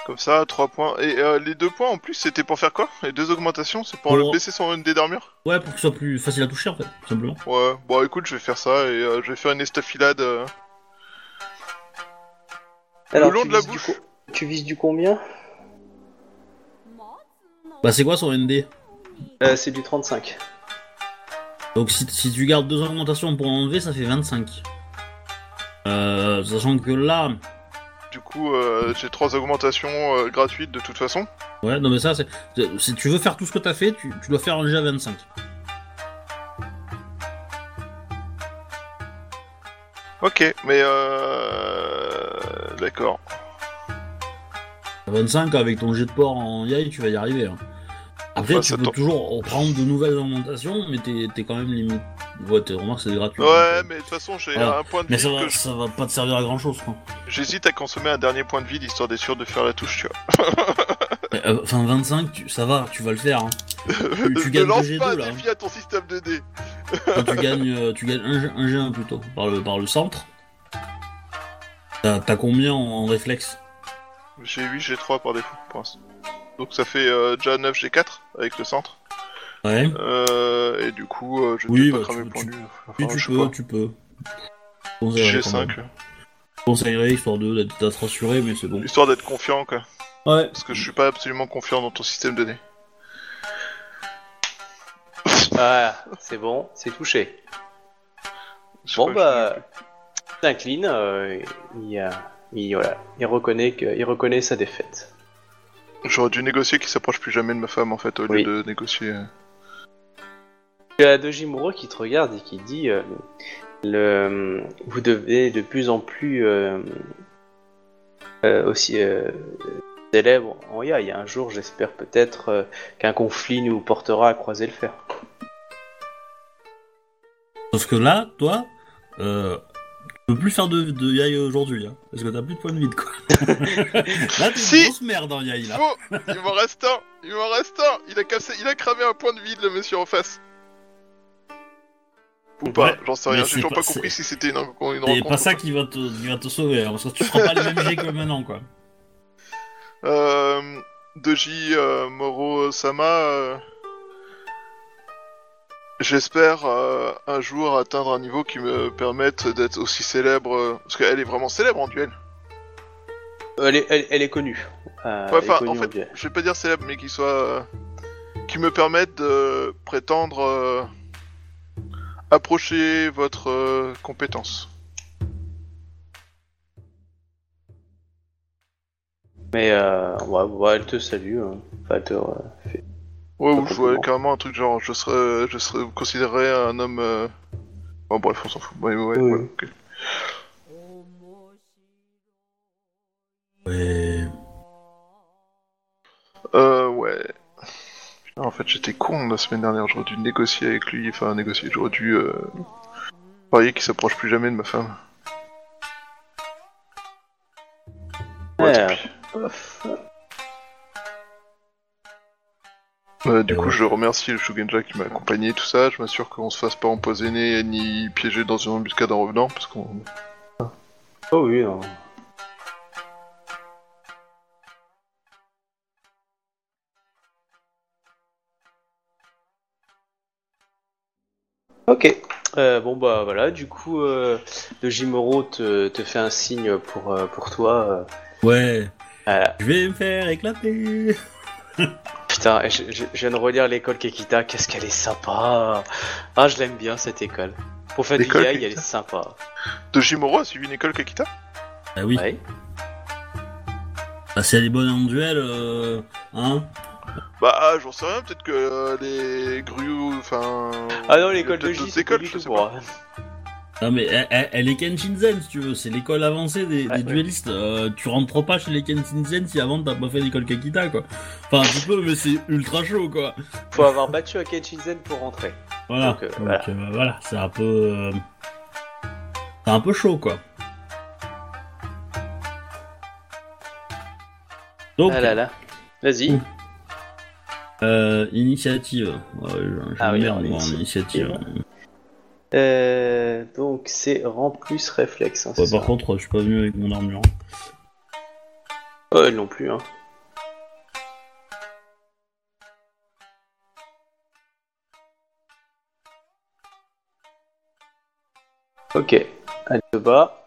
comme ça, 3 points. Et euh, les 2 points en plus, c'était pour faire quoi? Les deux augmentations, c'est pour Pour- le baisser son ND d'armure Ouais, pour que ce soit plus facile à toucher en fait, tout simplement. Ouais, bon écoute, je vais faire ça et euh, je vais faire une estafilade. euh. Alors, le long tu de la vises du bouche. co- Tu vises du combien? Bah c'est quoi son ND Euh, C'est du 35. Donc si, si tu gardes deux augmentations pour l'enlever, ça fait 25. Euh, sachant que là, Du coup, euh, j'ai 3 augmentations euh, gratuites de toute façon. ouais, non mais ça, c'est, c'est- si tu veux faire tout ce que t'as fait, tu, tu dois faire un jet à 25. Ok, mais euh... D'accord. À 25, avec ton jet de port en yai, tu vas y arriver. hein. Après, Enfin, tu ça peux tombe. toujours prendre de nouvelles augmentations, mais t'es, t'es quand même limite. Ouais, t'es, remarque, c'est gratuit. Ouais, euh, mais de toute façon, j'ai Voilà. un point de Mais vie ça va, que je- ça va pas te servir à grand chose, quoi. j'hésite à consommer un dernier point de vie histoire d'être sûr de faire la touche, tu vois. Mais, euh, Enfin, 25, tu- ça va, tu vas le faire. Hein. Tu, tu ne gagnes lance pas un G2 là. défi à ton système de dés. Quand tu gagnes, euh, tu gagnes un, G- un G1 plutôt, par le, par le centre. T'as, combien en, en réflexe? J'ai 8, j'ai 3 par défaut pour l'instant. Donc ça fait euh, déjà 9 G4 avec le centre. Ouais. Euh, et du coup, euh, je vais Oui, peut-être bah, pas cramer tu- le tu-. Enfin, Oui, tu je sais peux, pas. tu peux. Je conseillerais quand même. G5, Je conseillerais, histoire de, d'être, rassuré, mais c'est bon. histoire d'être confiant, quoi. Ouais. Parce que je suis pas absolument confiant dans ton système de dés. Ah, c'est bon, c'est touché. Je Bon pas, bah, il s'incline, euh, il, euh, il, voilà, il reconnaît que, il reconnaît sa défaite. J'aurais dû négocier qu'il s'approche plus jamais de ma femme, en fait, au Oui. lieu de négocier... Tu as Dojimuro qui te regarde et qui dit, euh, le, vous devez de plus en plus euh, euh, aussi euh, célèbre en Yai. Un jour, j'espère peut-être euh, qu'un conflit nous portera à croiser le fer. Sauf que là, toi, euh, tu peux plus faire de, de yai aujourd'hui, hein, parce que t'as plus de points de vide, quoi. là, t'es Si. une grosse merde en yai, là. Faux Il m'en reste un Il m'en reste un Il a cassé, il a cramé un point de vide, le monsieur en face. Ou pas, Ouais, j'en sais rien, j'ai toujours pas- pas compris si c'était une, une C'est pas ça qui va te, qui va te sauver, hein, parce que tu feras pas les mêmes jets que maintenant, quoi. Euh, Doji euh, Moro Sama, euh, j'espère euh, un jour atteindre un niveau qui me permette d'être aussi célèbre, euh, parce qu'elle est vraiment célèbre en duel. Elle est, elle, elle est connue. Euh, Ouais, elle est enfin, connue en fait, duel. je vais pas dire célèbre, mais qui soit, euh, qui me permette de prétendre euh, approcher votre euh, compétence. Mais euh, ouais, ouais, elle te salue. hein. Enfin, elle te, euh, fait- Ouais, ou je vois complètement. carrément un truc genre, je serais, je serais considéré un homme. Euh... Bon, bref, on s'en fout. Ouais, ouais, Oui. ouais, ok. Ouais. Fait, j'étais con la semaine dernière, j'aurais dû négocier avec lui, enfin négocier, j'aurais dû euh, parier qu'il s'approche plus jamais de ma femme. Ouais, tant pis. Euh, du Euh, coup, je remercie le Shugenja qui m'a accompagné, tout ça. Je m'assure qu'on se fasse pas empoisonner ni piéger dans une embuscade en revenant, parce qu'on. Oh oui, non. Ok. Euh, bon bah voilà, du coup, euh, le Jimoro te, te fait un signe pour, euh, pour toi. euh. Ouais, Voilà. je vais me faire éclater. Putain, je, je- je viens de relire l'école Kekita, qu'est-ce qu'elle est sympa Ah, je l'aime bien cette école. Pour faire du yaï, elle est Kekita sympa. Dojimoro a suivi une école Kakita Ah oui, Ouais. bah, si elle est bonne en duel, euh, hein? Bah, ah, j'en sais rien, peut-être que euh, les grues, enfin. Ah non, l'école de J, c'est pas du tout pour. Non mais elle, elle- elle est Kenshinzen si tu veux, c'est l'école avancée des, Ouais, des ouais. duellistes. Euh, tu rentres pas chez les Kenshinzen si avant t'as pas fait l'école Kakita quoi. Enfin tu peux mais c'est ultra chaud quoi. Faut avoir battu à Kenshinzen pour rentrer. Voilà. Donc, euh, Donc, voilà. euh, voilà, c'est un peu... euh, C'est un peu chaud quoi. Donc, Ah là là. Vas-y. Ouh. Euh, initiative. Ouais, je, je Ah oui, merde, moi, initiative. Euh, donc c'est rang plus réflexe. Hein, c'est par ça contre, je suis pas venu avec mon armure. Oh, elle non plus. Hein. Ok, elle se bat.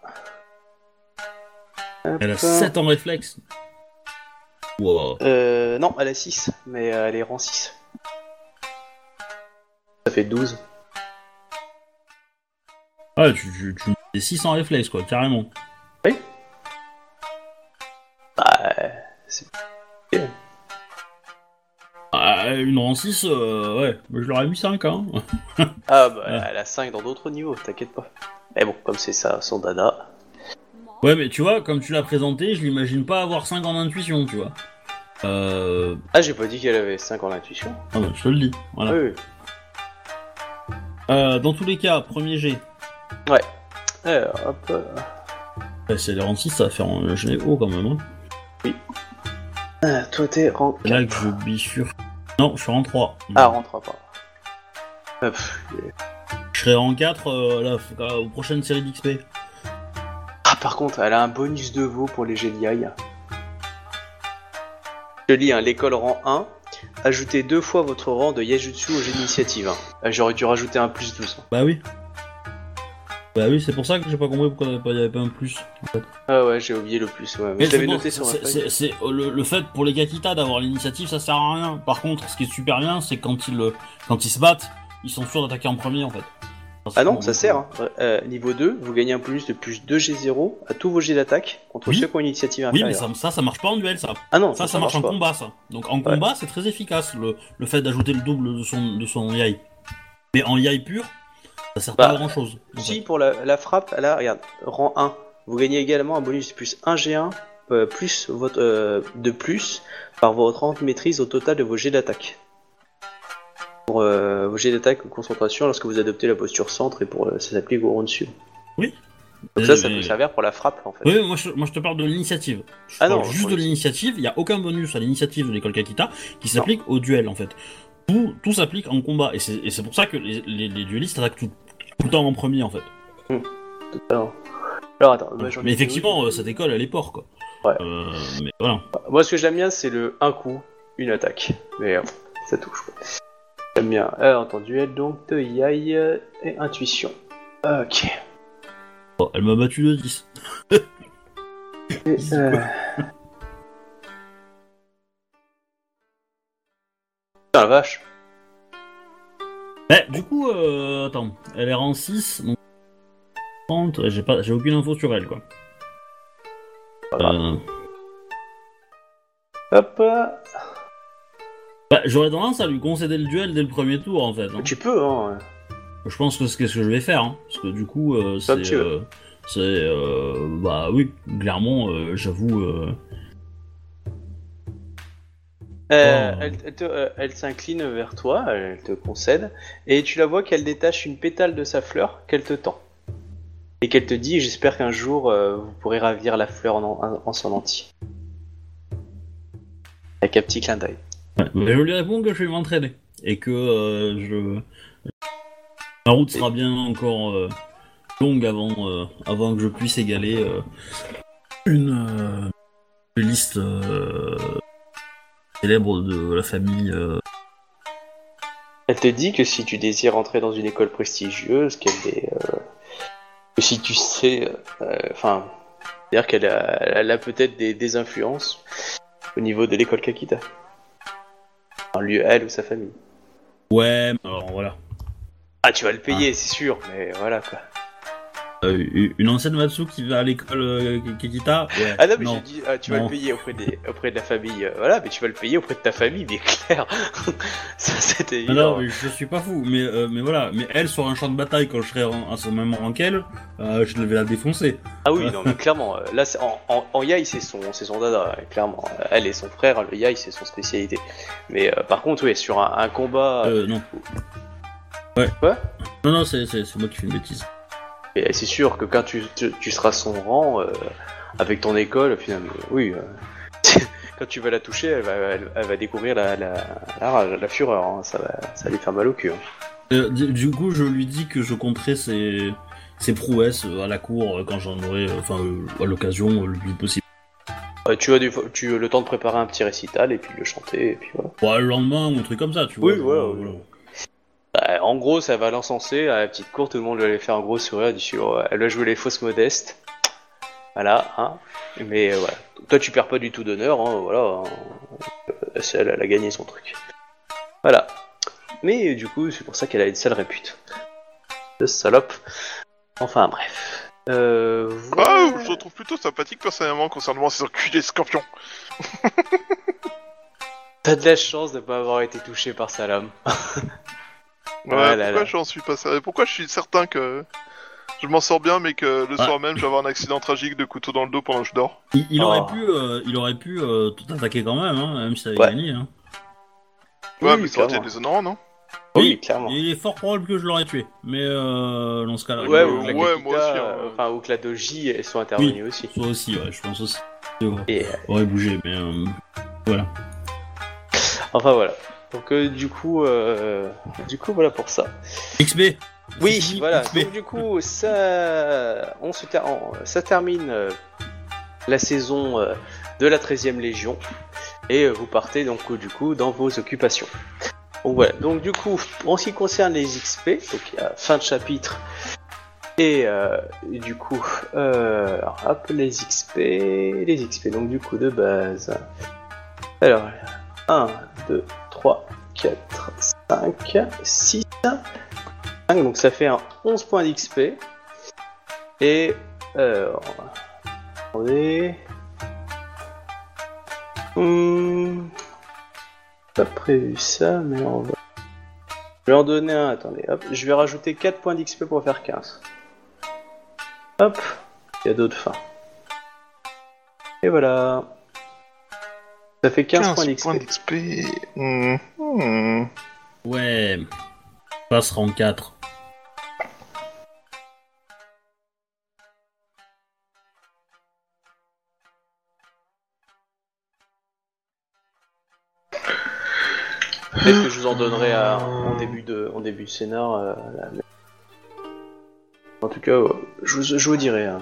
Elle a 7 en réflexe. Wow. Euh, non, elle a 6, mais euh, elle est rang 6. Ça fait 12. Ouais, tu, tu, tu mets 6 en réflexe quoi, carrément. Bah, euh, c'est... Ah, une rang 6, euh, ouais, moi, je leur ai mis 5 hein. Ah bah, Ouais. elle a 5 dans d'autres niveaux, t'inquiète pas. Mais bon, comme c'est ça, son dada. Ouais, mais tu vois, comme tu l'as présenté, je l'imagine pas avoir 5 en intuition, tu vois. Euh... Ah, j'ai pas dit qu'elle avait 5 en intuition. Ah bah, je te le dis, voilà. Oui, oui. Euh, dans tous les cas, premier G. Alors, hop. euh, Ouais, si elle est rang 6, ça va faire un G haut quand même. Hein. ah, toi, t'es rang là que je bifurque. Non, je suis rang 3. Ah, rentre pas. Hop. Je serai rang 4 euh, là, f- euh, aux prochaines séries d'XP. Ah, par contre, elle a un bonus de veau pour les Géliailles. Je lis, hein, l'école rang 1. Ajoutez deux fois votre rang de Yajutsu au jeu d'initiative. hein. Euh, J'aurais dû rajouter un plus 12. hein. Bah oui. Bah oui, c'est pour ça que j'ai pas compris pourquoi il y avait pas- un plus. En fait. Ah ouais, j'ai oublié le plus. Ouais. Mais Mais je l'avais c'est bon, noté sur ma c'est- feuille. c'est- c'est- le, le fait pour les Kakita d'avoir l'initiative, ça sert à rien. Par contre, ce qui est super bien, c'est quand ils, quand ils se battent, ils sont sûrs d'attaquer en premier en fait. Ah non, ça sert. Hein. Euh, niveau 2, vous gagnez un bonus de plus 2 G0 à tous vos jets d'attaque contre Oui. ceux qui ont une initiative Oui, inférieure. mais ça, ça, ça marche pas en duel, ça. Ah non, Ça, ça, marche en combat, ça. Donc en combat, c'est très efficace le, le fait d'ajouter le double de son, de son yai. Mais en yai pur, ça sert pas Bah, à grand chose. Si, pour la, la frappe, là, regarde, rang 1, vous gagnez également un bonus de plus 1 G1 euh, plus votre, euh, de plus par votre rang de maîtrise au total de vos jets d'attaque. Pour euh, vos jets d'attaque ou concentration lorsque vous adoptez la posture centre et pour euh, ça s'applique au rond dessus. Oui. Donc ça, ça peut servir pour la frappe en fait. Oui, moi je, moi je te parle de l'initiative. Je Ah parle non, juste de l'initiative, il n'y a aucun bonus à l'initiative de l'école Kakita qui s'applique au duel en fait. Tout, tout s'applique en combat et c'est pour ça que les, les, les duellistes attaquent tout, tout le temps en premier en fait. Alors, alors, attends, bah, ai Mais effectivement, euh, cette école elle est quoi. Ouais. Euh, mais voilà. Moi, ce que j'aime bien, c'est le un coup, une attaque. Mais euh, ça touche quoi. J'aime bien. Alors, attends, duel donc de Yai euh, et intuition. Ok. Bon, elle m'a battu de 10. Et, euh, Putain, la vache. Eh, du coup, euh, attends, elle est rang 6, donc 30, ouais, j'ai pas, j'ai aucune info sur elle quoi. Voilà. Euh, Hop. Bah, j'aurais tendance à lui concéder le duel dès le premier tour en fait. hein. Tu peux, hein. Je pense que c'est ce que je vais faire, hein, parce que du coup, euh, c'est, euh, c'est, euh, bah oui, clairement, euh, j'avoue. Oh. Elle, s'incline vers toi, elle te concède, et tu la vois qu'elle détache une pétale de sa fleur qu'elle te tend. Et qu'elle te dit J'espère qu'un jour vous pourrez ravir la fleur en, en- en son entier. Avec un petit clin d'œil. Ouais, mais je lui réponds que je vais m'entraîner et que euh, je la route sera bien encore euh, longue avant euh, avant que je puisse égaler euh, une, euh, liste euh, célèbre de la famille. euh. Elle te dit que si tu désires entrer dans une école prestigieuse, qu'elle est. euh, que si tu sais. euh, Enfin. C'est-à-dire qu'elle a, elle a peut-être des, des influences au niveau de l'école Kakita. En lieu, elle ou sa famille. Ouais, alors voilà. Ah, tu vas le payer, c'est sûr, mais voilà quoi. Euh, une ancienne Matsu qui va à l'école euh, Kikita. Ouais, Ah non, mais non. je dis, ah, tu vas Non. le payer auprès, des, auprès de la famille. euh, voilà, mais tu vas le payer auprès de ta famille, bien clair. Ça, c'était Ah évident. non, mais je suis pas fou, mais, euh, mais voilà, mais elle sur un champ de bataille quand je serai en- à son même rang qu'elle, je vais la défoncer. Ah oui, non, mais clairement, là, c'est- en, en, en Yai, c'est son, c'est son dada, euh, clairement. Elle et son frère, le Yai, c'est son spécialité. Mais par contre, oui, sur un, un combat, Euh, non. Ouais. Quoi? Non, non, c'est c'est- c'est moi qui fais une bêtise. Et c'est sûr que quand tu, tu, tu seras son rang, euh, avec ton école, finalement, oui. euh, quand tu vas la toucher, elle va, elle, elle va découvrir la, la, la rage, la fureur. hein, Ça, va, ça va lui faire mal au cul. hein. Euh, du, coup, je lui dis que je compterai ses, ses prouesses à la cour quand j'en aurai, enfin, à l'occasion le plus possible. Euh, tu as du, tu as le temps de préparer un petit récital et puis de le chanter, et puis voilà. Bon, le lendemain ou un truc comme ça, tu Oui, vois. voilà, euh, oui. Bah, en gros, ça va l'encenser à la petite cour, tout le monde va aller faire un gros sourire, dit oh, elle va jouer les fausses modestes. Voilà, hein. Mais euh, voilà. Toi, tu perds pas du tout d'honneur, hein, voilà. hein. Euh, elle, elle a gagné son truc. Voilà. Mais du coup, c'est pour ça qu'elle a une sale répute. De salope. Enfin, bref. Euh, Ah, je le trouve plutôt sympathique personnellement concernant ces enculés scorpions. T'as de la chance de pas avoir été touché par sa lame. Ouais, Ah là pourquoi là. j'en suis pas certain Pourquoi je suis certain que je m'en sors bien, mais que le Ouais. soir même, je vais avoir un accident tragique de couteau dans le dos pendant que je dors? Il, il Oh. aurait pu, euh, il aurait pu euh, tout attaquer quand même, hein, même si ça avait Ouais. gagné. Hein. Ouais, Oui, mais ça aurait été clairement. déshonorant, non? Oui, clairement. Il est fort probable que je l'aurais tué, mais euh, dans ce cas-là, Ouais, je- ou que la ouais, Kakita, moi aussi, hein. euh, enfin, ou que la Doji, elles sont intervenues aussi. Toi aussi, ouais, je pense aussi. Et, euh, aurait bougé, mais euh, voilà. enfin voilà. Donc euh, du coup, euh, du coup voilà pour ça. XP. Oui, voilà. Donc du coup, ça, on se ter- ça termine euh, la saison de la 13e Légion et vous partez donc du coup dans vos occupations. Donc voilà. Donc du coup, en ce qui concerne les XP, donc il y a fin de chapitre. Et du coup, alors, hop, les XP, les XP, donc du coup de base. Alors, 1, 2, 3, 4, 5, 6, 5, donc ça fait un 11 points d'XP. Et... Euh, attendez... Hmm, pas prévu ça, mais on va... Je vais en donner un, attendez, hop, je vais rajouter 4 points d'XP pour faire 15. Hop, il y a d'autres fins. Et voilà. Ça fait 15, points d'XP. d'XP. Hmm, hmm. Ouais. Passe rang 4. Peut-être que je vous en donnerai à- en début de, en début de scénar. euh, mais- En tout cas, je, vous- je vous dirai. hein.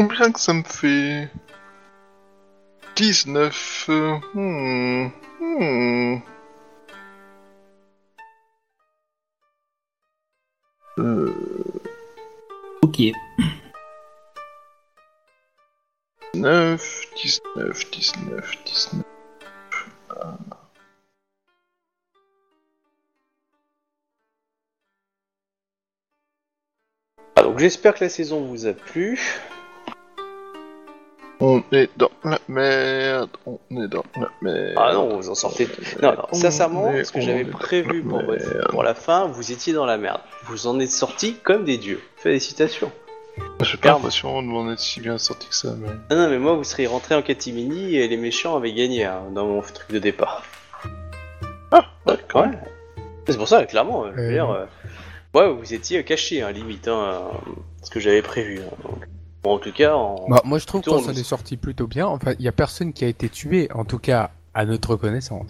Combien que ça me fait 19. euh, hmm, hmm. Euh, Ok. 19, 19, 19, 19. Ah, donc j'espère que la saison vous a plu. On est dans la merde, on est dans la merde. Ah non, vous en sortez. Non, non, On sincèrement, ce que j'avais prévu pour, votre- merde. pour la fin, vous étiez dans la merde. Vous en êtes sortis comme des dieux. Félicitations. J'ai pas l'impression de m'en être si bien sorti que ça, mais... Ah non, mais moi, vous seriez rentré en catimini et les méchants avaient gagné hein, dans mon truc de départ. Ah, ouais, quand même. Ouais. C'est pour ça, clairement, je veux Euh, dire. euh, ouais, vous étiez caché, hein, limite, hein, euh, ce que j'avais prévu. hein, donc. Bon, en tout cas, en... Bah, moi, je trouve Plutôt, qu'on on est sorti plutôt bien. Enfin, il y a personne qui a été tué, en tout cas à notre connaissance.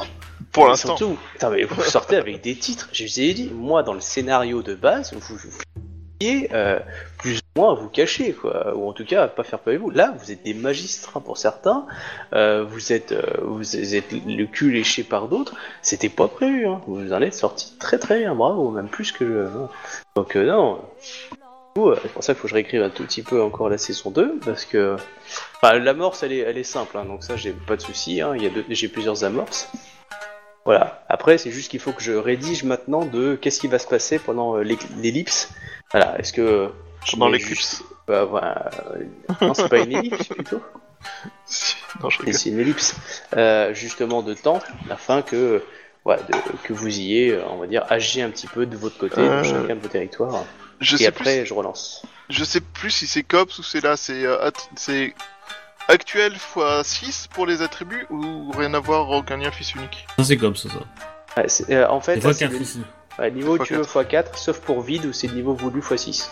Pour l'instant. Surtout, mais vous sortez avec des titres. Je vous ai dit, moi, dans le scénario de base, vous pouviez, euh, plus ou moins à vous cacher, quoi. Ou en tout cas, à pas faire peur avec vous. Là, vous êtes des magistrats pour certains. euh, vous êtes, euh, vous êtes le cul léché par d'autres. C'était pas prévu. Hein. Vous en êtes sorti très très bien, bravo, même plus que je. hein. Donc euh, non. Euh, C'est pour ça qu'il faut que je réécrive un tout petit peu encore la saison 2, parce que enfin, l'amorce elle est, elle est simple, hein, donc ça j'ai pas de souci. Hein, il y a deux- j'ai plusieurs amorces. Voilà. Après, c'est juste qu'il faut que je rédige maintenant de qu'est-ce qui va se passer pendant euh, l'ellipse. Voilà. Est-ce que Pendant l'éclipse. juste- bah, voilà, euh, Non, c'est pas une ellipse plutôt. Non, je c'est une ellipse. Euh, justement de temps, afin que de- que vous ayez, euh, on va dire, agi un petit peu de votre côté, Euh, chacun de vos territoires. Je Et sais, après, plus, je relance. je sais plus si c'est COPS ou c'est là, c'est euh, c'est actuel x 6 pour les attributs ou rien à voir, aucun lien fils unique. Ça, c'est comme ça, ça. Ouais, c'est- euh, en fait, là, c'est 4 le ici. ouais, niveau tu veux x4, sauf pour vide ou c'est le niveau voulu x6.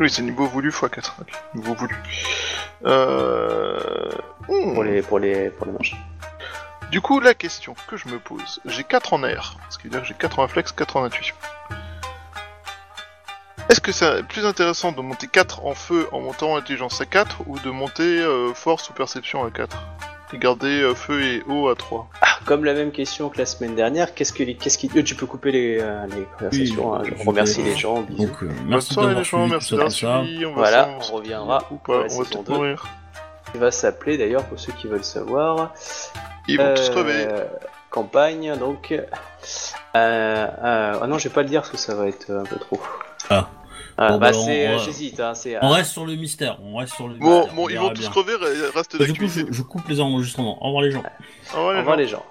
Oui, c'est niveau voulu x 4. ok. Niveau voulu. Euh... hmm. Pour les, pour les, pour les manches. Du coup, la question que je me pose, j'ai 4 en air, ce qui veut dire que j'ai 4 en réflexe, 4 en intuition. Est-ce que c'est plus intéressant de monter 4 en feu en montant intelligence à 4 ou de monter euh, force ou perception à 4 Et garder euh, feu et eau à 3 Ah, comme la même question que la semaine dernière, qu'est-ce que les, qu'est-ce qui, euh, tu peux couper les, euh, les conversations. Oui, hein, je je remercie vais- les gens. bisous. Donc, euh, Bonne merci soirée les gens, merci tout d'avoir suivi, on va Voilà, s'en- on reviendra Ou pas, on va 2. mourir. Il va s'appeler d'ailleurs pour ceux qui veulent savoir. Ils vont tous crever. Campagne, donc. Euh, euh, ah non, je vais pas le dire parce que ça va être un peu trop. Ah. Ah, Bon, bah, bah, on- c'est, euh, j'hésite, hein, c'est. On reste sur le mystère, on reste sur le Bon, mystère. bon on ils verra vont tous bien. crever, reste Bah, du coup, d'activité. je, je coupe les enregistrements. Au revoir les gens. Au revoir, Au les revoir gens. les gens.